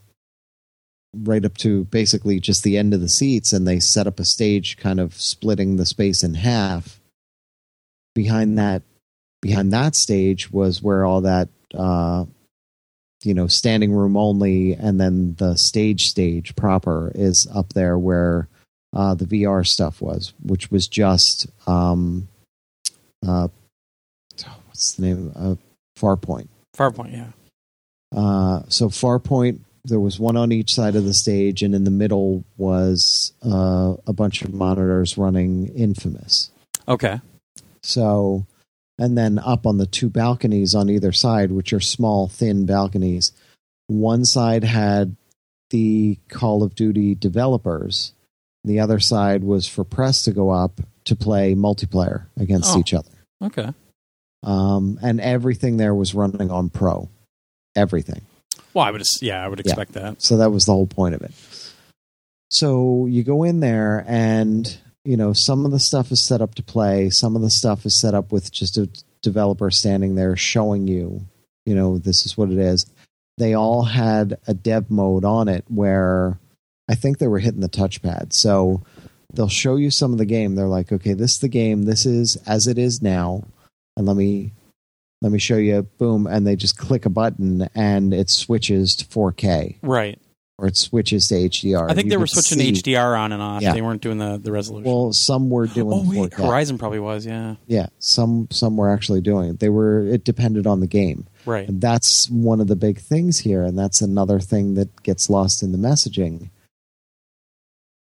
right up to basically just the end of the seats, and they set up a stage kind of splitting the space in half. Behind that, behind that stage was where all that, uh, you know, standing room only, and then the stage stage proper is up there where uh, the VR stuff was, which was just um, uh, what's the name? Uh, Farpoint. Farpoint. Yeah, Uh, so Farpoint, there was one on each side of the stage, and in the middle was uh, a bunch of monitors running Infamous. okay, So, and then up on the two balconies on either side, which are small, thin balconies, one side had the Call of Duty developers. The other side was for press to go up to play multiplayer against Oh. each other. okay. Um, and everything there was running on Pro. Everything. Well, I would, yeah, I would expect that. So that was the whole point of it. So you go in there, and you know some of the stuff is set up to play. Some of the stuff is set up with just a developer standing there showing you, you know, this is what it is. They all had a dev mode on it where I think they were hitting the touchpad. So they'll show you some of the game. They're like, okay, this is the game. This is as it is now, and let me let me show you. Boom, and they just click a button and it switches to 4K Right. or it switches to HDR. I think You they were switching see- HDR on and off. Yeah. They weren't doing the, the resolution. Well, some were doing oh wait, 4K. Horizon probably was. Yeah. Yeah, some some were actually doing it. They were. It depended on the game. Right. And that's one of the big things here, and that's another thing that gets lost in the messaging.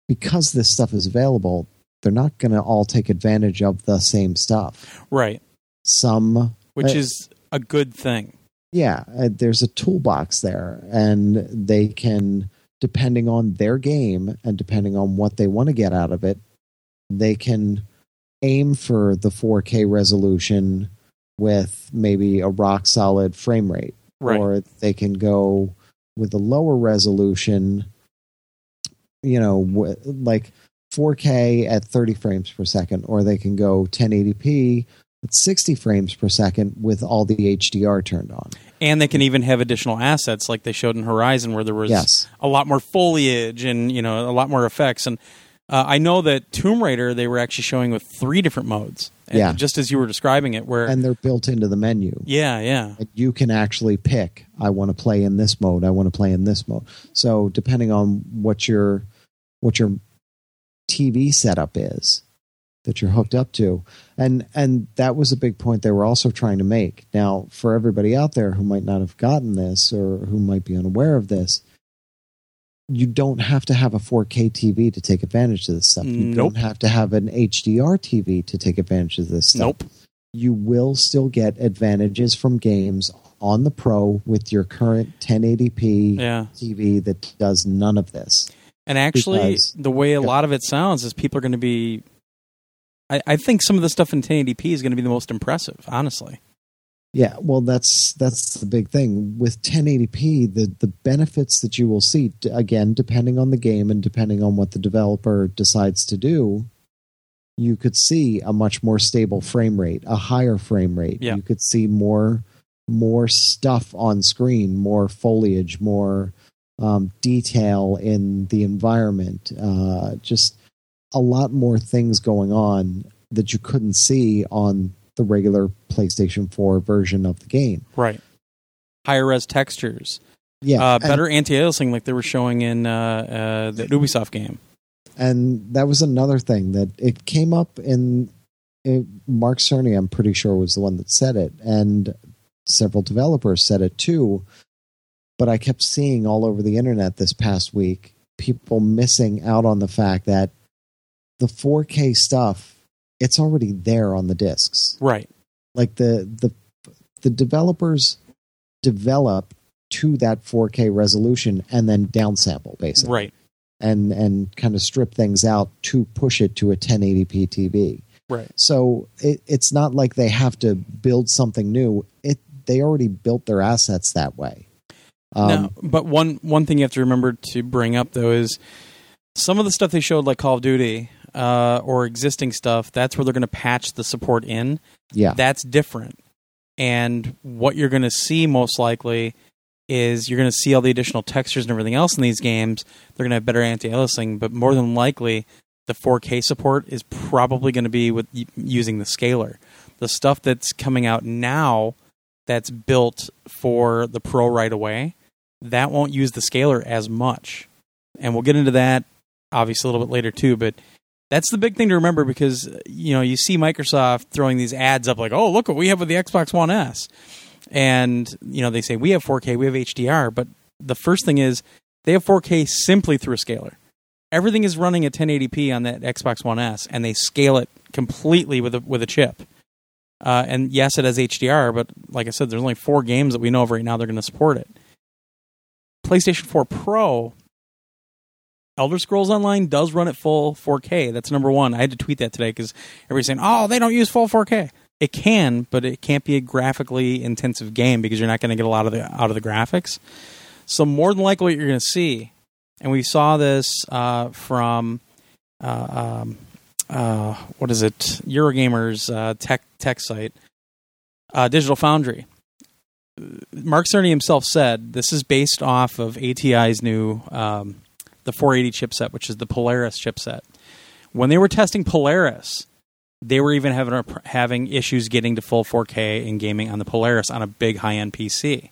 Because this stuff is available, they're not going to all take advantage of the same stuff. Right. Some, Which Uh, is a good thing. yeah, uh, there's a toolbox there, and they can, depending on their game and depending on what they want to get out of it, they can aim for the 4K resolution with maybe a rock solid frame rate. Right. or they can go with a lower resolution you know w- like 4k at 30 frames per second or they can go 1080p at 60 frames per second with all the hdr turned on. And they can even have additional assets like they showed in Horizon where there was yes. a lot more foliage and you know a lot more effects. And uh, I know that Tomb Raider they were actually showing with three different modes. And Yeah. Just as you were describing it, where and they're built into the menu. Yeah, yeah, you can actually pick i want to play in this mode i want to play in this mode. So depending on what your what your tv setup is that you're hooked up to and and that was a big point they were also trying to make now for everybody out there who might not have gotten this or who might be unaware of this you don't have to have a 4K TV to take advantage of this stuff. You Nope. don't have to have an HDR TV to take advantage of this stuff nope, you will still get advantages from games on the Pro with your current 1080p yeah. TV that does none of this. And actually, Because- the way a lot of it sounds is people are going to be. I, I think some of the stuff in 1080p is going to be the most impressive, honestly. Yeah, well, that's that's the big thing with 1080p. The the benefits that you will see again, depending on the game and depending on what the developer decides to do, you could see a much more stable frame rate, a higher frame rate. Yeah. You could see more more stuff on screen, more foliage, more um, detail in the environment. Uh, just a lot more things going on that you couldn't see on the regular PlayStation 4 version of the game. Right. Higher res textures, Yeah, uh, better anti-aliasing, like they were showing in uh, uh, the Ubisoft game. and that was another thing that it came up in, in Mark Cerny. I'm pretty sure was the one that said it, and several developers said it too. But I kept seeing all over the internet this past week people missing out on the fact that the 4K stuff it's already there on the discs. Right. Like the the the developers develop to that 4K resolution and then downsample basically Right. and and kind of strip things out to push it to a 1080p TV. Right. So it, it's not like they have to build something new. It they already built their assets that way. Um, now, but one one thing you have to remember to bring up though is some of the stuff they showed, like Call of Duty uh, or existing stuff. That's where they're going to patch the support in. Yeah, That's different. And what you're going to see most likely is you're going to see all the additional textures and everything else in these games. They're going to have better anti-aliasing, but more than likely, the 4K support is probably going to be with using the scaler. The stuff that's coming out now that's built for the Pro right away, that won't use the scaler as much. And we'll get into that obviously a little bit later too, but that's the big thing to remember because you know you see Microsoft throwing these ads up like, "Oh, look what we have with the Xbox One S," and you know they say we have 4K, we have HDR, but the first thing is they have 4K simply through a scaler. Everything is running at 1080p on that Xbox One S, and they scale it completely with a with a chip. Uh, and yes, it has HDR, but like I said, there's only four games that we know of right now they're going to support it. PlayStation 4 Pro, Elder Scrolls Online does run at full 4K. That's number one. I had to tweet that today because everybody's saying, "Oh, they don't use full 4K." It can, but it can't be a graphically intensive game because you're not going to get a lot of the out of the graphics. So more than likely, what you're going to see, and we saw this uh, from uh, um, uh, what is it? Eurogamer's uh, tech tech site, uh, Digital Foundry. Mark Cerny himself said this is based off of ATI's new um, the 480 chipset, which is the Polaris chipset. When they were testing Polaris, they were even having having issues getting to full 4K in gaming on the Polaris on a big high end PC.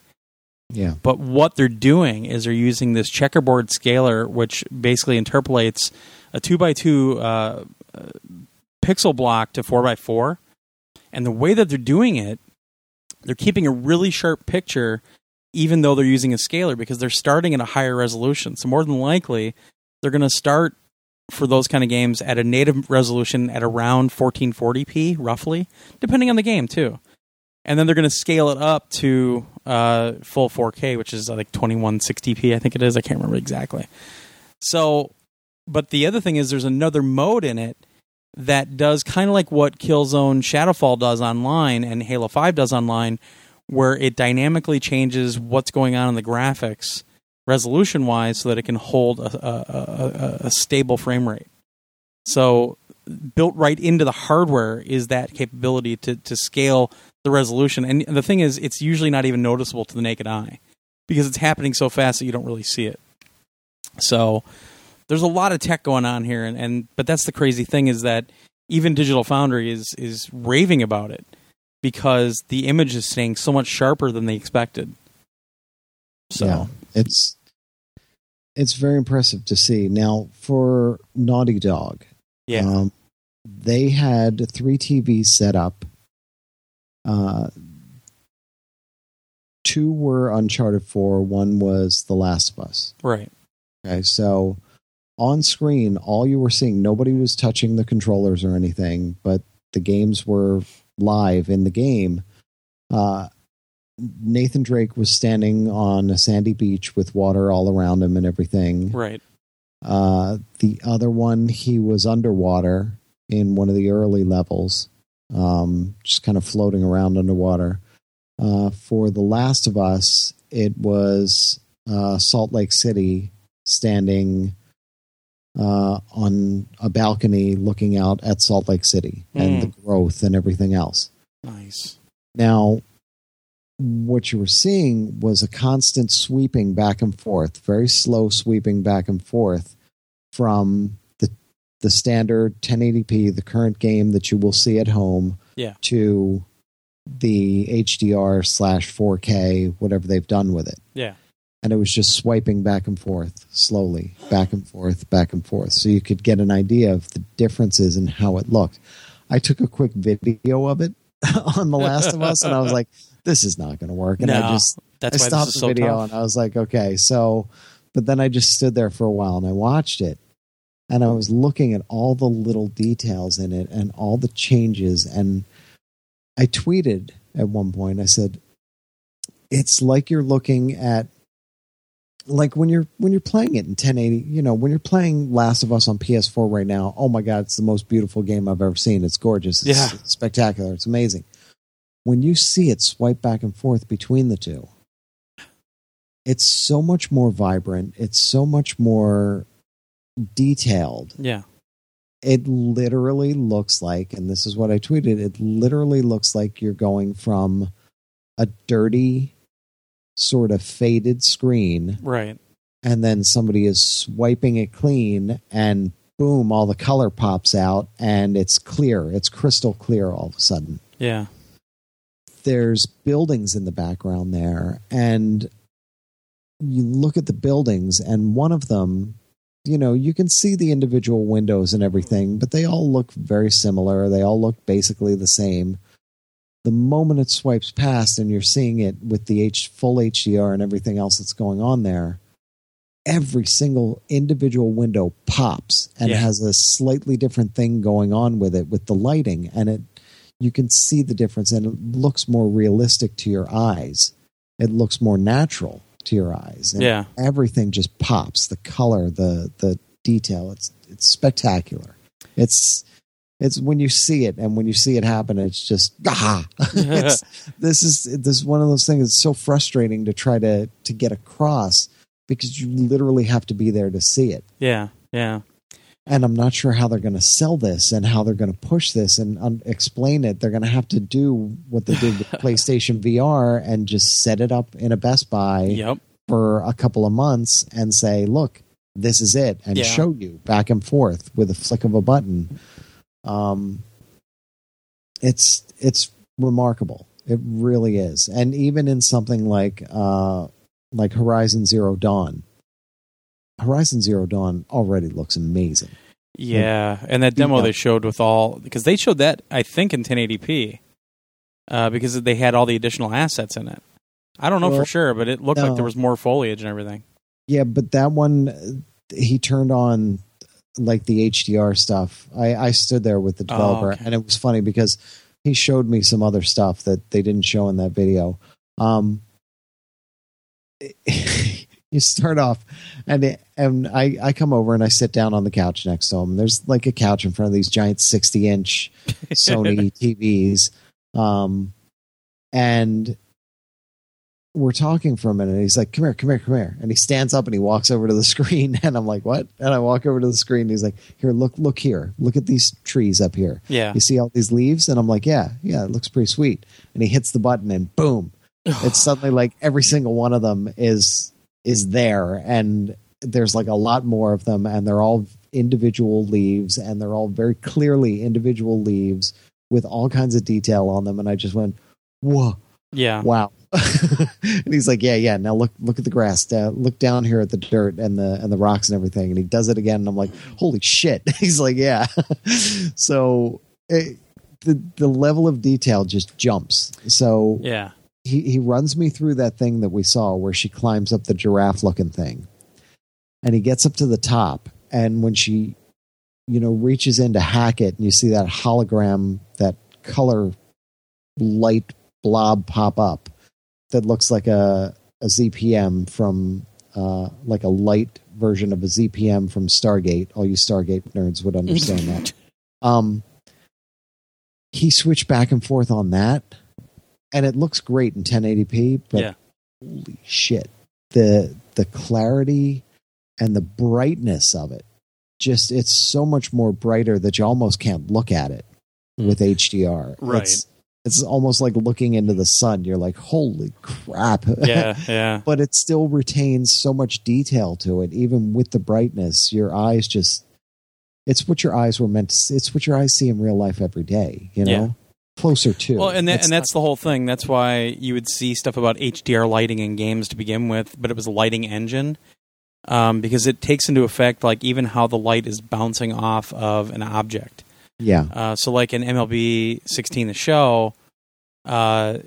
Yeah. But what they're doing is they're using this checkerboard scaler, which basically interpolates a two by two uh, uh, pixel block to four by four. And the way that they're doing it, they're keeping a really sharp picture, even though they're using a scaler, because they're starting at a higher resolution. So more than likely, they're going to start for those kind of games at a native resolution at around 1440p, roughly, depending on the game too. And then they're going to scale it up to uh, full 4K, which is uh, like 2160p, I think it is. I can't remember exactly. So, but the other thing is there's another mode in it that does kind of like what Killzone Shadowfall does online and Halo 5 does online, where it dynamically changes what's going on in the graphics resolution wise so that it can hold a, a, a, a, stable frame rate. So, built right into the hardware is that capability to, to scale the resolution. And the thing is, it's usually not even noticeable to the naked eye because it's happening so fast that you don't really see it. So, there's a lot of tech going on here, and, and but that's the crazy thing is that even Digital Foundry is is raving about it because the image is staying so much sharper than they expected. So yeah, it's it's very impressive to see. Now for Naughty Dog, yeah, um, they had three TVs set up. Uh, two were Uncharted Four. One was The Last of Us. Right. Okay, so on screen, all you were seeing, nobody was touching the controllers or anything, but the games were live in the game. Uh, Nathan Drake was standing on a sandy beach with water all around him and everything. Right. Uh, the other one, he was underwater in one of the early levels, um, just kind of floating around underwater. Uh, for The Last of Us, it was uh, Salt Lake City standing uh, on a balcony looking out at Salt Lake City mm. and the hmm. growth and everything else. Nice. Now, what you were seeing was a constant sweeping back and forth, very slow sweeping back and forth from the the standard 1080p, the current game that you will see at home, yeah. to the HDR slash 4K, whatever they've done with it. Yeah and it was just swiping back and forth slowly, back and forth, back and forth. So you could get an idea of the differences in how it looked. I took a quick video of it (laughs) on The Last of Us, and I was like, "This is not going to work." And no, I just that's I stopped the so video, tough. and I was like, "Okay." So, but then I just stood there for a while and I watched it, and I was looking at all the little details in it and all the changes, and I tweeted at one point. I said, "It's like you're looking at like when you're when you're playing it in 1080 you know when you're playing last of us on ps4 right now oh my god it's the most beautiful game i've ever seen. It's gorgeous. It's yeah. spectacular. It's amazing. When you see it swipe back and forth between the two it's so much more vibrant. It's so much more detailed. Yeah. It literally looks like and this is what i tweeted it literally looks like you're going from a dirty sort of faded screen. Right. And then somebody is swiping it clean and boom, all the color pops out and it's clear. It's crystal clear all of a sudden. Yeah. There's buildings in the background there and you look at the buildings and one of them you know you can see the individual windows and everything but they all look very similar they all look basically the same the moment it swipes past and you're seeing it with the H, full HDR and everything else that's going on there, every single individual window pops and yeah. has a slightly different thing going on with it with the lighting and it you can see the difference and it looks more realistic to your eyes. It looks more natural to your eyes. And yeah. Everything just pops. The color, the the detail. It's it's spectacular. It's it's when you see it and when you see it happen it's just ah (laughs) it's, (laughs) this is this is one of those things that's so frustrating to try to to get across because you literally have to be there to see it. Yeah yeah. And i'm not sure how they're going to sell this and how they're going to push this and un- explain it. They're going to have to do what they did with (laughs) playstation vr and just set it up in a best buy yep. for a couple of months and say look this is it and Yeah. show you back and forth with a flick of a button. Um, it's it's remarkable. It really is. And even in something like uh, like Horizon Zero Dawn, Horizon Zero Dawn already looks amazing. Yeah, and that demo they showed with all because they showed that I think in 1080p uh, because they had all the additional assets in it. I don't know Well, for sure, but it looked like there was more foliage and everything. Yeah, but that one he turned on like the HDR stuff. I, I stood there with the Oh, developer, okay. and it was funny because he showed me some other stuff that they didn't show in that video. Um, (laughs) you start off, and and I I come over and I sit down on the couch next to him. There's like a couch in front of these giant sixty inch (laughs) Sony TVs, um, and we're talking for a minute. He's like, "Come here, come here, come here," and he stands up and he walks over to the (laughs) screen, and I'm like, "What?" And I walk over to the screen. And he's like, "Here, look, look here, look at these trees up here. Yeah, You see all these leaves?" And I'm like, "Yeah, yeah, it looks pretty sweet." And he hits the button, and boom, (sighs) it's suddenly like every single one of them is is there, and there's like a lot more of them, and they're all individual leaves, and they're all very clearly individual leaves with all kinds of detail on them. And I just went, "Whoa." Yeah, wow. (laughs) And he's like yeah yeah now look look at the grass. Uh, look down here at the dirt and the and the rocks and everything. And he does it again and i'm like holy shit. (laughs) He's like yeah. (laughs) So it, the the level of detail just jumps. So yeah. he he runs me through that thing that we saw where she climbs up the giraffe looking thing. And he gets up to the top and when she you know reaches in to hack it and you see that hologram that color light blob pop up that looks like a a ZPM from uh, like a light version of a ZPM from Stargate. All you Stargate nerds would understand that. (laughs) Um, he switched back and forth on that, and it looks great in 1080p. But Yeah. holy shit, the the clarity and the brightness of it, just it's so much more brighter that you almost can't look at it with HDR. Right. It's, it's almost like looking into the sun. You're like, holy crap. Yeah, yeah, (laughs) but it still retains so much detail to it, even with the brightness. Your eyes just, it's what your eyes were meant to see. It's what your eyes see in real life every day, you know? Yeah. Closer to. Well, and that, It's and that's the whole thing. That's why you would see stuff about HDR lighting in games to begin with, but it was a lighting engine um, because it takes into effect like even how the light is bouncing off of an object. Yeah. Uh, so, like in MLB 16, the show, uh,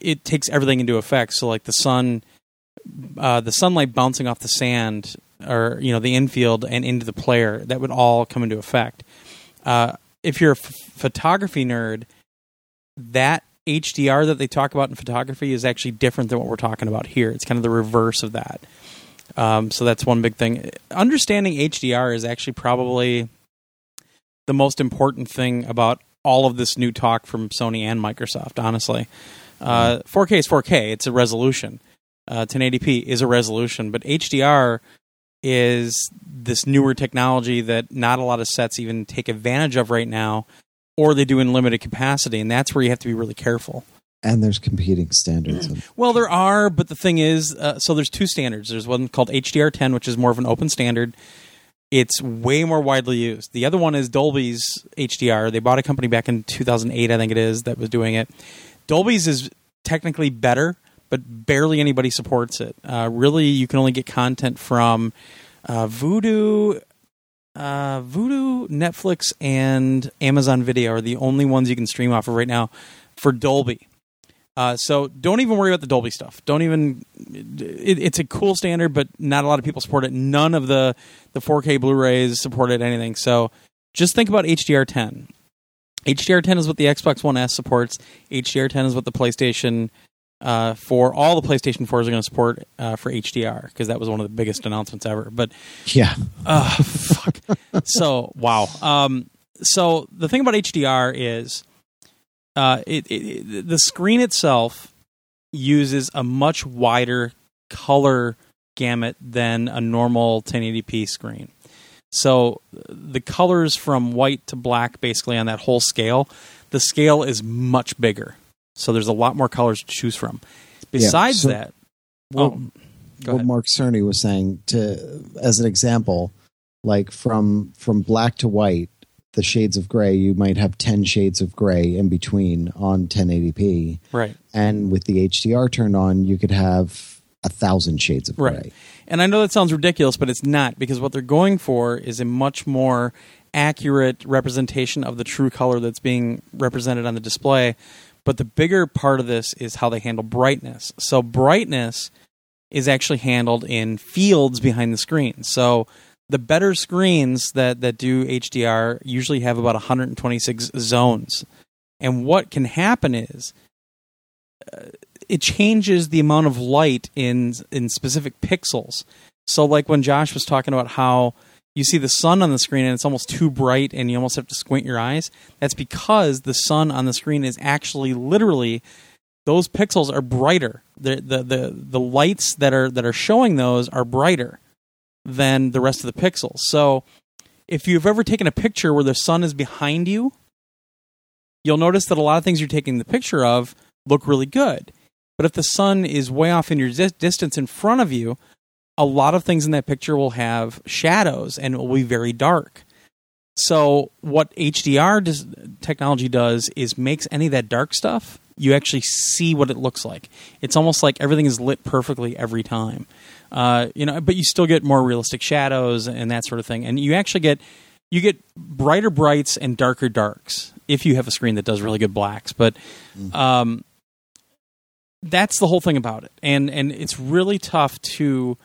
it takes everything into effect. So, like the sun, uh, the sunlight bouncing off the sand, or you know, the infield and into the player, that would all come into effect. Uh, if you're a f- photography nerd, that HDR that they talk about in photography is actually different than what we're talking about here. It's kind of the reverse of that. Um, so that's one big thing. Understanding HDR is actually probably the most important thing about all of this new talk from Sony and Microsoft. Honestly, uh, 4K is 4K. It's a resolution. Uh, 1080p is a resolution, but HDR is this newer technology that not a lot of sets even take advantage of right now, or they do in limited capacity, and that's where you have to be really careful. And there's competing standards. Well, there are, but the thing is, uh, so there's two standards. There's one called HDR10, which is more of an open standard. It's way more widely used. The other one is Dolby's HDR. They bought a company back in 2008, I think it is, that was doing it. Dolby's is technically better, but barely anybody supports it. Uh, really, you can only get content from uh, Vudu, uh, Vudu, Netflix, and Amazon Video are the only ones you can stream off of right now for Dolby. Uh, so don't even worry about the Dolby stuff. Don't even. It, it's a cool standard, but not a lot of people support it. None of the the 4K Blu-rays supported anything. So just think about HDR10. HDR10 is what the Xbox One S supports. HDR10 is what the PlayStation uh, for all the PlayStation 4s are going to support uh, for HDR because that was one of the biggest announcements ever. But yeah. uh, (laughs) fuck. so wow. Um, so the thing about HDR is, uh, it, it, the screen itself uses a much wider color gamut than a normal 1080p screen. So the colors from white to black, basically on that whole scale, the scale is much bigger. So there's a lot more colors to choose from. Besides so- that, Well, oh, what ahead. Mark Cerny was saying to as an example, like from from black to white, the shades of gray, you might have ten shades of gray in between on 1080p, Right. and with the HDR turned on, you could have a thousand shades of gray. Right. gray. And I know that sounds ridiculous, but it's not because what they're going for is a much more accurate representation of the true color that's being represented on the display. But the bigger part of this is how they handle brightness. So brightness is actually handled in fields behind the screen. So the better screens that, that do HDR usually have about 126 zones. And what can happen is uh, it changes the amount of light in in specific pixels. So like when Josh was talking about how you see the sun on the screen and it's almost too bright and you almost have to squint your eyes, that's because the sun on the screen is actually literally those pixels are brighter. The the the, the lights that are that are showing those are brighter than the rest of the pixels. So if you've ever taken a picture where the sun is behind you, you'll notice that a lot of things you're taking the picture of look really good. But if the sun is way off in your dis- distance in front of you, a lot of things in that picture will have shadows and it will be very dark. So what HDR does, technology does is makes any of that dark stuff you actually see what it looks like. It's almost like everything is lit perfectly every time. Uh, you know, but you still get more realistic shadows and that sort of thing. And you actually get you get brighter brights and darker darks if you have a screen that does really good blacks. But um, that's the whole thing about it, and and it's really tough to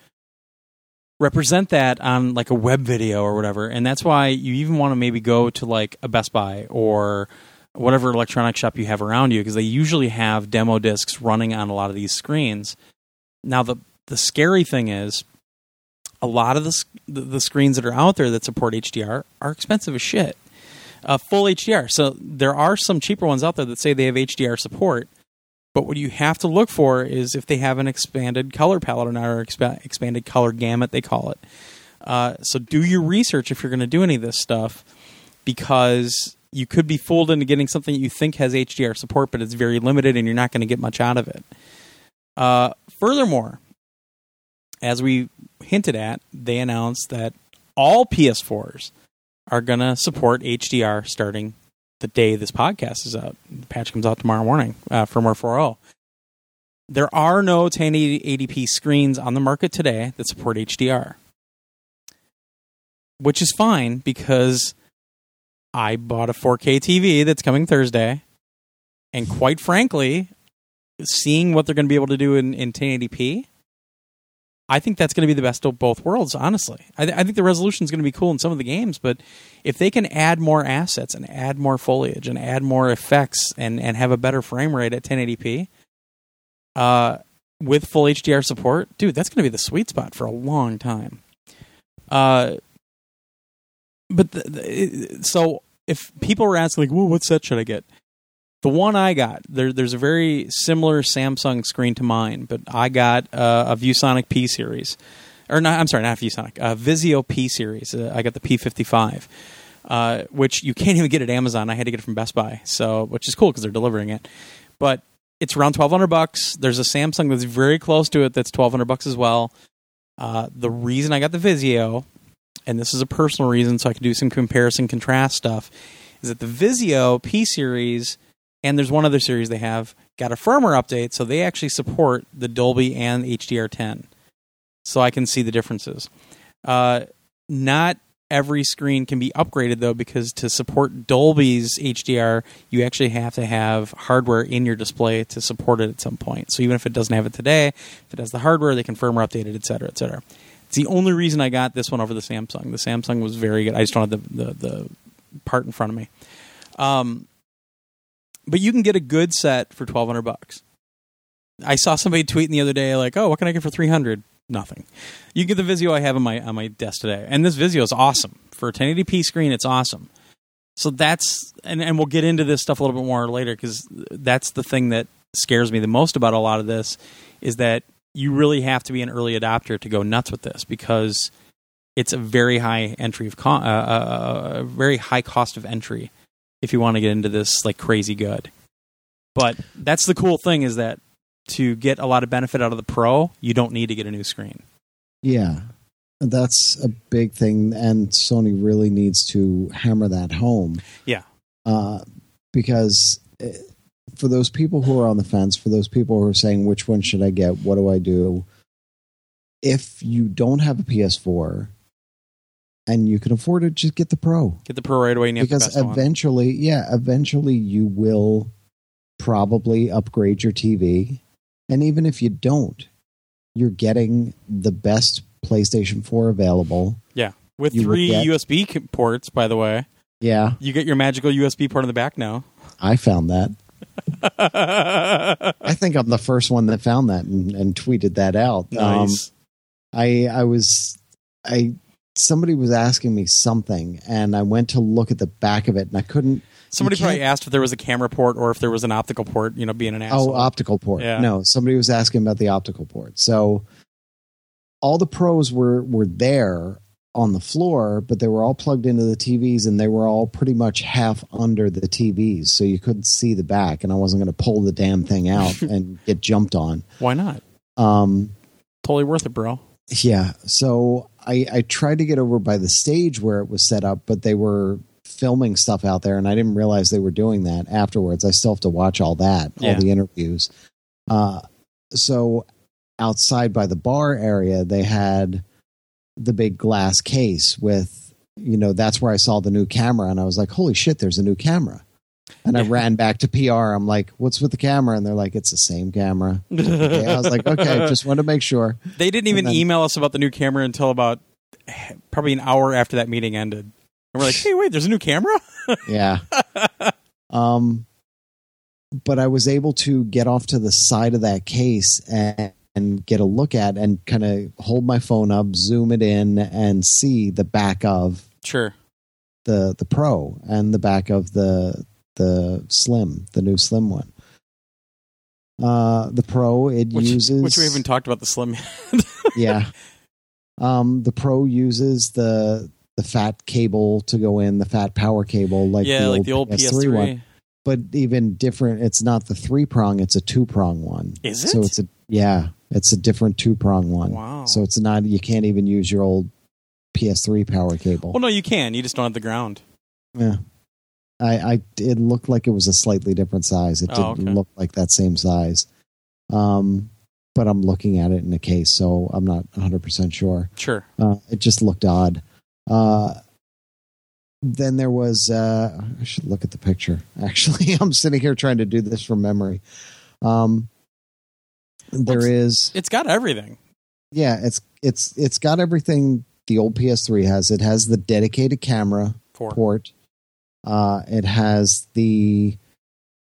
represent that on like a web video or whatever, and that's why you even want to maybe go to like a Best Buy or whatever electronic shop you have around you because they usually have demo discs running on a lot of these screens. Now the the scary thing is a lot of the, the screens that are out there that support HDR are expensive as shit. Uh, full HDR. So there are some cheaper ones out there that say they have HDR support, but what you have to look for is if they have an expanded color palette or not, or expa- expanded color gamut, they call it. Uh, so do your research if you're going to do any of this stuff, because you could be fooled into getting something that you think has HDR support, but it's very limited, and you're not going to get much out of it. Uh, furthermore, as we hinted at, they announced that all PS4s are going to support HDR starting the day this podcast is out. The patch comes out tomorrow morning, uh, firmware 4.0. There are no 1080p screens on the market today that support HDR, which is fine because I bought a 4K TV that's coming Thursday, and quite frankly, seeing what they're going to be able to do in, in 1080p, I think that's going to be the best of both worlds. Honestly, I, th- I think the resolution is going to be cool in some of the games, but if they can add more assets and add more foliage and add more effects and and have a better frame rate at 1080p, uh, with full HDR support, dude, that's going to be the sweet spot for a long time. Uh, but the, the, so if people were asking like, "Well, what set should I get?" The one I got, there, there's a very similar Samsung screen to mine, but I got uh, a ViewSonic P series, or not. I'm sorry, not ViewSonic, a Vizio P series. Uh, I got the P55, uh, which you can't (laughs) even get at Amazon. I had to get it from Best Buy, so which is cool because they're delivering it. But it's around 1200 bucks. There's a Samsung that's very close to it that's 1200 bucks as well. Uh, the reason I got the Vizio, and this is a personal reason, so I can do some comparison contrast stuff, is that the Vizio P series and there's one other series they have got a firmware update, so they actually support the Dolby and HDR10. So I can see the differences. Uh, not every screen can be upgraded though, because to support Dolby's HDR, you actually have to have hardware in your display to support it at some point. So even if it doesn't have it today, if it has the hardware, they can firmware update it, et cetera, et cetera. It's the only reason I got this one over the Samsung. The Samsung was very good. I just don't have the, the, the part in front of me. Um, but you can get a good set for 1200 bucks. I saw somebody tweeting the other day like, "Oh, what can I get for 300?" Nothing. You get the Vizio I have on my on my desk today. And this Vizio is awesome. For a 1080p screen, it's awesome. So that's and and we'll get into this stuff a little bit more later cuz that's the thing that scares me the most about a lot of this is that you really have to be an early adopter to go nuts with this because it's a very high entry of co- uh, uh, a very high cost of entry if you want to get into this like crazy good. But that's the cool thing is that to get a lot of benefit out of the Pro, you don't need to get a new screen. Yeah, that's a big thing, and Sony really needs to hammer that home. Yeah. uh, because uh, for those people who are on the fence, for those people who are saying which one should I get, what do I do? If you don't have a PS4 and you can afford it, just get the Pro Get the Pro right away, and you have the because best one. eventually, yeah, eventually you will probably upgrade your TV, and even if you don't, you're getting the best PlayStation 4 available. Yeah, with you three get- USB ports, by the way, Yeah, you get your magical USB port in the back now. I found that. (laughs) I think I'm the first one that found that and, and tweeted that out. Um, nice. I I was I somebody was asking me something and I went to look at the back of it and I couldn't Somebody probably asked if there was a camera port or if there was an optical port. You know, being an asshole. oh optical port. Yeah. No, somebody was asking about the optical port. So all the pros were were there on the floor, but they were all plugged into the TVs and they were all pretty much half under the TVs, so you couldn't see the back and I wasn't going to pull the damn thing out (laughs) and get jumped on. Why not? Um Totally worth it, bro. Yeah. So I, I tried to get over by the stage where it was set up, but they were filming stuff out there, and I didn't realize they were doing that afterwards. I still have to watch all that, Yeah. all the interviews. Uh, so outside by the bar area, they had the big glass case with, you know, that's where I saw the new camera, and I was like, holy shit, there's a new camera. And I ran back to PR. I'm like, what's with the camera? And they're like, it's the same camera. (laughs) Okay. I was like, okay, just wanted to make sure. They didn't even then- email us about the new camera until about probably an hour after that meeting ended. And we're like, hey, wait, there's a new camera? (laughs) Yeah. um, but I was able to get off to the side of that case and, and get a look at and kind of hold my phone up, zoom it in, and see the back of Sure. the the Pro and the back of the the Slim, the new Slim one. Uh, the Pro it Which, uses which we haven't talked about the slim. yet. (laughs) yeah. Um, the Pro uses the the fat cable to go in, the fat power cable, like yeah, the like old the old PS3, PS3. one. But even different, it's not the three prong; it's a two prong one. Is it? So it's a yeah, it's a different two prong one. Wow. So it's not you can't even use your old PS3 power cable. well, no, you can. You just don't have the ground. Yeah. I, I it looked like it was a slightly different size. It Oh, didn't okay. look like that same size. Um, but I'm looking at it in a case, so I'm not 100 percent sure. Sure. Uh, it just looked odd. Uh, then there was. Uh, I should look at the picture. (laughs) Actually, I'm sitting here trying to do this from memory. Um, there What's- is. It's got everything. Yeah, it's it's it's got everything the old PS3 has. It has the dedicated camera For port. Uh, it has the.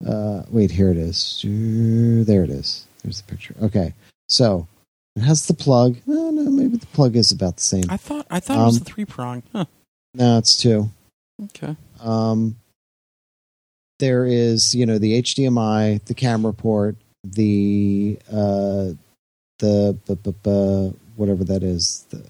Uh, wait, here it is. There it is. There's the picture. Okay, so it has the plug. No, no, maybe the plug is about the same. I thought I thought it was Um, the three prong. Huh. No, it's two. Okay. Um, there is, you know, the HDMI, the camera port, the uh, the bu- bu- bu- whatever that is, the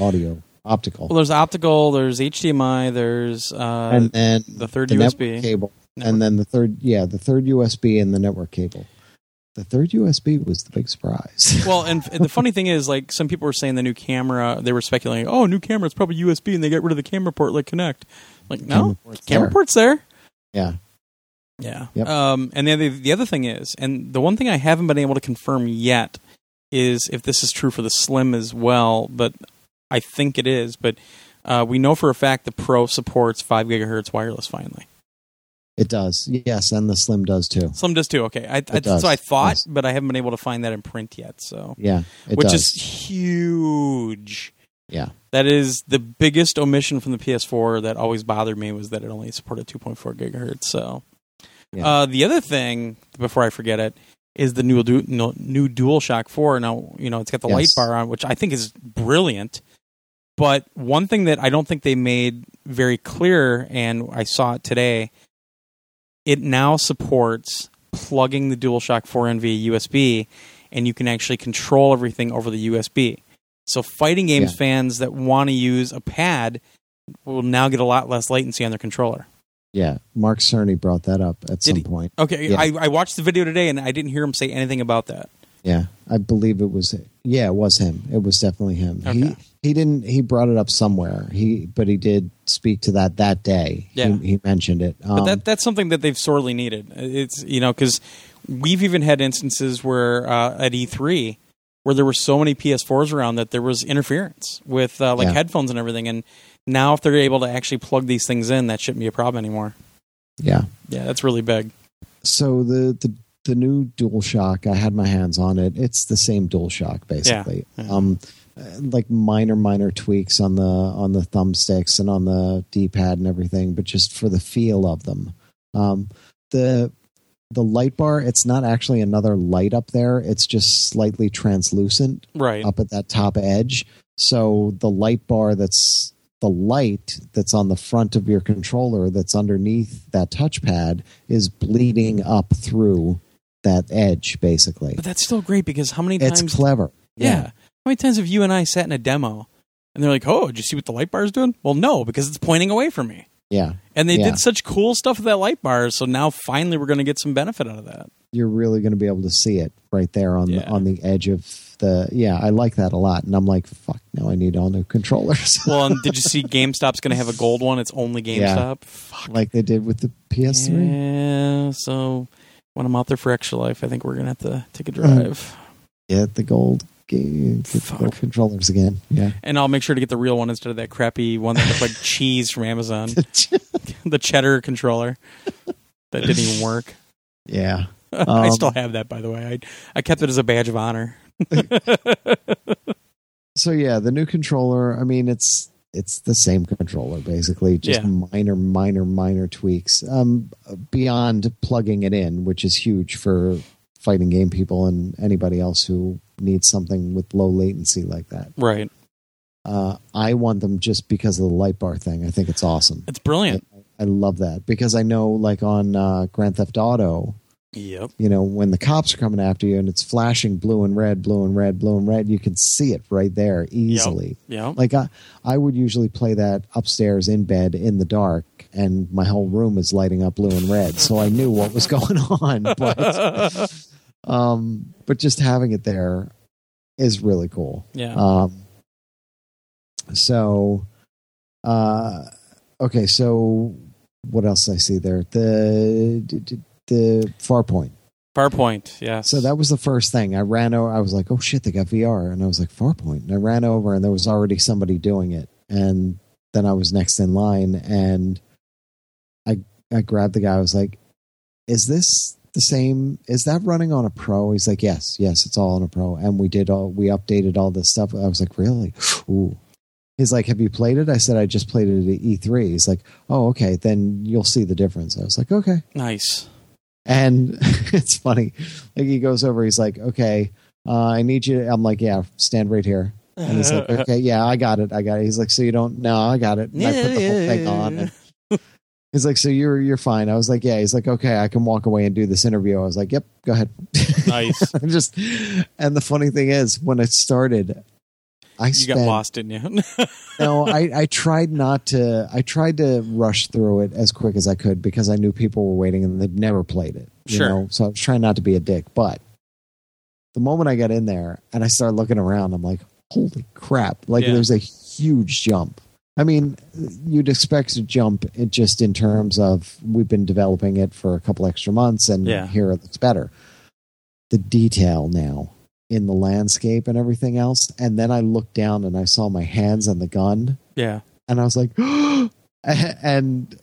audio, optical, Well, there's optical. There's HDMI. There's uh, and then the third the USB. cable, Network. and then the third, yeah, the third USB and the network cable. The third USB was the big surprise. (laughs) Well, and, and the funny thing is, like, some people were saying the new camera. They were speculating, oh, new camera. It's probably USB, and they get rid of the camera port like Kinect. Like, no, Camera port's camera there. port's there. Yeah, Yeah. Yep. Um, and then the, the other thing is, and the one thing I haven't been able to confirm yet is if this is true for the Slim as well, but I think it is. But uh, we know for a fact the Pro supports five gigahertz wireless finally. it does. Yes, and the Slim does too. Slim does too. Okay, I, I, what I thought, Yes. but I haven't been able to find that in print yet. So, Yeah, it which does. is huge. Yeah. That is the biggest omission from the PS4 that always bothered me was that it only supported 2.4 gigahertz. So, Yeah. uh, the other thing before I forget it is the new du- no, new DualShock 4. Now, you know, it's got the light bar on, which I think is brilliant. But one thing that I don't think they made very clear, and I saw it today, it now supports plugging the DualShock 4 in via USB, and you can actually control everything over the USB. So, fighting games Yeah. fans that want to use a pad will now get a lot less latency on their controller. Yeah, Mark Cerny brought that up at Did some he? point. Okay, Yeah. I, I watched the video today and I didn't hear him say anything about that. Yeah, I believe it was. Yeah, it was him. It was definitely him. Okay. he didn't. He brought it up somewhere. He but he did speak to that that day. Yeah. he, he mentioned it. But Um, that that's something that they've sorely needed. It's you know because we've even had instances where uh, at E3 where there were so many PS4s around that there was interference with uh, like Yeah. headphones and everything. And now if they're able to actually plug these things in, that shouldn't be a problem anymore. yeah. Yeah, that's really big. So the the the new DualShock, I had my hands on it. It's the same DualShock basically. Yeah. Um, uh, like minor minor tweaks on the on the thumbsticks and on the D-pad and everything, but just for the feel of them. Um, the the light bar, it's not actually another light up there. It's just slightly translucent Right. up at that top edge. So the light bar that's the light that's on the front of your controller that's underneath that touchpad is bleeding up through that edge basically. But that's still great because how many It's times? clever. yeah. How many times have you and I sat in a demo and they're like, "Oh, did you see what the light bar is doing?" Well, no, because it's pointing away from me. Yeah. And they Yeah. did such cool stuff with that light bar, so now finally we're going to get some benefit out of that. You're really going to be able to see it right there on the on the edge of the yeah, I like that a lot. And I'm like, fuck, now I need all new controllers. (laughs) Well, and did you see GameStop's going to have a gold one? It's only GameStop. Fuck. like they did with the PS3. Yeah. So when I'm out there for Extra Life, I think we're going to have to take a drive, Get the gold game get the Fuck. controllers again. Yeah. and I'll make sure to get the real one instead of that crappy one that looked like (laughs) cheese from Amazon, (laughs) the cheddar controller that didn't even work. yeah. (laughs) I Um, still have that, by the way. I I kept it as a badge of honor. so yeah, the new controller. I mean, it's it's the same controller basically, just Yeah. minor, minor, minor tweaks. Um, beyond plugging it in, which is huge for fighting game people and anybody else who needs something with low latency like that. Right. Uh, I want them just because of the light bar thing. I think it's awesome. It's brilliant. I love that because I know, like on uh, Grand Theft Auto, Yep. you know, when the cops are coming after you and it's flashing blue and red, blue and red, blue and red, you can see it right there easily. Yep. Like I, I would usually play that upstairs in bed in the dark, and my whole room is lighting up blue and red, so I knew what was (laughs) going on. But, (laughs) um, but just having it there is really cool. yeah. Um, so, uh, okay, so what else I see there? The the, the far point. Farpoint. Yes. So that was the first thing. I ran over. I was like, "Oh shit, they got VR," and I was like, "Farpoint." And I ran over, and there was already somebody doing it. And then I was next in line, and I I grabbed the guy. I was like, "Is this the same? Is that running on a Pro?" He's like, "Yes, yes, it's all on a Pro." And we did all we updated all this stuff. I was like, "Really?" Ooh. He's like, "Have you played it?" I said, "I just played it at E3." He's like, "Oh, okay, then you'll see the difference." I was like, "Okay." nice. And (laughs) it's funny. Like he goes over, he's like, "Okay, uh, I need you." I'm like, "Yeah, stand right here." And he's like, (laughs) "Okay, yeah, I got it, I got it." He's like, "So you don't? No, I got it." And I put the whole thing on. And he's like, "So you're you're fine." I was like, "Yeah." He's like, "Okay, I can walk away and do this interview." I was like, "Yep, go ahead." nice. (laughs) I'm just, and the funny thing is, when it started, I You spent got lost, didn't you? (laughs) no, I, I tried not to. I tried to rush through it as quick as I could because I knew people were waiting and they'd never played it. You Sure. know? So I was trying not to be a dick. But the moment I got in there and I started looking around, I'm like, holy crap! Like Yeah. there's a huge jump. I mean, you'd expect a jump just in terms of we've been developing it for a couple extra months and Yeah. here it looks better. The detail now in the landscape and everything else. And then I looked down and I saw my hands on the gun yeah. and I was like, (gasps) and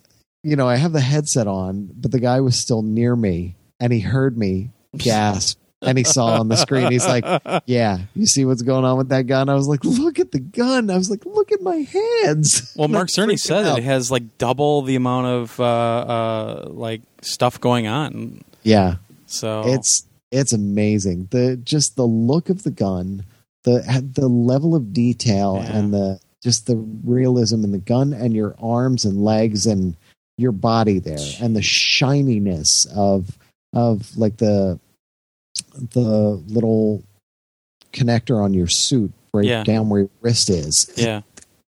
you know, I have the headset on, but the guy was still near me and he heard me gasp and he saw on the screen. He's like, (laughs) Yeah, you see what's going on with that gun? I was like, Look at the gun. I was like, Look at my hands. (laughs) Well, Mark Cerny said out. it has like double the amount of uh, uh, like stuff going on. Yeah, So it's it's amazing. The just the look of the gun, the the level of detail Yeah. and the just the realism in the gun and your arms and legs and your body there and the shininess of of like the the little connector on your suit right Yeah. down where your wrist is. yeah,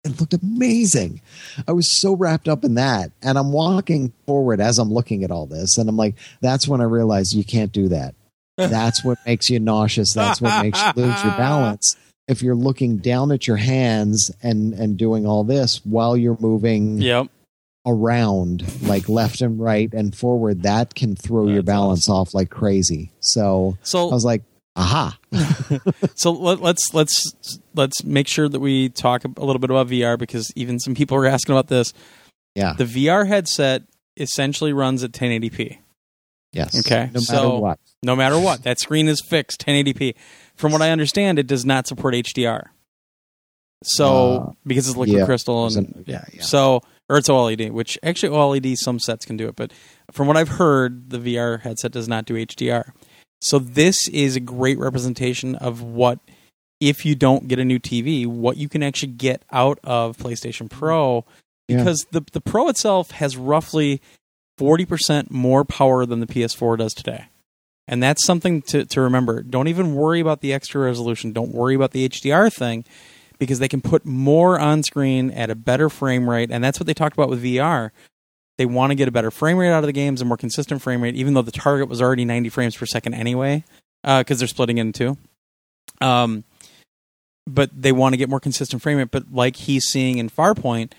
it looked amazing. I was so wrapped up in that. And I'm walking forward as I'm looking at all this. And I'm like, that's when I realized you can't do that. (laughs) That's what makes you nauseous. That's what makes you lose your balance. If you're looking down at your hands and, and doing all this while you're moving Yep. Around, like left and right and forward, that can throw your That's balance off like crazy. So I was like, aha. (laughs) so let, let's let's let's make sure that we talk a little bit about VR because even some people are asking about this. Yeah. The VR headset essentially runs at 1080p. Yes. Okay, No matter so- what. No matter what, that screen is fixed 1080p. From what I understand, it does not support HDR. So Uh, because it's liquid yeah, crystal and Wasn't- yeah, yeah. So, or it's OLED, which actually OLED some sets can do it, but from what I've heard, the VR headset does not do HDR. So this is a great representation of what if you don't get a new TV, what you can actually get out of PlayStation Pro Yeah. because the the Pro itself has roughly 40% more power than the PS4 does today. And that's something to, to remember. Don't even worry about the extra resolution. Don't worry about the HDR thing because they can put more on screen at a better frame rate. And that's what they talked about with VR. They want to get a better frame rate out of the games, a more consistent frame rate, even though the target was already 90 frames per second anyway, because they're splitting it in two. Um, but they want to get more consistent frame rate. But like he's seeing in Farpoint,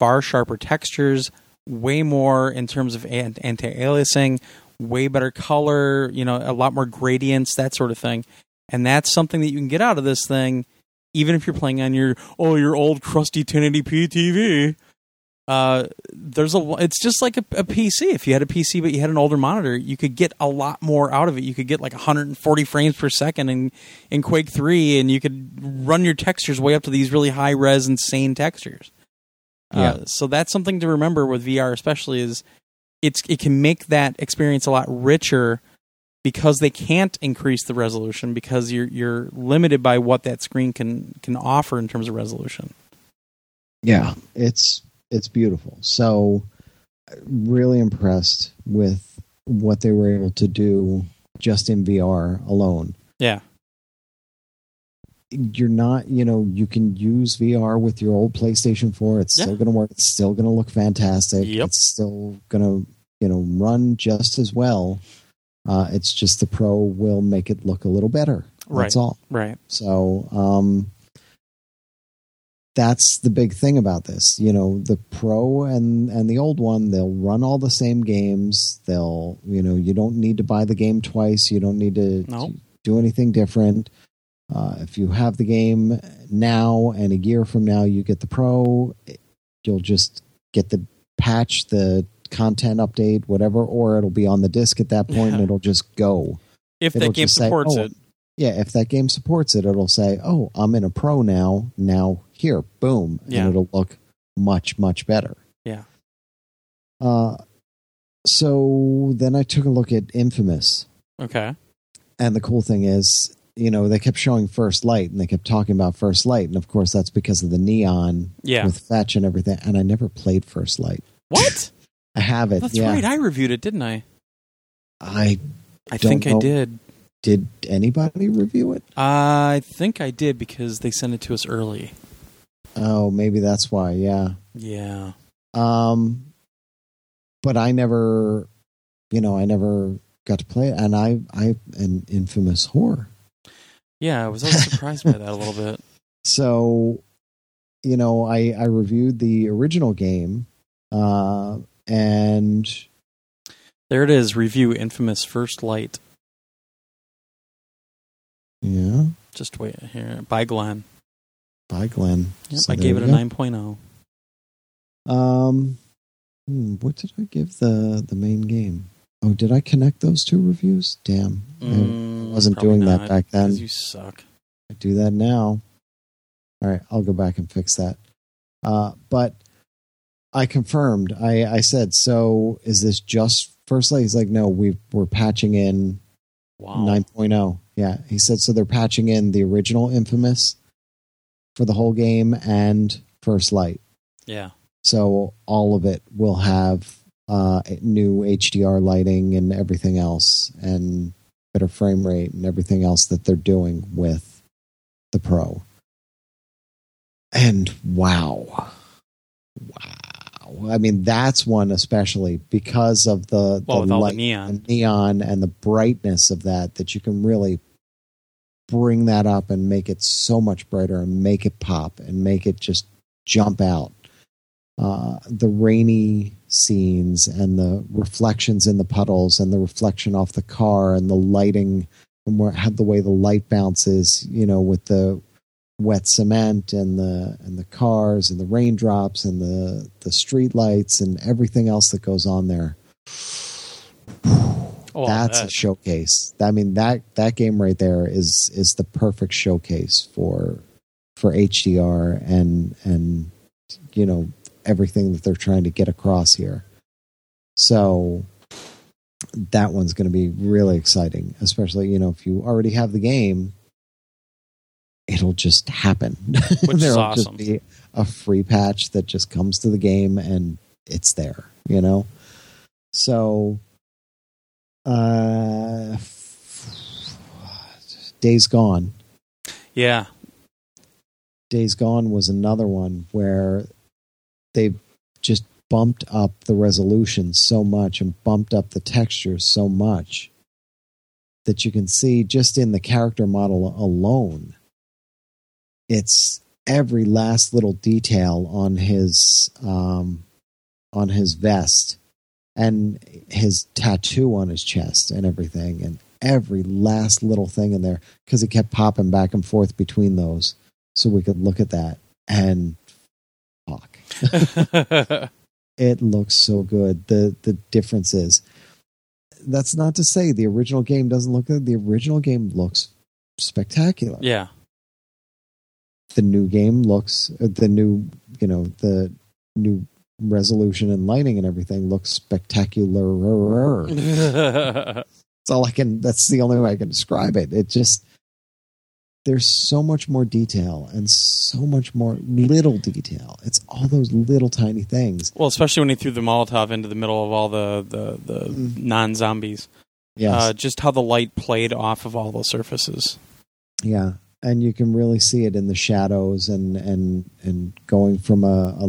far sharper textures, way more in terms of anti-aliasing, way better color, you know, a lot more gradients, that sort of thing. And that's something that you can get out of this thing, even if you're playing on your oh your old crusty 1080p TV. Uh, there's a it's just like a, a PC. If you had a PC but you had an older monitor, you could get a lot more out of it. You could get like 140 frames per second in in Quake 3, and you could run your textures way up to these really high res, insane textures. Yeah. Uh, so that's something to remember with VR, especially is it's it can make that experience a lot richer because they can't increase the resolution because you're you're limited by what that screen can can offer in terms of resolution. Yeah, it's it's beautiful. So really impressed with what they were able to do just in VR alone. Yeah. You're not, you know, you can use VR with your old PlayStation 4. It's Yeah. still going to work. It's still going to look fantastic. Yep. It's still going to, you know, run just as well. Uh, it's just the Pro will make it look a little better. That's all. Right. So um, that's the big thing about this. You know, the pro and and the old one, they'll run all the same games. They'll, you know, you don't need to buy the game twice. You don't need to, No. to do anything different. Uh, if you have the game now and a year from now you get the pro, you'll just get the patch, the content update, whatever, or it'll be on the disc at that point Yeah. it'll just go. If It'll that game just say, supports oh, it. Yeah, if that game supports it, it'll say, "Oh, I'm in a pro now. Now here, boom," and Yeah. it'll look much much better. Yeah. Uh, so then I took a look at Infamous, Okay. and the cool thing is, you know, they kept showing First Light, and they kept talking about First Light, and of course that's because of the neon Yeah. with fetch and everything. And I never played First Light. What? (laughs) I have it. That's yeah, right. I reviewed it, didn't I? I I think I did. did. Anybody review it? I think I did because they sent it to us early. Oh, maybe that's why. Yeah. Yeah. Um, but I never, you know, I never got to play it, and I, I, an infamous whore. Yeah, I was always surprised by that a little bit. (laughs) So, you know, I, I reviewed the original game, uh, and There it is. Review Infamous First Light. yeah, Just wait here. By Glenn. by Glenn. Yep, So I gave it a go. 9.0. Um, hmm, what did I give the the main game? Oh, did I connect those two reviews? Damn, Mm, I wasn't doing that back then. You suck. I do that now. All right, I'll go back and fix that. Uh, but I confirmed. I, I said, so is this just First Light? He's like, no, we we're patching in Wow. 9.0. Yeah, he said so. They're patching in the original Infamous for the whole game and First Light. Yeah. So all of it will have uh, new HDR lighting and everything else, and better frame rate and everything else that they're doing with the Pro. and wow, wow! I mean, that's one especially because of the Well, the all the neon. and neon and the brightness of that that you can really bring that up and make it so much brighter and make it pop and make it just jump out. Uh, the rainy scenes and the reflections in the puddles and the reflection off the car and the lighting and where had the way the light bounces, you know, with the wet cement and the and the cars and the raindrops and the the street lights and everything else that goes on there. Oh, That's that- a showcase. I mean that that game right there is is the perfect showcase for for HDR and and you know everything that they're trying to get across here. So that one's going to be really exciting, especially you know if you already have the game, it'll just happen. (laughs) Which There'll awesome. just be a free patch that just comes to the game and it's there. You know, so uh, Days Gone. yeah, Days Gone was another one where they just bumped up the resolution so much and bumped up the textures so much that you can see just in the character model alone it's every last little detail on his um, on his vest and his tattoo on his chest and everything and every last little thing in there because it kept popping back and forth between those so we could look at that and fuck. (laughs) It looks so good. The the difference is that's not to say the original game doesn't look good. The original game looks spectacular. Yeah. The new game looks uh, the new you know the new resolution and lighting and everything looks spectacular (laughs) that's all i can that's the only way i can describe it it just there's so much more detail and so much more little detail it's all those little tiny things well, especially when he threw the Molotov into the middle of all the the, the Mm. non zombies. Yeah, Uh, just how the light played off of all those surfaces. Yeah, and you can really see it in the shadows and and and going from a, a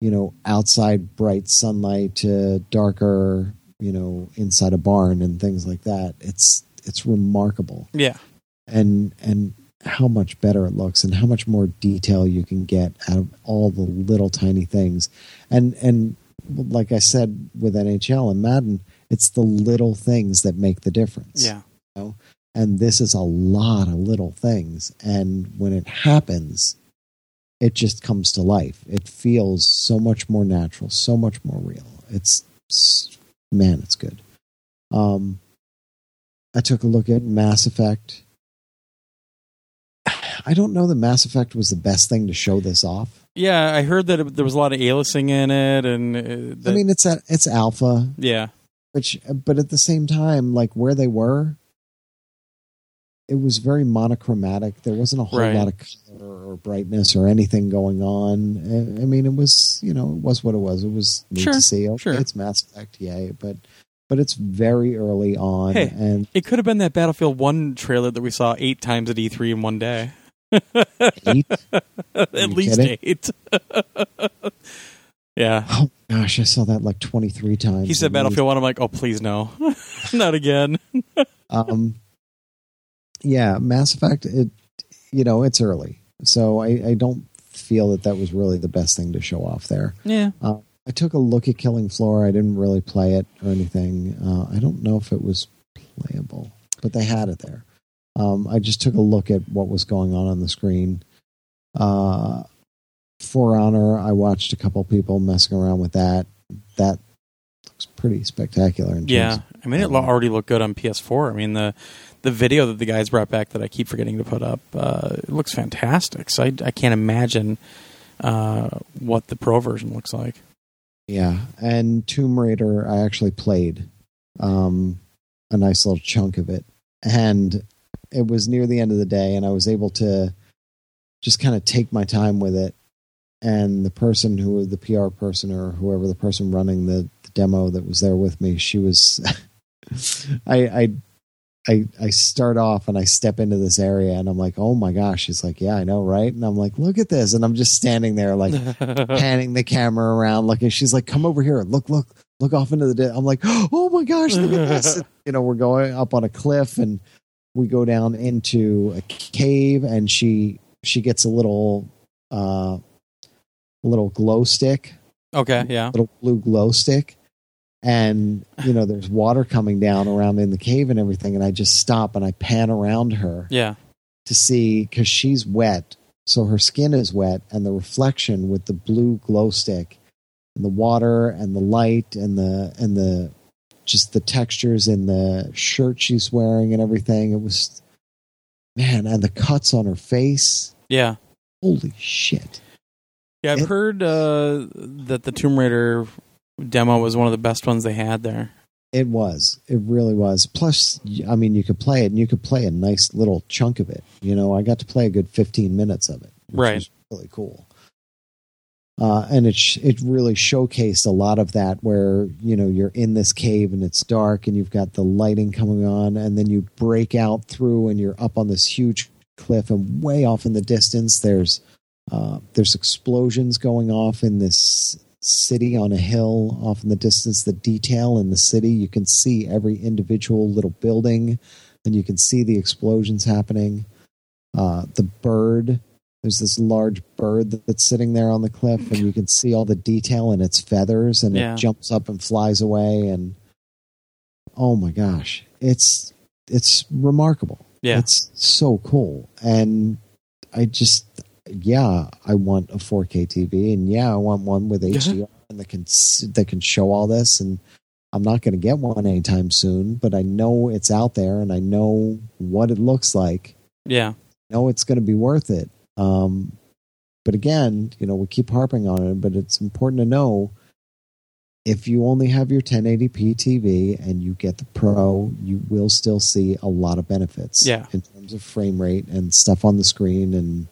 you know outside bright sunlight to darker you know inside a barn and things like that. It's it's remarkable Yeah. and and how much better it looks and how much more detail you can get out of all the little tiny things and and like I said with NHL and Madden, it's the little things that make the difference Yeah. And this is a lot of little things. And when it happens it just comes to life. It feels so much more natural so much more real. It's man it's good. Um i took a look at mass effect. (sighs) I don't know that mass effect was the best thing to show this off. Yeah, I heard that it, there was a lot of aliasing in it, and uh, that, i mean it's a, it's alpha. Yeah, which but at the same time like where they were it was very monochromatic there wasn't a whole Right. lot of color or brightness or anything going on i I mean it was you know it was what it was it was neat Sure, to see okay sure. it's mass effect yay but but it's very early on Hey. and it could have been that Battlefield One trailer that we saw eight times at E3 in one day. eight (laughs) at least kidding? eight. (laughs) yeah. oh gosh i saw that like 23 times He said at. Battlefield One. I'm like, oh please no, (laughs) not again. um yeah mass effect it you know it's early so i i don't feel that that was really the best thing to show off there Yeah. Uh, I took a look at Killing Floor. I didn't really play it or anything. Uh, I don't know if it was playable, but they had it there. Um, I just took a look at what was going on on the screen. Uh, For Honor, I watched a couple people messing around with that. That looks pretty spectacular. In terms Yeah, of- I mean, it already looked good on PS4. I mean, the the video that the guys brought back that I keep forgetting to put up, uh, it looks fantastic. So I, I can't imagine uh, what the pro version looks like. Yeah, and Tomb Raider, I actually played um, a nice little chunk of it, and it was near the end of the day, and I was able to just kind of take my time with it. And the person who the PR person or whoever the person running the, the demo that was there with me, she was, (laughs) I, I I I start off and I step into this area and I'm like, oh my gosh. She's like, yeah, I know, right? And I'm like, look at this, and I'm just standing there like (laughs) panning the camera around, looking. She's like, come over here, look, look, look off into the. Di-. I'm like, (gasps) oh my gosh, look at this. (laughs) you know, we're going up on a cliff and we go down into a cave, and she she gets a little uh, little glow stick, okay, yeah. little blue glow stick. And you know, there's water coming down around in the cave and everything. And I just stop and I pan around her Yeah. to see because she's wet, so her skin is wet, and the reflection with the blue glow stick, and the water and the light and the and the just the textures in the shirt she's wearing and everything. It was man, and the cuts on her face. Yeah. Holy shit! Yeah, I've It- heard uh, that the Tomb Raider demo was one of the best ones they had there. It was. It really was. Plus, I mean, you could play it, and you could play a nice little chunk of it. You know, I got to play a good fifteen minutes of it, which Right. was really cool. Uh, and it sh- it really showcased a lot of that, where you know you're in this cave and it's dark, and you've got the lighting coming on, and then you break out through, and you're up on this huge cliff, and way off in the distance, there's uh, there's explosions going off in this city on a hill off in the distance. The detail in the city, you can see every individual little building, and you can see the explosions happening. Uh, the bird, there's this large bird that's sitting there on the cliff, and you can see all the detail in its feathers, and Yeah. it jumps up and flies away. And oh my gosh, it's it's remarkable. Yeah. It's so cool. And I just, yeah, I want a 4K TV, and yeah, I want one with HDR and that can that can show all this. And I'm not going to get one anytime soon, but I know it's out there, and I know what it looks like. Yeah. I know it's going to be worth it. Um, but again, you know, we keep harping on it, but it's important to know if you only have your 1080p TV and you get the Pro, you will still see a lot of benefits Yeah. in terms of frame rate and stuff on the screen and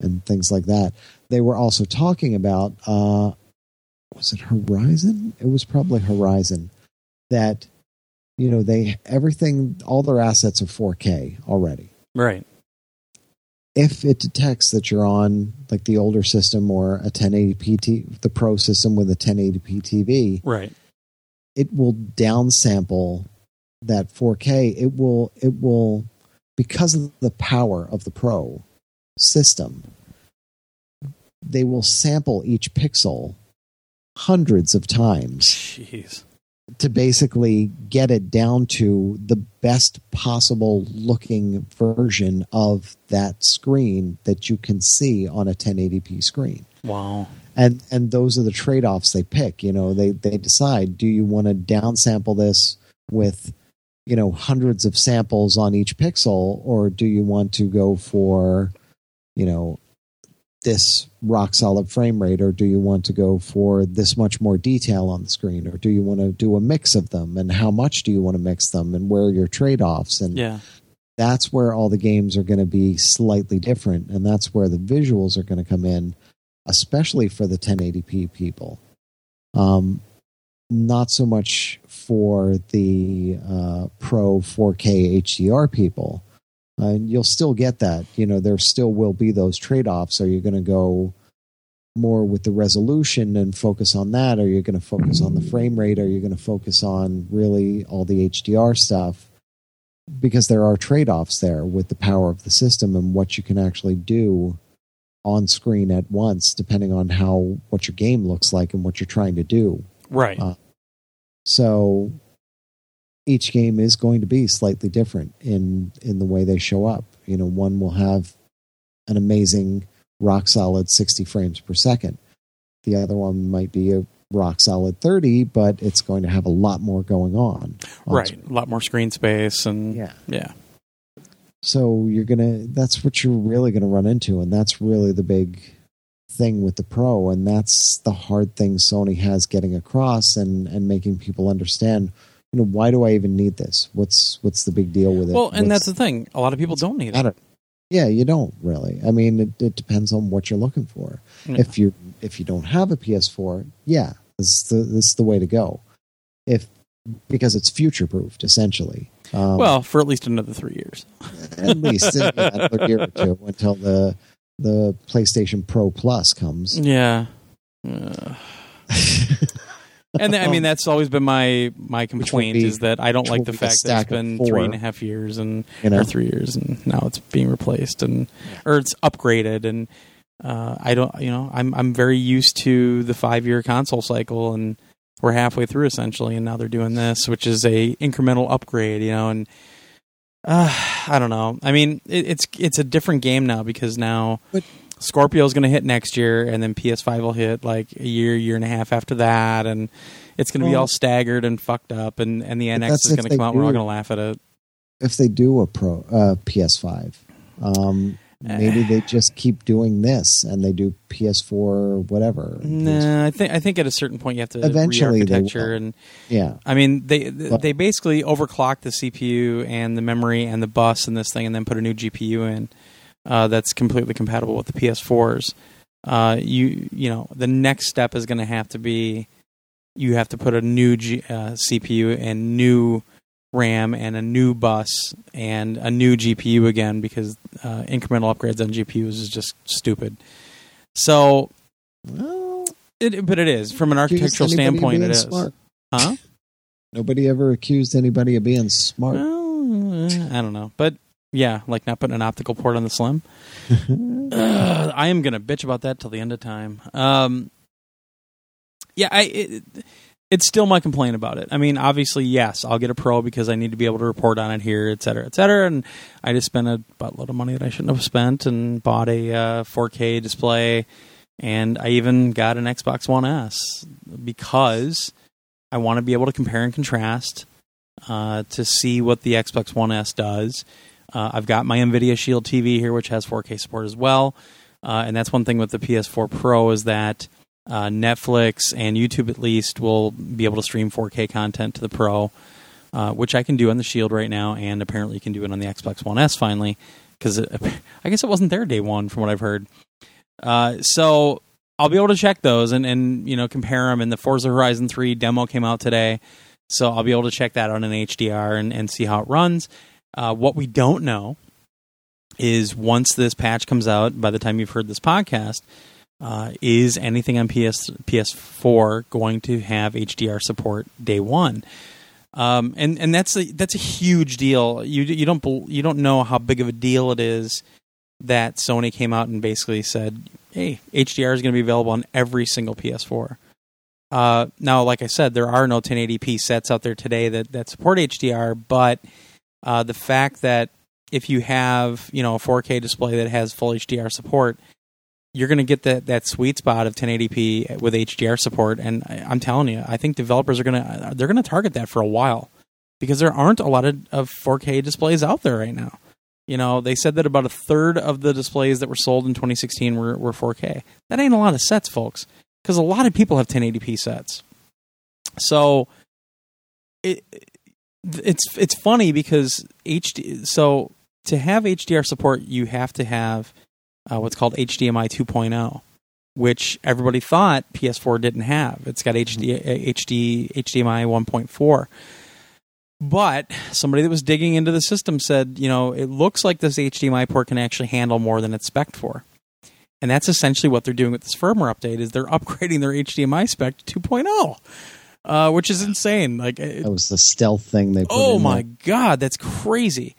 and things like that. They were also talking about uh, was it Horizon? It was probably Horizon that you know they everything all their assets are 4K already Right. if it detects that you're on like the older system or a 1080p t- the pro system with a 1080p TV, Right. it will downsample that 4K. It will it will because of the power of the pro system. They will sample each pixel hundreds of times Jeez. to basically get it down to the best possible looking version of that screen that you can see on a 1080p screen. Wow. And and those are the trade-offs they pick, you know, they they decide do you want to downsample this with you know hundreds of samples on each pixel or do you want to go for you know this rock solid frame rate or do you want to go for this much more detail on the screen? Or do you want to do a mix of them? And how much do you want to mix them? And where are your trade-offs? And Yeah. that's where all the games are going to be slightly different. And that's where the visuals are going to come in especially for the 1080p people. Um, not so much for the uh, pro 4k hdr people uh, and you'll still get that. You know there still will be those trade-offs. Are you going to go more with the resolution and focus on that? Are you going to focus on the frame rate? Are you going to focus on really all the hdr stuff? Because there are trade-offs there with the power of the system and what you can actually do on screen at once depending on how what your game looks like and what you're trying to do. Right. Uh, so each game is going to be slightly different in in the way they show up you know one will have an amazing rock solid 60 frames per second the other one might be a rock solid 30 but it's going to have a lot more going on on right. screen. A lot more screen space and yeah yeah. so you're gonna that's what you're really gonna run into and that's really the big thing with the pro and that's the hard thing sony has getting across and and making people understand you know why do i even need this what's what's the big deal with it Well, and What's that's the thing. A lot of people don't need it. yeah you don't really i mean it, it depends on what you're looking for Yeah. if you if you don't have a ps4 yeah this is the this is the way to go if because it's future proofed essentially Um, well, for at least another three years. at least yeah, (laughs) another year or two until the the PlayStation Pro Plus comes. Yeah. (laughs) Uh, and th- I mean that's always been my my complaint be- is that I don't like the fact that it's been four, three and a half years and You know, or three years and now it's being replaced and or it's upgraded and uh, I don't you know I'm I'm very used to the five year console cycle and we're halfway through essentially and now they're doing this which is a incremental upgrade you know and uh, I don't know. I mean it, it's it's a different game now because now But- Scorpio's going to hit next year and then PS5 will hit like a year year and a half after that and it's going to be all staggered and fucked up and and the NX is going to come out and we're all going to laugh at it. if they do a Pro uh, PS5, um, maybe they just keep doing this and they do PS4 or whatever. Nah, I think I think at a certain point you have to Eventually re-architecture and Yeah, I mean they But- they basically overclock the CPU and the memory and the bus and this thing and then put a new GPU in uh, that's completely compatible with the PS4s. Uh, you you know the next step is going to have to be you have to put a new G, uh, CPU and new RAM and a new bus and a new GPU again because uh, incremental upgrades on GPUs is just stupid. So well, it, but it is from an architectural standpoint. It is, smart. huh? Nobody ever accused anybody of being smart. Well, uh, I don't know, but yeah, like not putting an optical port on the Slim. (laughs) Ugh, I am gonna bitch about that till the end of time. Um, yeah, I. It, it's still my complaint about it. I mean, obviously, yes, I'll get a pro because I need to be able to report on it here, et cetera, et cetera. And I just spent a buttload of money that I shouldn't have spent and bought a uh, 4K display, and I even got an Xbox One S because I want to be able to compare and contrast uh, to see what the Xbox One S does. Uh, I've got my NVIDIA Shield TV here, which has 4K support as well. Uh, and that's one thing with the PS4 Pro is that uh, Netflix and YouTube at least will be able to stream 4K content to the Pro, uh, which I can do on the Shield right now, and apparently you can do it on the Xbox One S finally, because (laughs) I guess it wasn't there day one from what I've heard. Uh, so I'll be able to check those and, and you know compare them. And the Forza Horizon 3 demo came out today, so I'll be able to check that out in HDR and, and see how it runs. Uh, what we don't know is once this patch comes out, by the time you've heard this podcast, uh, is anything on PS PS4 going to have HDR support day one? Um, and and that's a that's a huge deal. You you don't you don't know how big of a deal it is that Sony came out and basically said, "Hey, HDR is going to be available on every single PS4." Uh, now, like I said, there are no 1080p sets out there today that that support HDR, but uh, the fact that if you have you know a 4K display that has full HDR support, you're going to get that that sweet spot of 1080p with HDR support. And I, I'm telling you, I think developers are going to they're going to target that for a while because there aren't a lot of, of 4K displays out there right now. You know, they said that about a third of the displays that were sold in 2016 were, were 4K. That ain't a lot of sets, folks, because a lot of people have 1080p sets. So it it's it's funny because HD so to have HDR support you have to have uh, what's called HDMI 2.0 which everybody thought PS4 didn't have. It's got HD HD HDMI 1.4 but somebody that was digging into the system said you know it looks like this HDMI port can actually handle more than it's spec for. And that's essentially what they're doing with this firmware update is they're (laughs) upgrading their HDMI spec to 2.0 uh, which is insane like it, That was the stealth thing they put Oh my there. god, that's crazy.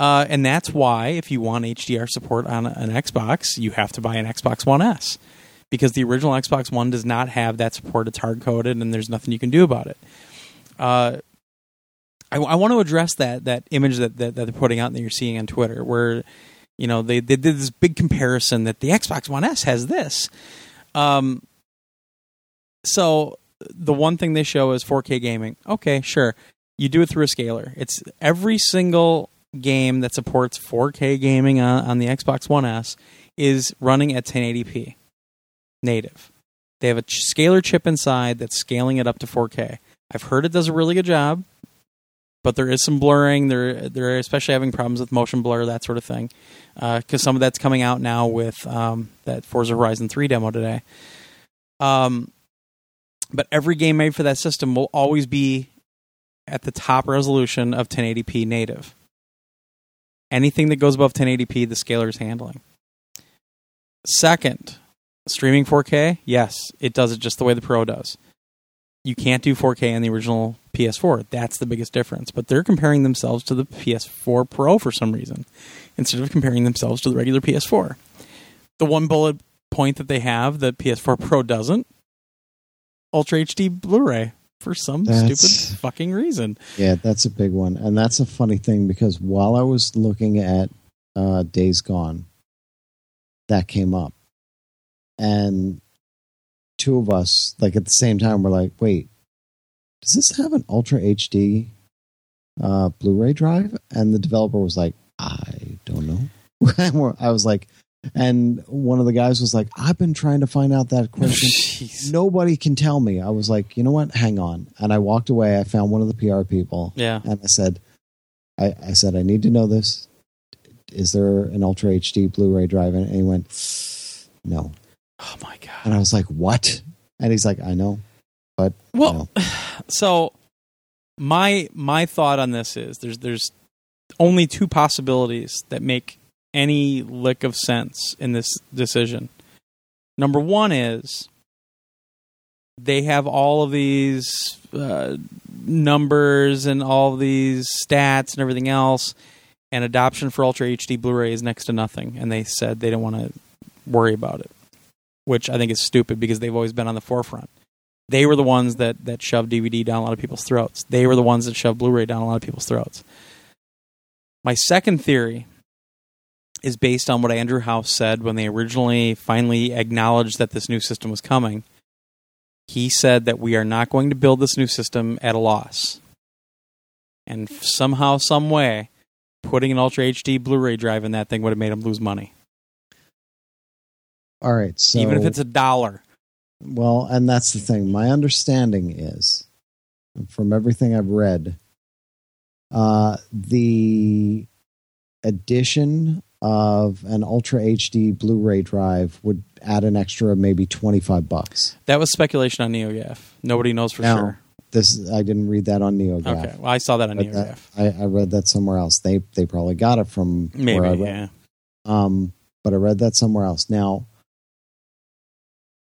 Uh, and that's why if you want HDR support on an Xbox, you have to buy an Xbox One S because the original Xbox One does not have that support. It's hard coded, and there's nothing you can do about it. Uh, I, I want to address that that image that, that that they're putting out and that you're seeing on Twitter, where you know they, they did this big comparison that the Xbox One S has this. Um, so the one thing they show is 4K gaming. Okay, sure. You do it through a scaler. It's every single game that supports 4K gaming on, on the Xbox One S is running at 1080p native. They have a scaler chip inside that's scaling it up to 4K. I've heard it does a really good job, but there is some blurring. They're they're especially having problems with motion blur, that sort of thing, because some of that's coming out now with um, that Forza Horizon 3 demo today. Um, but every game made for that system will always be at the top resolution of 1080p native. Anything that goes above 1080p, the scaler is handling. Second, streaming 4K, yes, it does it just the way the Pro does. You can't do 4K in the original PS4. That's the biggest difference. But they're comparing themselves to the PS4 Pro for some reason instead of comparing themselves to the regular PS4. The one bullet point that they have that PS4 Pro doesn't Ultra HD Blu ray for some That's- stupid fucking reason. Yeah, that's a big one, and that's a funny thing because while I was looking at uh, Days Gone, that came up, and two of us, like at the same time, were like, "Wait, does this have an Ultra HD uh, Blu-ray drive?" And the developer was like, "I don't know." (laughs) I was like, and one of the guys was like, "I've been trying to find out that oh, question." Jeez. Nobody can tell me. I was like, you know what? Hang on. And I walked away. I found one of the PR people Yeah. and I said, I, I said, I need to know this. Is there an Ultra HD Blu-ray drive? And he went, no. Oh my god. And I was like, what? And he's like, I know. But well, (sighs) so my my thought on this is there's there's only two possibilities that make any lick of sense in this decision. Number one is they have all of these uh, numbers and all these stats and everything else, and adoption for Ultra HD Blu-ray is next to nothing, and they said they don't want to worry about it, which I think is stupid because they've always been on the forefront they were the ones that that shoved DVD down a lot of people's throats. They were the ones that shoved Blu-ray down a lot of people's throats. My second theory is based on what Andrew House said when they originally finally acknowledged that this new system was coming. He said that we are not going to build this new system at a loss. And somehow, some way, putting an Ultra HD Blu-ray drive in that thing would have made him lose money, all right. So even if it's a dollar. well, and that's the thing. My understanding is, from everything I've read, uh, the addition of an Ultra HD Blu-ray drive would add an extra maybe twenty-five bucks. That was speculation on NeoGaf. Nobody knows for No. sure. This I didn't read that on NeoGaf. Okay, well, I saw that on But that- NeoGaf. I, I read that somewhere else. They they probably got it from Maybe, where I read. yeah. Um, but I read that somewhere else. Now,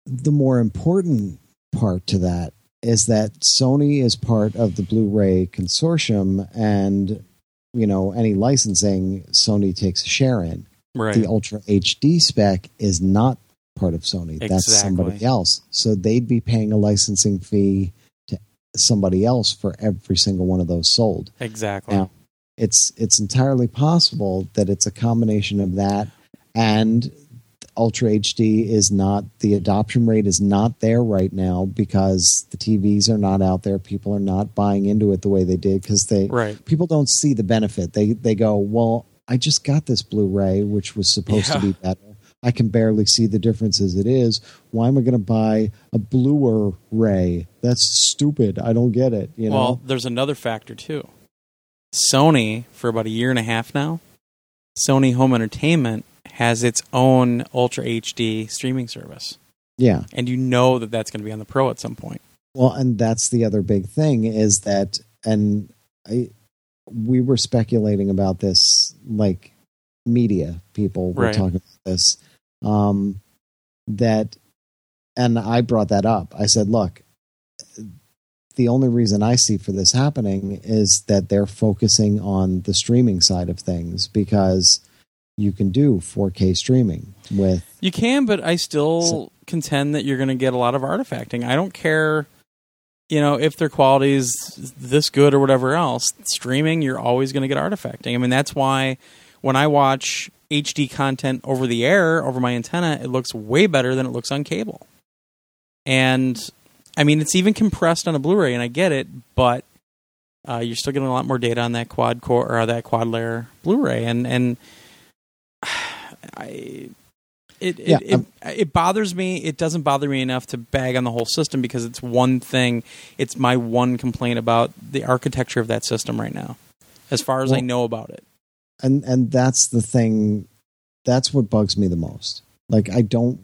the more important part to that is that Sony is part of the Blu-ray consortium, and you know any licensing Sony takes a share in. Right. The Ultra HD spec is not part of Sony. That's somebody else. So they'd be paying a licensing fee to somebody else for every single one of those sold exactly. Now, it's it's entirely possible that it's a combination of that and ultra hd is not the adoption rate is not there right now because the tvs are not out there. People are not buying into it the way they did because they right. people don't see the benefit. They they go well i just got this blu-ray which was supposed Yeah. to be better. I can barely see the difference as it is. Why am i going to buy a bluer ray that's stupid. I don't get it you know? Well, there's another factor too. Sony, for about a year and a half now, Sony Home Entertainment has its own Ultra HD streaming service, yeah and you know that that's going to be on the Pro at some point. Well, and that's the other big thing is that, and I, we were speculating about this, like media people were Right. talking about this, um, that, and I brought that up. I said, look, the only reason I see for this happening is that they're focusing on the streaming side of things because you can do 4K streaming with You can, but I still So- contend that you're going to get a lot of artifacting. I don't care, you know, if their quality is this good or whatever else. Streaming, you're always going to get artifacting. I mean, that's why when I watch HD content over the air over my antenna, it looks way better than it looks on cable. And I mean, it's even compressed on a Blu-ray, and I get it, but uh, you're still getting a lot more data on that quad core or that quad layer Blu-ray, and and (sighs) I. It Yeah, it, it it bothers me. It doesn't bother me enough to bag on the whole system because it's one thing. It's my one complaint about the architecture of that system right now, as far as I know about it. and and that's the thing that's what bugs me the most like i don't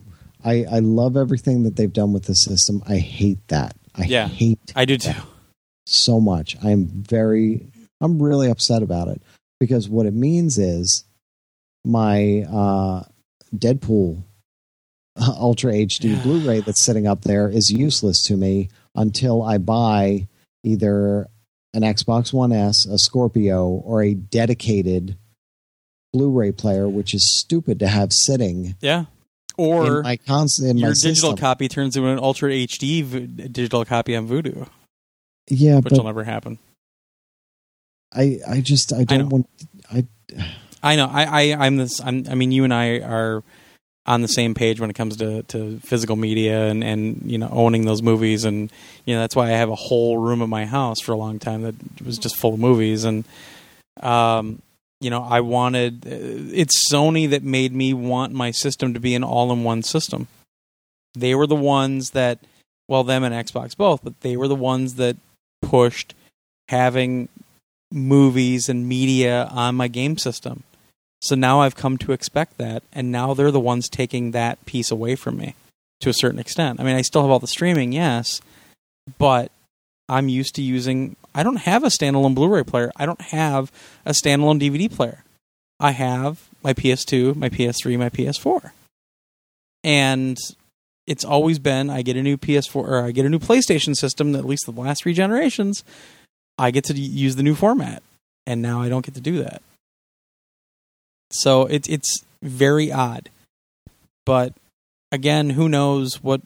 i i love everything that they've done with the system i hate that i Yeah. hate I do too. so much. I'm very, I'm really upset about it because what it means is my uh, Deadpool uh, Ultra HD Blu-ray that's sitting up there is useless to me until I buy either an Xbox One S, a Scorpio, or a dedicated Blu-ray player, which is stupid to have sitting Yeah. in Or my cons- in your my digital copy turns into an Ultra HD v- digital copy on Vudu, yeah, which will never happen. I, I just I don't want. I I know. I, I I'm this. I'm, I mean, you and I are on the same page when it comes to, to physical media and, and you know owning those movies and you know that's why I have a whole room in my house for a long time that was just full of movies and um you know I wanted it's Sony that made me want my system to be an all-in-one system. They were the ones that well them and Xbox both, but they were the ones that pushed having movies and media on my game system. So now I've come to expect that, and now they're the ones taking that piece away from me to a certain extent. I mean, I still have all the streaming, yes, but I'm used to using. I don't have a standalone Blu-ray player. I don't have a standalone DVD player. I have my PS2, my PS3, my PS4, and it's always been I get a new PS4 or I get a new PlayStation system. At least the last three generations, I get to use the new format, and now I don't get to do that. So it's it's very odd. But again, who knows what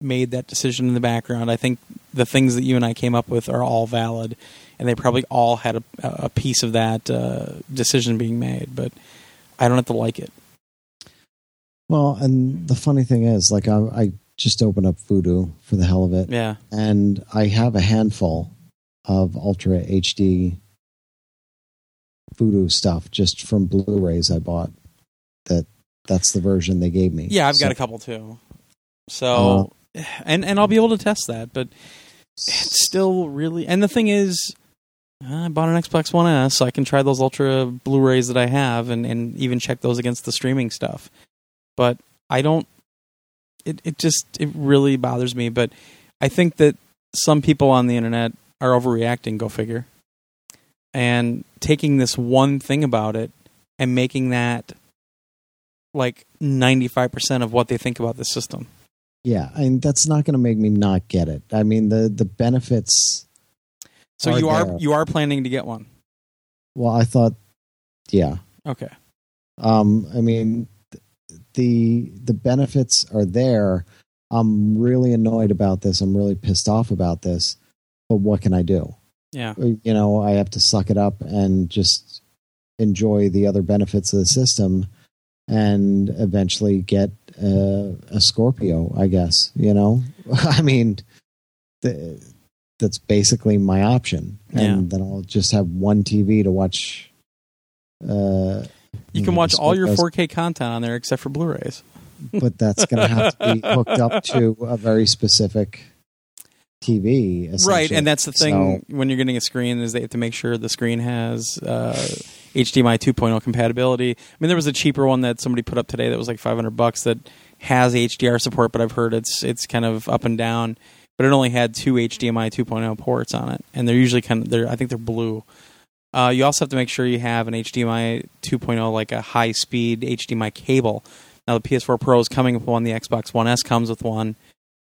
made that decision in the background? I think the things that you and I came up with are all valid, and they probably all had a, a piece of that uh, decision being made. But I don't have to like it. well, and the funny thing is, like I, I just opened up Vudu for the hell of it, Yeah, and I have a handful of Ultra HD Vudu stuff just from Blu-rays I bought. That that's the version they gave me. yeah, I've got a couple too. So, oh. and and I'll be able to test that, but it's still really. And the thing is, I bought an Xbox One S, so I can try those Ultra Blu-rays that I have, and and even check those against the streaming stuff. But I don't. It it just it really bothers me. But I think that some people on the internet are overreacting. Go figure. And taking this one thing about it and making that like ninety five percent of what they think about the system. Yeah, and that's not going to make me not get it. I mean, the the benefits. So Are you are there. you are planning to get one. Well, I thought, yeah. Okay. Um, I mean, the the benefits are there. I'm really annoyed about this. I'm really pissed off about this. But what can I do? Yeah. You know, I have to suck it up and just enjoy the other benefits of the system, and eventually get uh, a Scorpio. I guess. You know, (laughs) I mean, the, that's basically my option, and then I'll just have one TV to watch. Uh, You can watch all your 4K content on there except for Blu-rays. but that's going to have to be hooked up to a very specific TV. Right, and that's the thing when you're getting a screen is they have to make sure the screen has uh, HDMI 2.0 compatibility. I mean, there was a cheaper one that somebody put up today that was like 500 bucks that has HDR support, but I've heard it's it's kind of up and down. But it only had two HDMI 2.0 ports on it, and they're usually kind of they're I think they're blue. Uh, you also have to make sure you have an HDMI 2.0 like a high speed HDMI cable. Now the PS4 Pro is coming with one, the Xbox One S comes with one.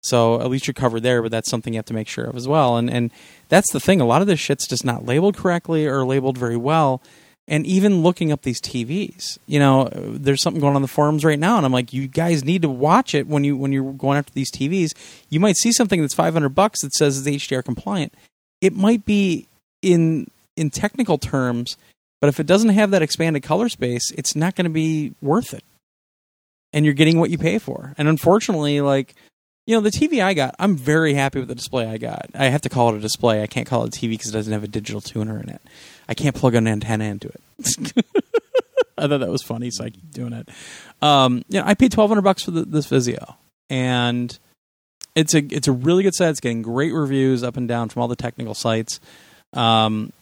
So at least you're covered there, but that's something you have to make sure of as well. And and that's the thing. A lot of this shit's just not labeled correctly or labeled very well. And even looking up these TVs, you know, there's something going on in the forums right now, and I'm like, you guys need to watch it when you when you're going after these TVs. You might see something that's 500 bucks that says it's HDR compliant. It might be in in technical terms, but if it doesn't have that expanded color space, it's not going to be worth it. And you're getting what you pay for. And unfortunately, like you know, the TV I got, I'm very happy with the display I got. I have to call it a display. I can't call it a TV because it doesn't have a digital tuner in it. I can't plug an antenna into it. (laughs) I thought that was funny, so I keep doing it. Um, yeah, I paid twelve hundred bucks for the, this Vizio, and it's a it's a really good set. It's getting great reviews up and down from all the technical sites. Um,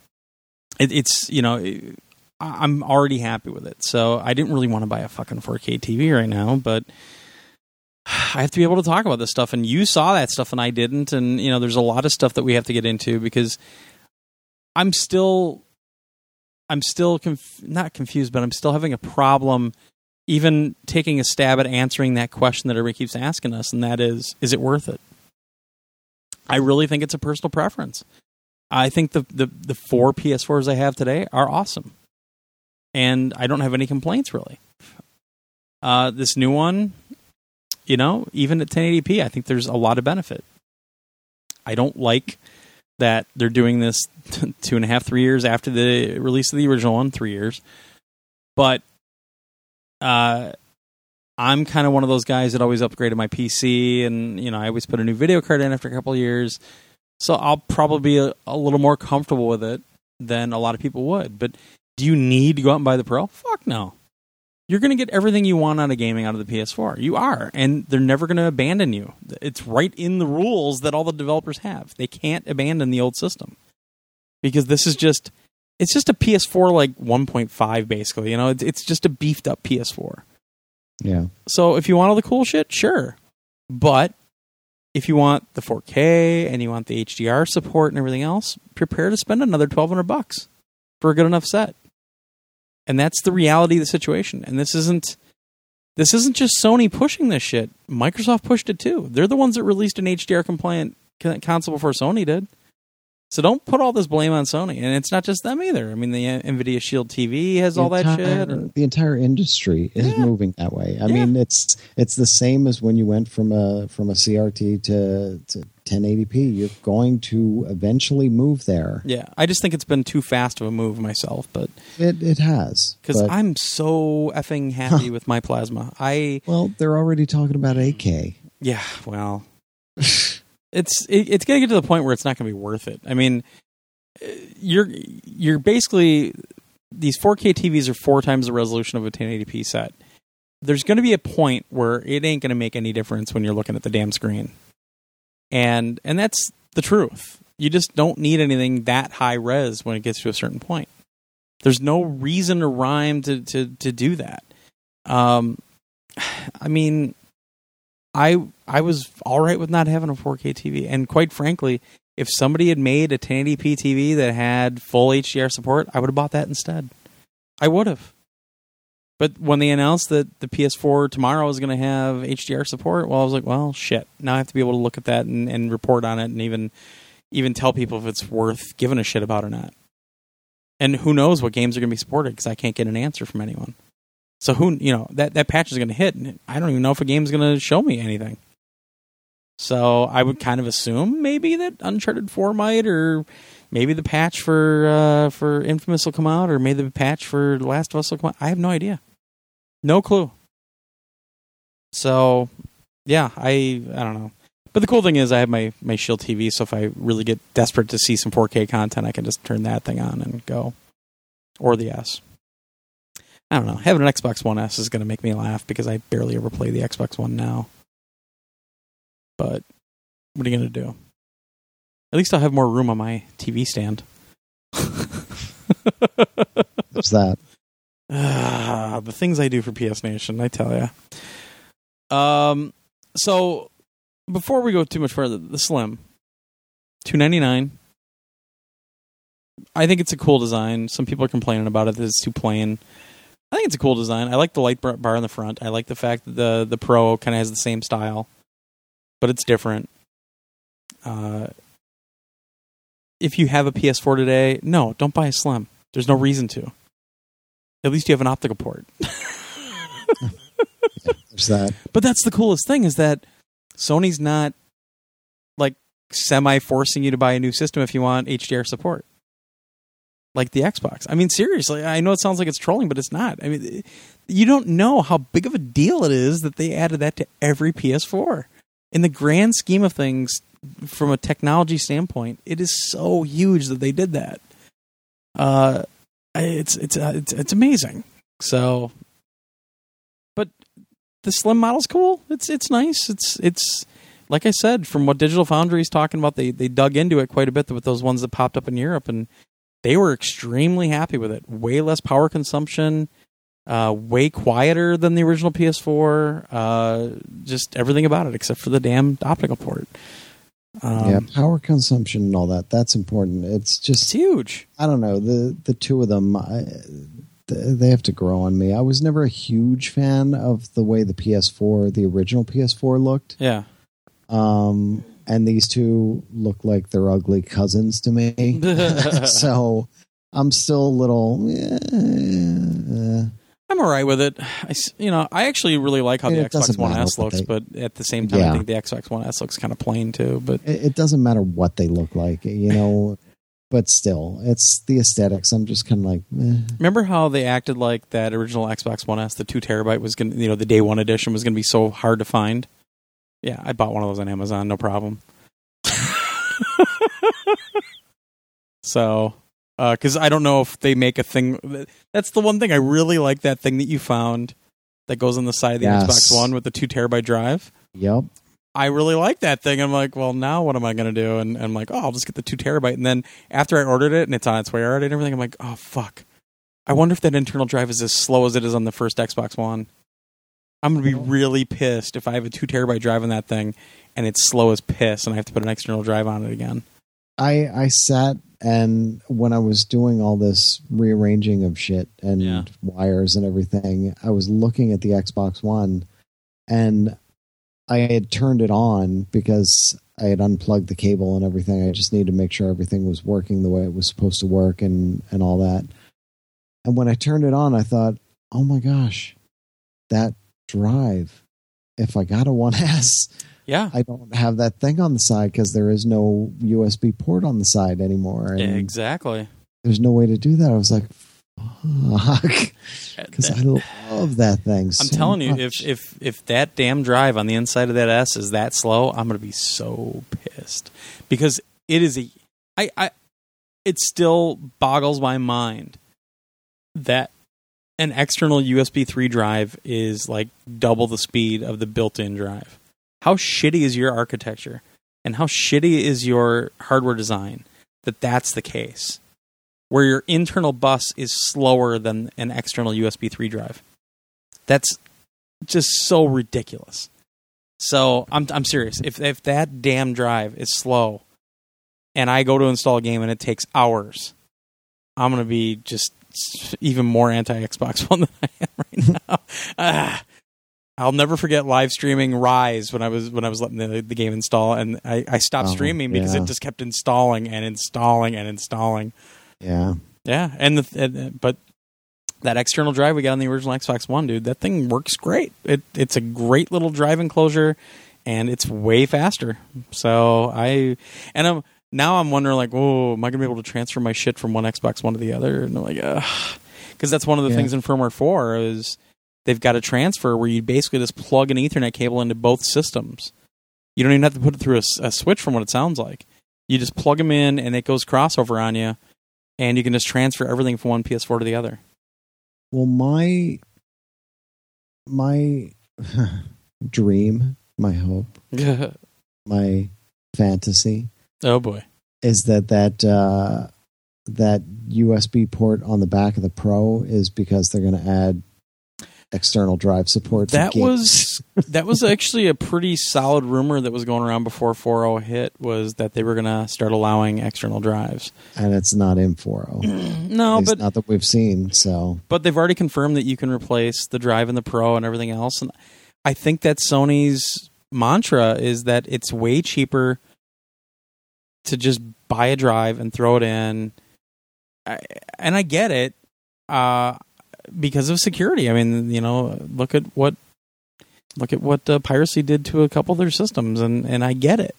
it, it's you know. It, I'm already happy with it, so I didn't really want to buy a fucking 4K TV right now, but I have to be able to talk about this stuff, and you saw that stuff, and I didn't, and you know, there's a lot of stuff that we have to get into because I'm still, I'm still conf- not confused, but I'm still having a problem even taking a stab at answering that question that everybody keeps asking us, and that is, is it worth it? I really think it's a personal preference. I think the the, the four PS4s I have today are awesome, and I don't have any complaints really. Uh, this new one, you know, even at 1080p, I think there's a lot of benefit. I don't like that they're doing this (laughs) two and a half, three years after the release of the original one, three years. But uh, I'm kind of one of those guys that always upgraded my PC, and you know, I always put a new video card in after a couple years. So I'll probably be a, a little more comfortable with it than a lot of people would. But do you need to go out and buy the Pro? Fuck no you're going to get everything you want out of gaming out of the PS4. You are, and they're never going to abandon you. It's right in the rules that all the developers have. They can't abandon the old system because this is just it's just a PS4 like 1.5 basically. You know, it's, it's just a beefed up PS4. Yeah. So if you want all the cool shit, sure, but if you want the 4K and you want the HDR support and everything else, prepare to spend another 1200 bucks for a good enough set and that's the reality of the situation. And this isn't this isn't just Sony pushing this shit. Microsoft pushed it too. They're the ones that released an HDR compliant console before Sony did. So don't put all this blame on Sony, and it's not just them either. I mean, the uh, Nvidia Shield TV has the all entire, that shit. And, the entire industry is yeah. moving that way. I yeah. mean, it's it's the same as when you went from a from a CRT to, to 1080p. You're going to eventually move there. Yeah, I just think it's been too fast of a move myself, but it it has because I'm so effing happy with my plasma. I well, they're already talking about 8K. Yeah, well. it's it, it's going to get to the point where it's not going to be worth it. I mean, uh, you're you're basically these 4K TVs are four times the resolution of a 1080p set. There's going to be a point where it ain't going to make any difference when you're looking at the damn screen, and and that's the truth. You just don't need anything that high res when it gets to a certain point. There's no reason or rhyme to to to do that. Um, I mean, I I was all right with not having a 4K TV, and quite frankly, if somebody had made a 1080p TV that had full HDR support, I would have bought that instead. I would have. But when they announced that the PS4 tomorrow is going to have HDR support, well, I was like, well, shit. Now I have to be able to look at that and, and report on it, and even even tell people if it's worth giving a shit about or not. And who knows what games are going to be supported because I can't get an answer from anyone. So who you know that that patch is going to hit, and I don't even know if a game's going to show me anything. So I would kind of assume maybe that Uncharted Four might, or maybe the patch for uh, for Infamous will come out, or maybe the patch for Last of Us will come out. I have no idea, no clue. So yeah, I I don't know. But the cool thing is I have my, my Shield TV, so if I really get desperate to see some 4K content, I can just turn that thing on and go. Or the S. I don't know. Having an Xbox One S is going to make me laugh because I barely ever play the Xbox One now. But what are you going to do? At least I'll have more room on my TV stand. (laughs) What's that? Ah, the things I do for PS Nation, I tell you. Um, so before we go too much further, the Slim, two ninety nine. I think it's a cool design. Some people are complaining about it that it's too plain. I think it's a cool design. I like the light bar in the front. I like the fact that the the Pro kind of has the same style, but it's different. Uh, if you have a PS4 today, no, don't buy a Slim. There's no reason to. At least you have an optical port. (laughs) There's that. But that's the coolest thing is that Sony's not like semi forcing you to buy a new system if you want HDR support like the Xbox. I mean, seriously, I know it sounds like it's trolling, but it's not. I mean, you don't know how big of a deal it is that they added that to every PS4. In the grand scheme of things, from a technology standpoint, it is so huge that they did that. Uh, it's it's uh, it's it's amazing. So, but the slim model's cool. It's it's nice. It's it's like I said, from what Digital Foundry is talking about, they they dug into it quite a bit with those ones that popped up in Europe, and they were extremely happy with it. Way less power consumption. Uh, way quieter than the original PS4. Uh, just everything about it except for the damn optical port. Um, yeah, power consumption and all that. That's important. It's it's just huge. I don't know the the two of them. I, they have to grow on me. I was never a huge fan of the way the PS4, the original PS4, looked. Yeah. Um, and these two look like they're ugly cousins to me. (laughs) (laughs) so I'm still a little. eh, I'm all right with it. I, you know, I actually really like how the Xbox One S looks, they- but at the same time, Yeah. I think the Xbox One S looks kind of plain too. But it, it doesn't matter what they look like, you (laughs) know. but still, it's the aesthetics. I'm just kind of like, eh. remember how they acted like that original Xbox One S, the two terabyte was going, to you know, the day one edition was going to be so hard to find. Yeah, I bought one of those on Amazon, no problem. (laughs) so, Uh, because I don't know if they make a thing. That's the one thing I really like. That thing that you found that goes on the side of the Yes. Xbox One with the two terabyte drive. yep. I really like that thing. I'm like, well, now what am I going to do? And I'm like, oh, I'll just get the two terabyte. And then after I ordered it and it's on its way already and everything, I'm like, oh, fuck. I wonder if that internal drive is as slow as it is on the first Xbox One. I'm going to be really pissed if I have a two terabyte drive on that thing and it's slow as piss and I have to put an external drive on it again. I I sat and when I was doing all this rearranging of shit and Yeah. wires and everything, I was looking at the Xbox One and I had turned it on because I had unplugged the cable and everything. I just needed to make sure everything was working the way it was supposed to work and and all that. And when I turned it on, I thought, "Oh my gosh, that drive. If I got a 1S, Yeah. I don't have that thing on the side because there is no USB port on the side anymore. And exactly. there's no way to do that. I was like, fuck. Uh, because I love that thing. I'm so telling you, if if if that damn drive on the inside of that S is that slow, I'm gonna be so pissed because it is a, I I, it still boggles my mind that an external USB 3 drive is like double the speed of the built-in drive. How shitty is your architecture, and how shitty is your hardware design that that's the case? where your internal bus is slower than an external USB 3 drive. That's just so ridiculous. So I'm I'm serious. If if that damn drive is slow, and I go to install a game and it takes hours, I'm gonna be just even more anti Xbox (laughs) One than I am right now. Ah. I'll never forget live streaming Rise when I was when I was letting the, the game install, and I, I stopped Oh, streaming because yeah. it just kept installing and installing and installing. yeah. Yeah, and the and, uh, but that external drive we got on the original Xbox One, dude, that thing works great. It it's a great little drive enclosure, and it's way faster. So I and I'm now I'm wondering like, oh, am I gonna be able to transfer my shit from one Xbox One to the other? And I'm like, because that's one of the Yeah. things in firmware four is they've got a transfer where you basically just plug an Ethernet cable into both systems. You don't even have to put it through a switch from what it sounds like. You just plug them in, and it goes crossover on you and you can just transfer everything from one PS4 to the other. Well, my my (laughs) dream, my hope, (laughs) my fantasy oh boy. is that that uh, that USB port on the back of the Pro is because they're going to add external drive support. That was (laughs) that was actually a pretty solid rumor that was going around before 4.0 hit was that they were going to start allowing external drives. and it's not in 4.0. (clears throat) No, but not that we've seen. So but they've already confirmed that you can replace the drive in the Pro and everything else. And I think that Sony's mantra is that it's way cheaper to just buy a drive and throw it in. I, and I get it uh, because of security. I mean, you know, look at what look at what uh, piracy did to a couple of their systems, and and I get it.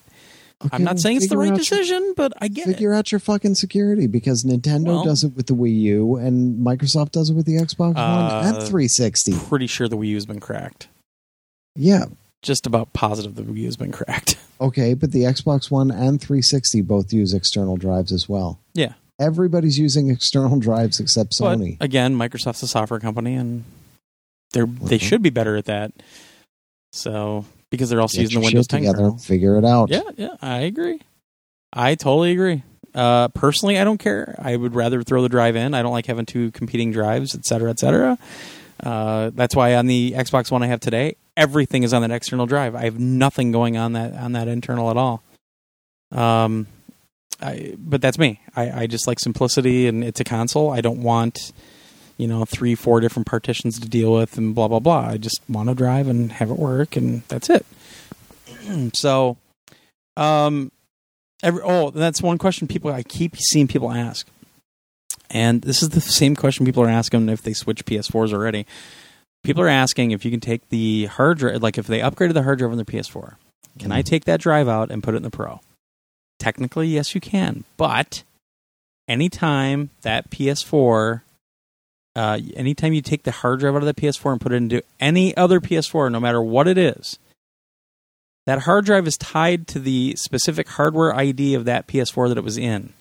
I'm not well, saying it's the right out your- decision, but I get it. Figure out your fucking security because Nintendo Well- does it with the Wii U and Microsoft does it with the Xbox Uh, One and 360. Pretty sure the Wii U has been cracked. Yeah, Just about positive the Wii U has been cracked. (laughs) okay, but the Xbox One and 360 both use external drives as well. Yeah. Everybody's using external drives except But Sony. again, Microsoft's a software company, and they're they Mhm. should be better at that. So because they're also Get using the Windows 10 together, kernel. figure it out. Yeah, yeah, I agree. I totally agree. Uh, personally, I don't care. I would rather throw the drive in. I don't like having two competing drives, et cetera, et cetera. Uh, that's why on the Xbox One I have today, everything is on that external drive. I have nothing going on that on that internal at all. Um, I, but that's me. I, I just like simplicity, and it's a console. I don't want, you know, three, four different partitions to deal with, and blah blah blah. I just want to drive and have it work, and that's it. (clears throat) so, um, every oh, that's one question people I keep seeing people ask, and this is the same question people are asking if they switch PS4s already. People are asking if you can take the hard drive, like if they upgraded the hard drive on their PS4, can I take that drive out and put it in the Pro? Technically, yes, you can, but anytime that PS4, uh, anytime you take the hard drive out of the PS4 and put it into any other PS4, no matter what it is, that hard drive is tied to the specific hardware ID of that PS4 that it was in.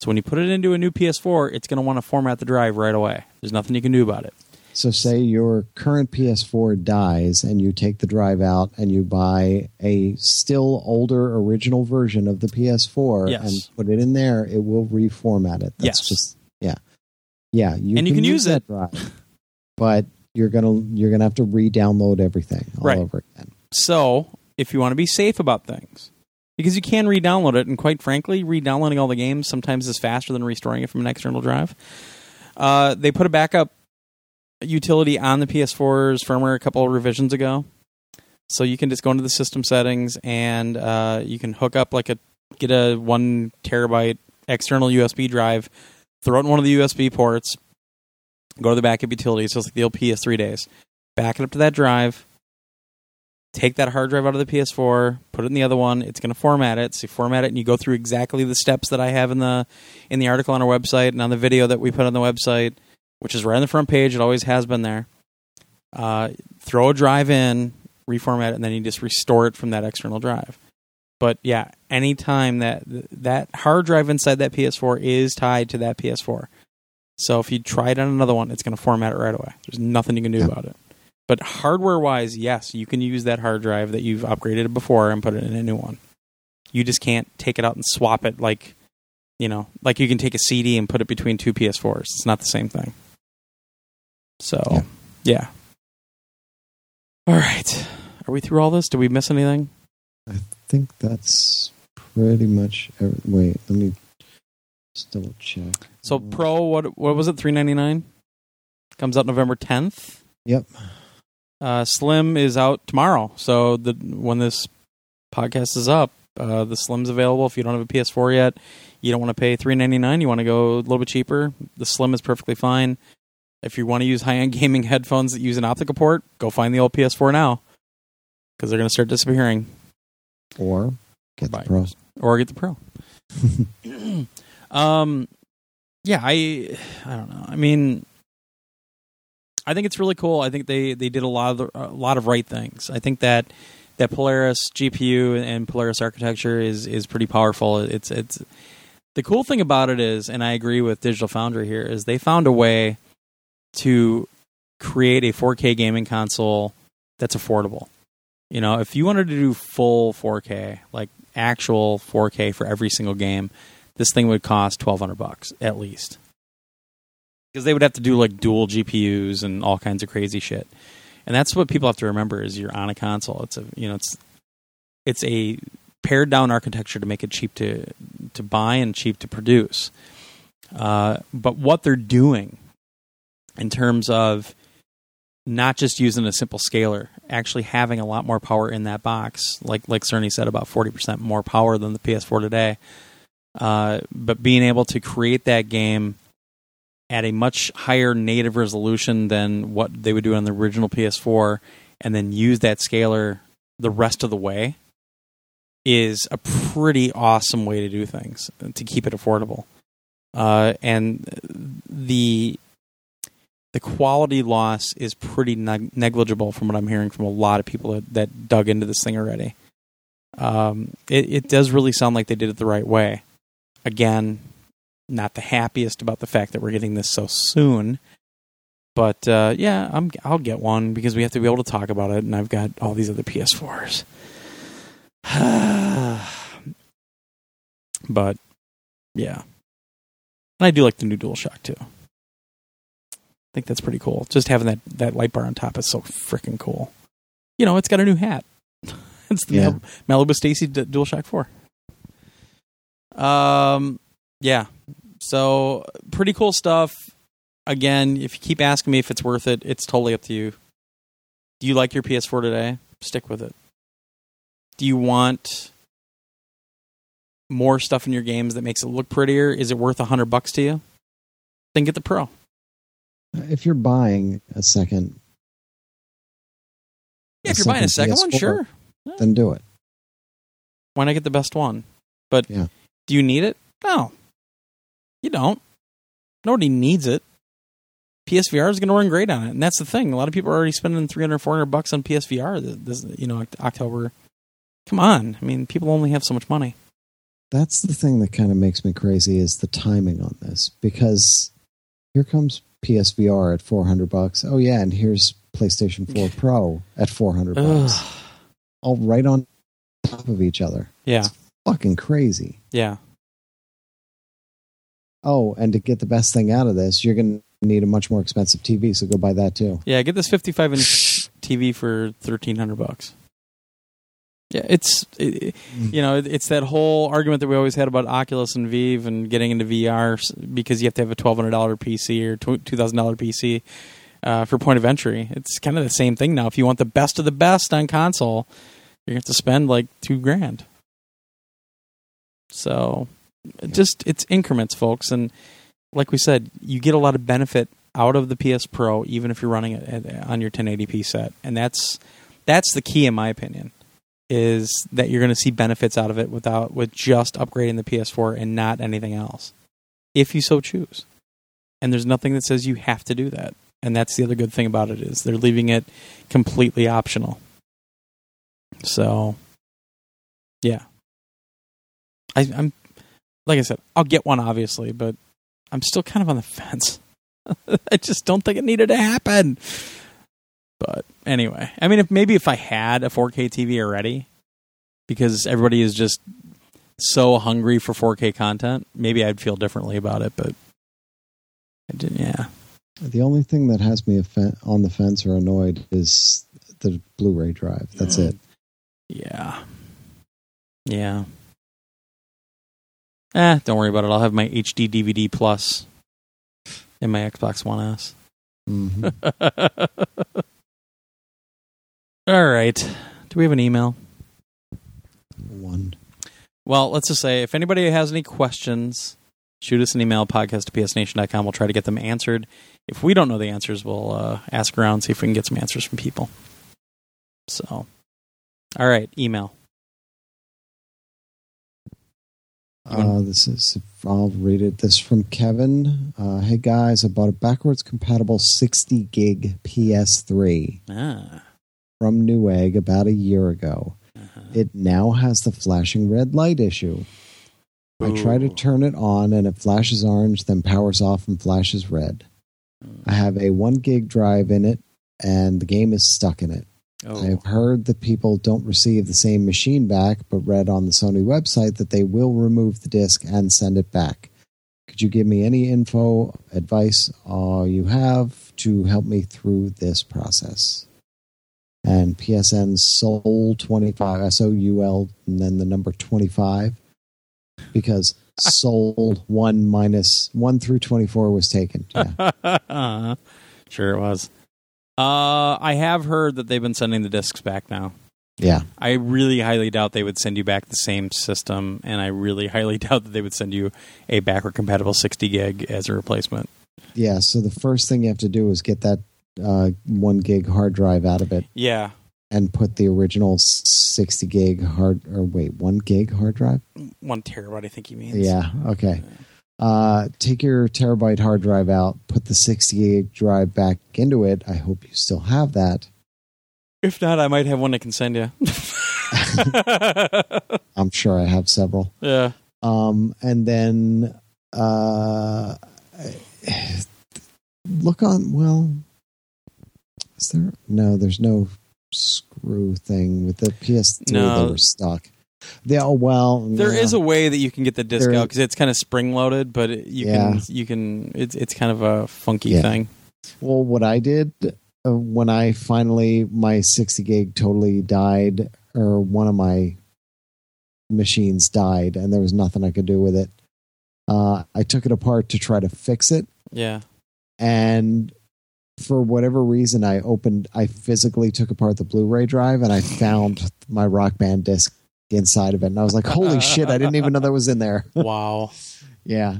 So when you put it into a new PS4, it's going to want to format the drive right away. There's nothing you can do about it. So, say your current PS4 dies and you take the drive out and you buy a still older original version of the PS4 Yes. and put it in there, it will reformat it. That's Yes. just yeah, yeah. You And you can use that drive, but you're gonna you're gonna have to re-download everything all Right. over again. So, if you want to be safe about things, because you can re-download it, and quite frankly, re-downloading all the games sometimes is faster than restoring it from an external drive. Uh, they put a backup utility on the PS4's firmware a couple of revisions ago, so you can just go into the system settings and uh, you can hook up like a get a one terabyte external USB drive, throw it in one of the USB ports, go to the backup utility, so it's like the old PS3 days, back it up to that drive. Take that hard drive out of the PS4, put it in the other one. It's going to format it. So you format it, and you go through exactly the steps that I have in the in the article on our website and on the video that we put on the website, which is right on the front page. It always has been there. Uh, throw a drive in, reformat it, and then you just restore it from that external drive. But yeah, anytime that that hard drive inside that PS4 is tied to that PS4. So if you try it on another one, it's going to format it right away. There's nothing you can do Yeah. about it. But hardware wise, yes, you can use that hard drive that you've upgraded before and put it in a new one. You just can't take it out and swap it like, you know, like you can take a CD and put it between two PS4s. It's not the same thing. So, Yeah. yeah. All right. Are we through all this? Did we miss anything? I think that's pretty much. Every, wait, let me just double check. So, Pro, what what was it? Three ninety nine. Comes out November tenth. Yep. Uh, Slim is out tomorrow. So the when this podcast is up, uh, the Slim's available. If you don't have a PS4 yet, you don't want to pay three ninety nine. You want to go a little bit cheaper. The Slim is perfectly fine. If you want to use high end gaming headphones that use an optical port, go find the old PS4 now because they're going to start disappearing. Or get the pros. or get the pro. (laughs) um, yeah, I I don't know. I mean, I think it's really cool. I think they they did a lot of the, a lot of right things. I think that that Polaris GPU and Polaris architecture is is pretty powerful. It's it's the cool thing about it is, and I agree with Digital Foundry here, is they found a way to create a 4K gaming console that's affordable. You know, if you wanted to do full 4K, like actual 4K for every single game, this thing would cost 1200 bucks at least. Because they would have to do like dual GPUs and all kinds of crazy shit. And that's what people have to remember is you're on a console. It's a, you know, it's it's a pared down architecture to make it cheap to to buy and cheap to produce. Uh, but what they're doing in terms of not just using a simple scaler, actually having a lot more power in that box, like like Cerny said, about forty percent more power than the PS4 today. Uh, but being able to create that game at a much higher native resolution than what they would do on the original PS4, and then use that scaler the rest of the way, is a pretty awesome way to do things to keep it affordable. Uh, and the the quality loss is pretty neg- negligible from what I'm hearing from a lot of people that, that dug into this thing already. Um, it, it does really sound like they did it the right way. Again, not the happiest about the fact that we're getting this so soon, but uh, yeah, I'm I'll get one because we have to be able to talk about it, and I've got all these other PS4s. (sighs) but yeah, and I do like the new DualShock too. Think that's pretty cool. Just having that that light bar on top is so freaking cool. You know, it's got a new hat. (laughs) it's the Yeah. Mal- Malibu Stacy D- DualShock Four. Um, yeah. So pretty cool stuff. Again, if you keep asking me if it's worth it, it's totally up to you. Do you like your PS4 today? Stick with it. Do you want more stuff in your games that makes it look prettier? Is it worth a hundred bucks to you? Then get the Pro. If you're buying a second, Yeah, if you're buying a second one, PS4, sure. then do it. Why not get the best one? But Yeah. do you need it? No. You don't. Nobody needs it. PSVR is going to run great on it, and that's the thing. A lot of people are already spending 300 400 bucks on PSVR this you know, October. Come on. I mean, people only have so much money. That's the thing that kind of makes me crazy is the timing on this because here comes PSVR at 400 bucks. Oh yeah, and here's PlayStation 4 (laughs) Pro at 400 bucks. Ugh. All right on top of each other. Yeah. Fucking crazy. Yeah. Oh, and to get the best thing out of this, you're going to need a much more expensive TV, so go buy that too. Yeah, get this 55 inch (laughs) TV for 1300 bucks. Yeah, it's it, you know, it's that whole argument that we always had about Oculus and Vive and getting into VR because you have to have a $1200 PC or $2000 PC uh, for point of entry. It's kind of the same thing now. If you want the best of the best on console, you're going to have to spend like 2 grand. So, just it's increments, folks, and like we said, you get a lot of benefit out of the PS Pro, even if you're running it on your 1080p set, and that's that's the key, in my opinion, is that you're going to see benefits out of it without with just upgrading the PS4 and not anything else, if you so choose. And there's nothing that says you have to do that, and that's the other good thing about it is they're leaving it completely optional. So, yeah, I, I'm like I said, I'll get one obviously, but I'm still kind of on the fence. (laughs) I just don't think it needed to happen. But anyway, I mean, if maybe if I had a 4K TV already, because everybody is just so hungry for 4K content, maybe I'd feel differently about it. But I didn't. Yeah, The only thing that has me on the fence or annoyed is the Blu-ray drive. That's it. yeah, yeah. Eh, don't worry about it. I'll have my HD DVD plus in my Xbox One S. hmm (laughs) All right. Do we have an email? One. Well, let's just say if anybody has any questions, shoot us an email, podcast at psnation.com. We'll try to get them answered. If we don't know the answers, we'll uh, ask around, see if we can get some answers from people. So, all right, email. Uh, this is I'll read it. This from Kevin. Uh, hey guys, I bought a backwards compatible 60 gig PS3 Ah. From Newegg about a year ago. uh-huh. It now has the flashing red light issue. I try to turn it on and it flashes orange, then powers off and flashes red. I have a one gig drive in it and the game is stuck in it. Oh. I've heard that people don't receive the same machine back, but read on the Sony website that they will remove the disc and send it back. Could you give me any info, advice uh, you have to help me through this process? And PSN Soul 25, S O U L, and then the number 25, because (laughs) Soul 1 minus 1 through 24 was taken. Yeah. (laughs) sure it was. Uh, I have heard that they've been sending the discs back now. Yeah. I really highly doubt they would send you back the same system, and I really highly (laughs) doubt that they would send you a backward compatible 60 gig as a replacement. Yeah. So the first thing you have to do is get that uh, one gig hard drive out of it Yeah, and put the original 60 gig hard or wait, one gig hard drive? one terabyte, I think he means. Yeah. Okay. Uh, take your terabyte hard drive out, put the 60 gig drive back into it. I hope you still have that. If not, I might have one I can send you. (laughs) I'm sure I have several. yeah. Um, and then uh, look on. Well, is there? No, there's no screw thing with the PS3. No. They were stuck. Yeah. Oh well. There is a way that you can get the disc There- out because it's kind of spring loaded, but it- you Yeah. can you can it's it's kind of a funky Yeah. thing. Well, what I did uh, when I finally my 60 gig totally died, or one of my machines died, and there was nothing I could do with it. Uh, I took it apart to try to fix it, Yeah. and for whatever reason, I opened, I physically took apart the Blu-ray drive, and I found my Rock Band disc inside of it, and I was like, "Holy (laughs) shit! I didn't even know that was in there." (laughs) Wow. Yeah.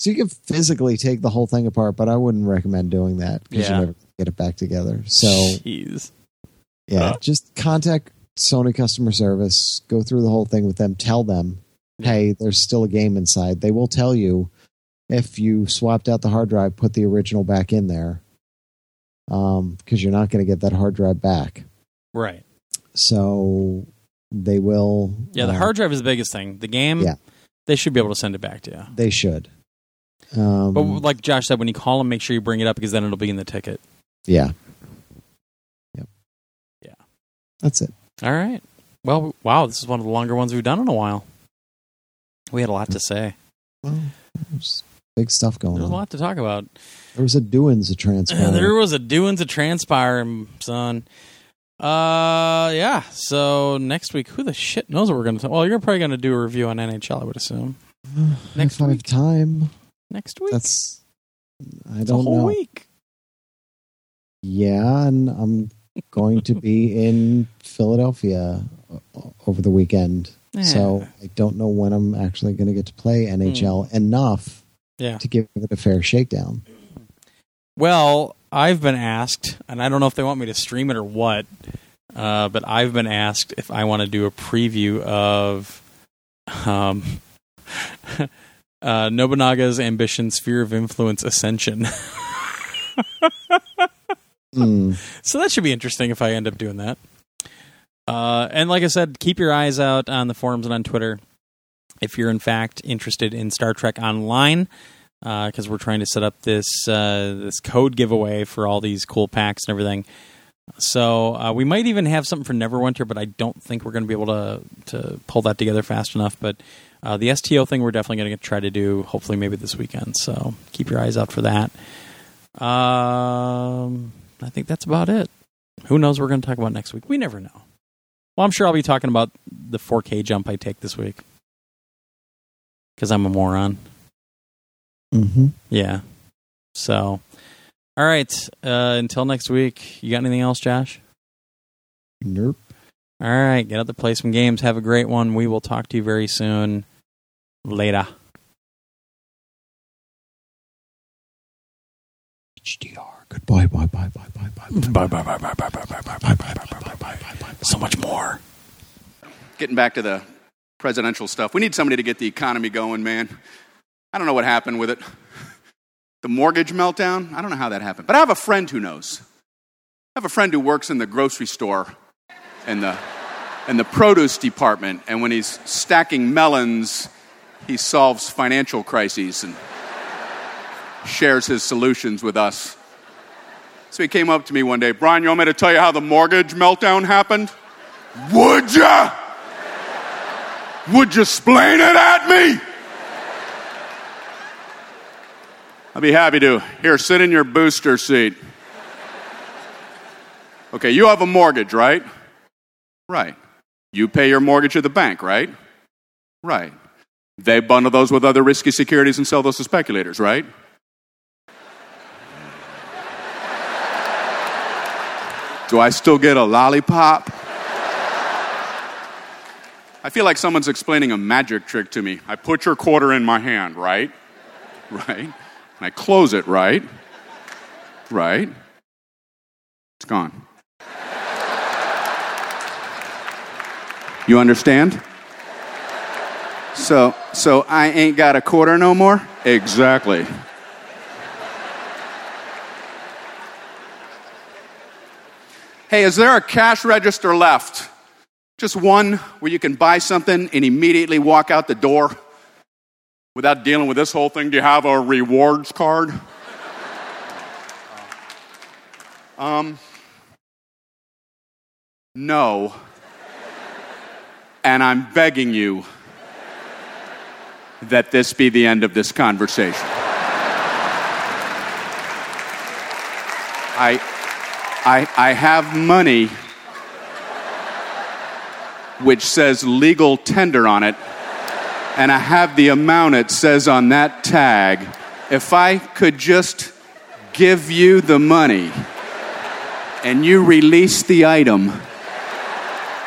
So you can physically take the whole thing apart, but I wouldn't recommend doing that because Yeah. you never get it back together. So Jeez. yeah, just contact Sony customer service, go through the whole thing with them, tell them, hey, there's still a game inside. They will tell you if you swapped out the hard drive, put the original back in there, because you're not going to get that hard drive back. Right. So they will. Yeah, the uh, hard drive is the biggest thing. The game, Yeah. they should be able to send it back to you. They should. Um, But like Josh said, when you call them, make sure you bring it up because then it'll be in the ticket. yeah. Yep. Yeah. That's it. All right. Well, wow, this is one of the longer ones we've done in a while. We had a lot to say. Well, there's big stuff going on. There's a lot to talk about. There was a doings (laughs) a transpire. there was a doing to transpire, son. Uh, yeah. So next week, who the shit knows what we're gonna? Well, you're probably gonna do a review on NHL, I would assume. (sighs) next if I have week. time. Next week. That's I It's a don't whole know. week. Yeah, and I'm going to be (laughs) in Philadelphia over the weekend. So I don't know when I'm actually going to get to play NHL enough Hmm. Yeah. to give it a fair shakedown. Well, I've been asked, and I don't know if they want me to stream it or what, uh, but I've been asked if I want to do a preview of um, (laughs) uh, Nobunaga's Ambition Sphere of Influence Ascension. (laughs) Hmm. so that should be interesting if I end up doing that. Uh, and like I said, keep your eyes out on the forums and on Twitter if you're in fact interested in Star Trek Online, because we're trying to set up this uh, this code giveaway for all these cool packs and everything. So uh, we might even have something for Neverwinter, but I don't think we're going to be able to to pull that together fast enough. But uh, the STO thing, we're definitely going to try to do. Hopefully, maybe this weekend. So keep your eyes out for that. Um, I think that's about it. Who knows what we're going to talk about next week? We never know. Well, I'm sure I'll be talking about the 4K jump I take this week because I'm a moron. Mm-hmm. Yeah. So, all right. Uh, until next week, you got anything else, Josh? Nope. All right. Get out to play some games. Have a great one. We will talk to you very soon. Later. HDR. Goodbye. Bye. Bye. Bye. Bye. Bye. Bye, bye, bye, bye, bye, bye, bye, bye, bye, bye, bye, bye, bye. So much more. Getting back to the presidential stuff, we need somebody to get the economy going, man. I don't know what happened with it. (laughs) The mortgage meltdown, I don't know how that happened. But I have a friend who knows. I have a friend who works in the grocery store in the, in the produce department, and when he's stacking melons, he solves financial crises and shares his solutions with us. So he came up to me one day, Brian, you want me to tell you how the mortgage meltdown happened? Would ya? Would you explain it at me? I'll be happy to. Here, sit in your booster seat. Okay, you have a mortgage, right? Right. You pay your mortgage at the bank, right? Right. They bundle those with other risky securities and sell those to speculators, right? Do I still get a lollipop? I feel like someone's explaining a magic trick to me. I put your quarter in my hand, right? Right. And I close it, right? Right. It's gone. You understand? So, so I ain't got a quarter no more? Exactly. Hey, is there a cash register left? Just one where you can buy something and immediately walk out the door without dealing with this whole thing. Do you have a rewards card? (laughs) um, no. And I'm begging you that this be the end of this conversation. I, I, I have money which says legal tender on it, and I have the amount it says on that tag. If I could just give you the money and you release the item,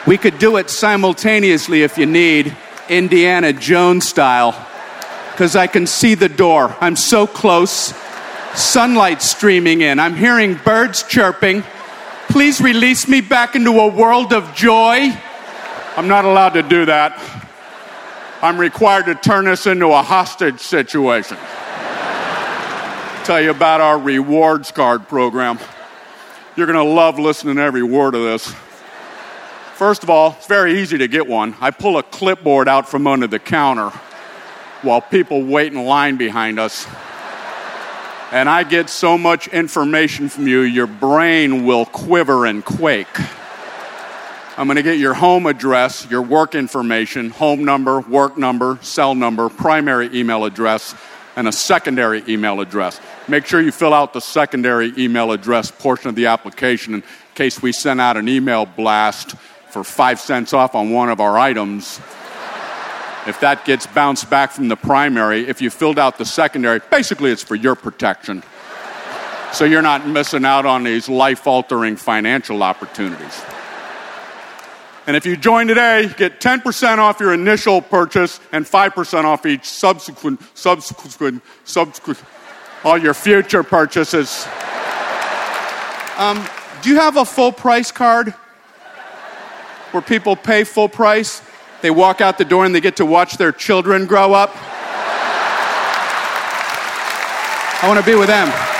we could do it simultaneously if you need, Indiana Jones style, because I can see the door. I'm so close. Sunlight streaming in. I'm hearing birds chirping. Please release me back into a world of joy. I'm not allowed to do that. I'm required to turn this into a hostage situation. Tell you about our rewards card program. You're going to love listening to every word of this. First of all, it's very easy to get one. I pull a clipboard out from under the counter while people wait in line behind us. And I get so much information from you, your brain will quiver and quake. I'm going to get your home address, your work information, home number, work number, cell number, primary email address, and a secondary email address. Make sure you fill out the secondary email address portion of the application in case we send out an email blast for five cents off on one of our items. If that gets bounced back from the primary, if you filled out the secondary, basically it's for your protection. So you're not missing out on these life altering financial opportunities. And if you join today, get 10% off your initial purchase and 5% off each subsequent, subsequent, subsequent, all your future purchases. Um, do you have a full price card where people pay full price? They walk out the door and they get to watch their children grow up? I want to be with them.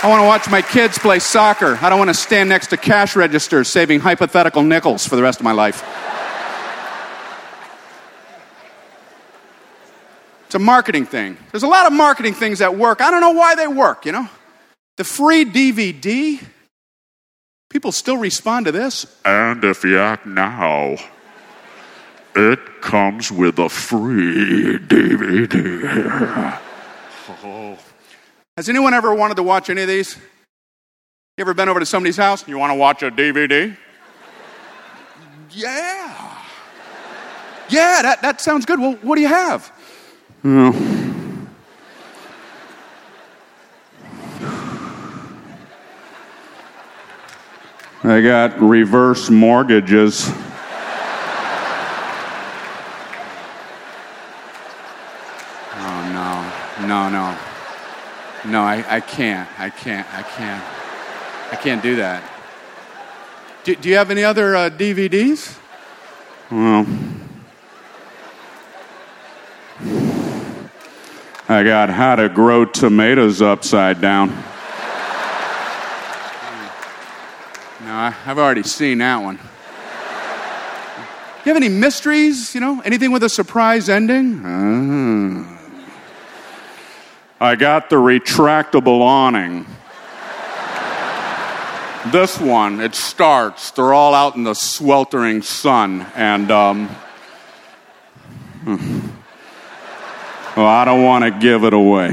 I want to watch my kids play soccer. I don't want to stand next to cash registers saving hypothetical nickels for the rest of my life. It's a marketing thing. There's a lot of marketing things that work. I don't know why they work, you know? The free DVD, people still respond to this. And if you act now, it comes with a free DVD. Has anyone ever wanted to watch any of these? You ever been over to somebody's house? And you want to watch a DVD? yeah. Yeah, that, that sounds good. Well, what do you have? Oh. I got reverse mortgages. Oh, no. No, no. No, I, I can't. I can't. I can't. I can't do that. Do, do you have any other uh, DVDs? Well, I got How to Grow Tomatoes Upside Down. No, I, I've already seen that one. Do You have any mysteries? You know, anything with a surprise ending? Uh. I got the retractable awning. this one, it starts. They're all out in the sweltering sun, and um, hmm. well, I don't want to give it away.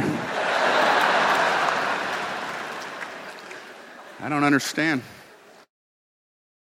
I don't understand.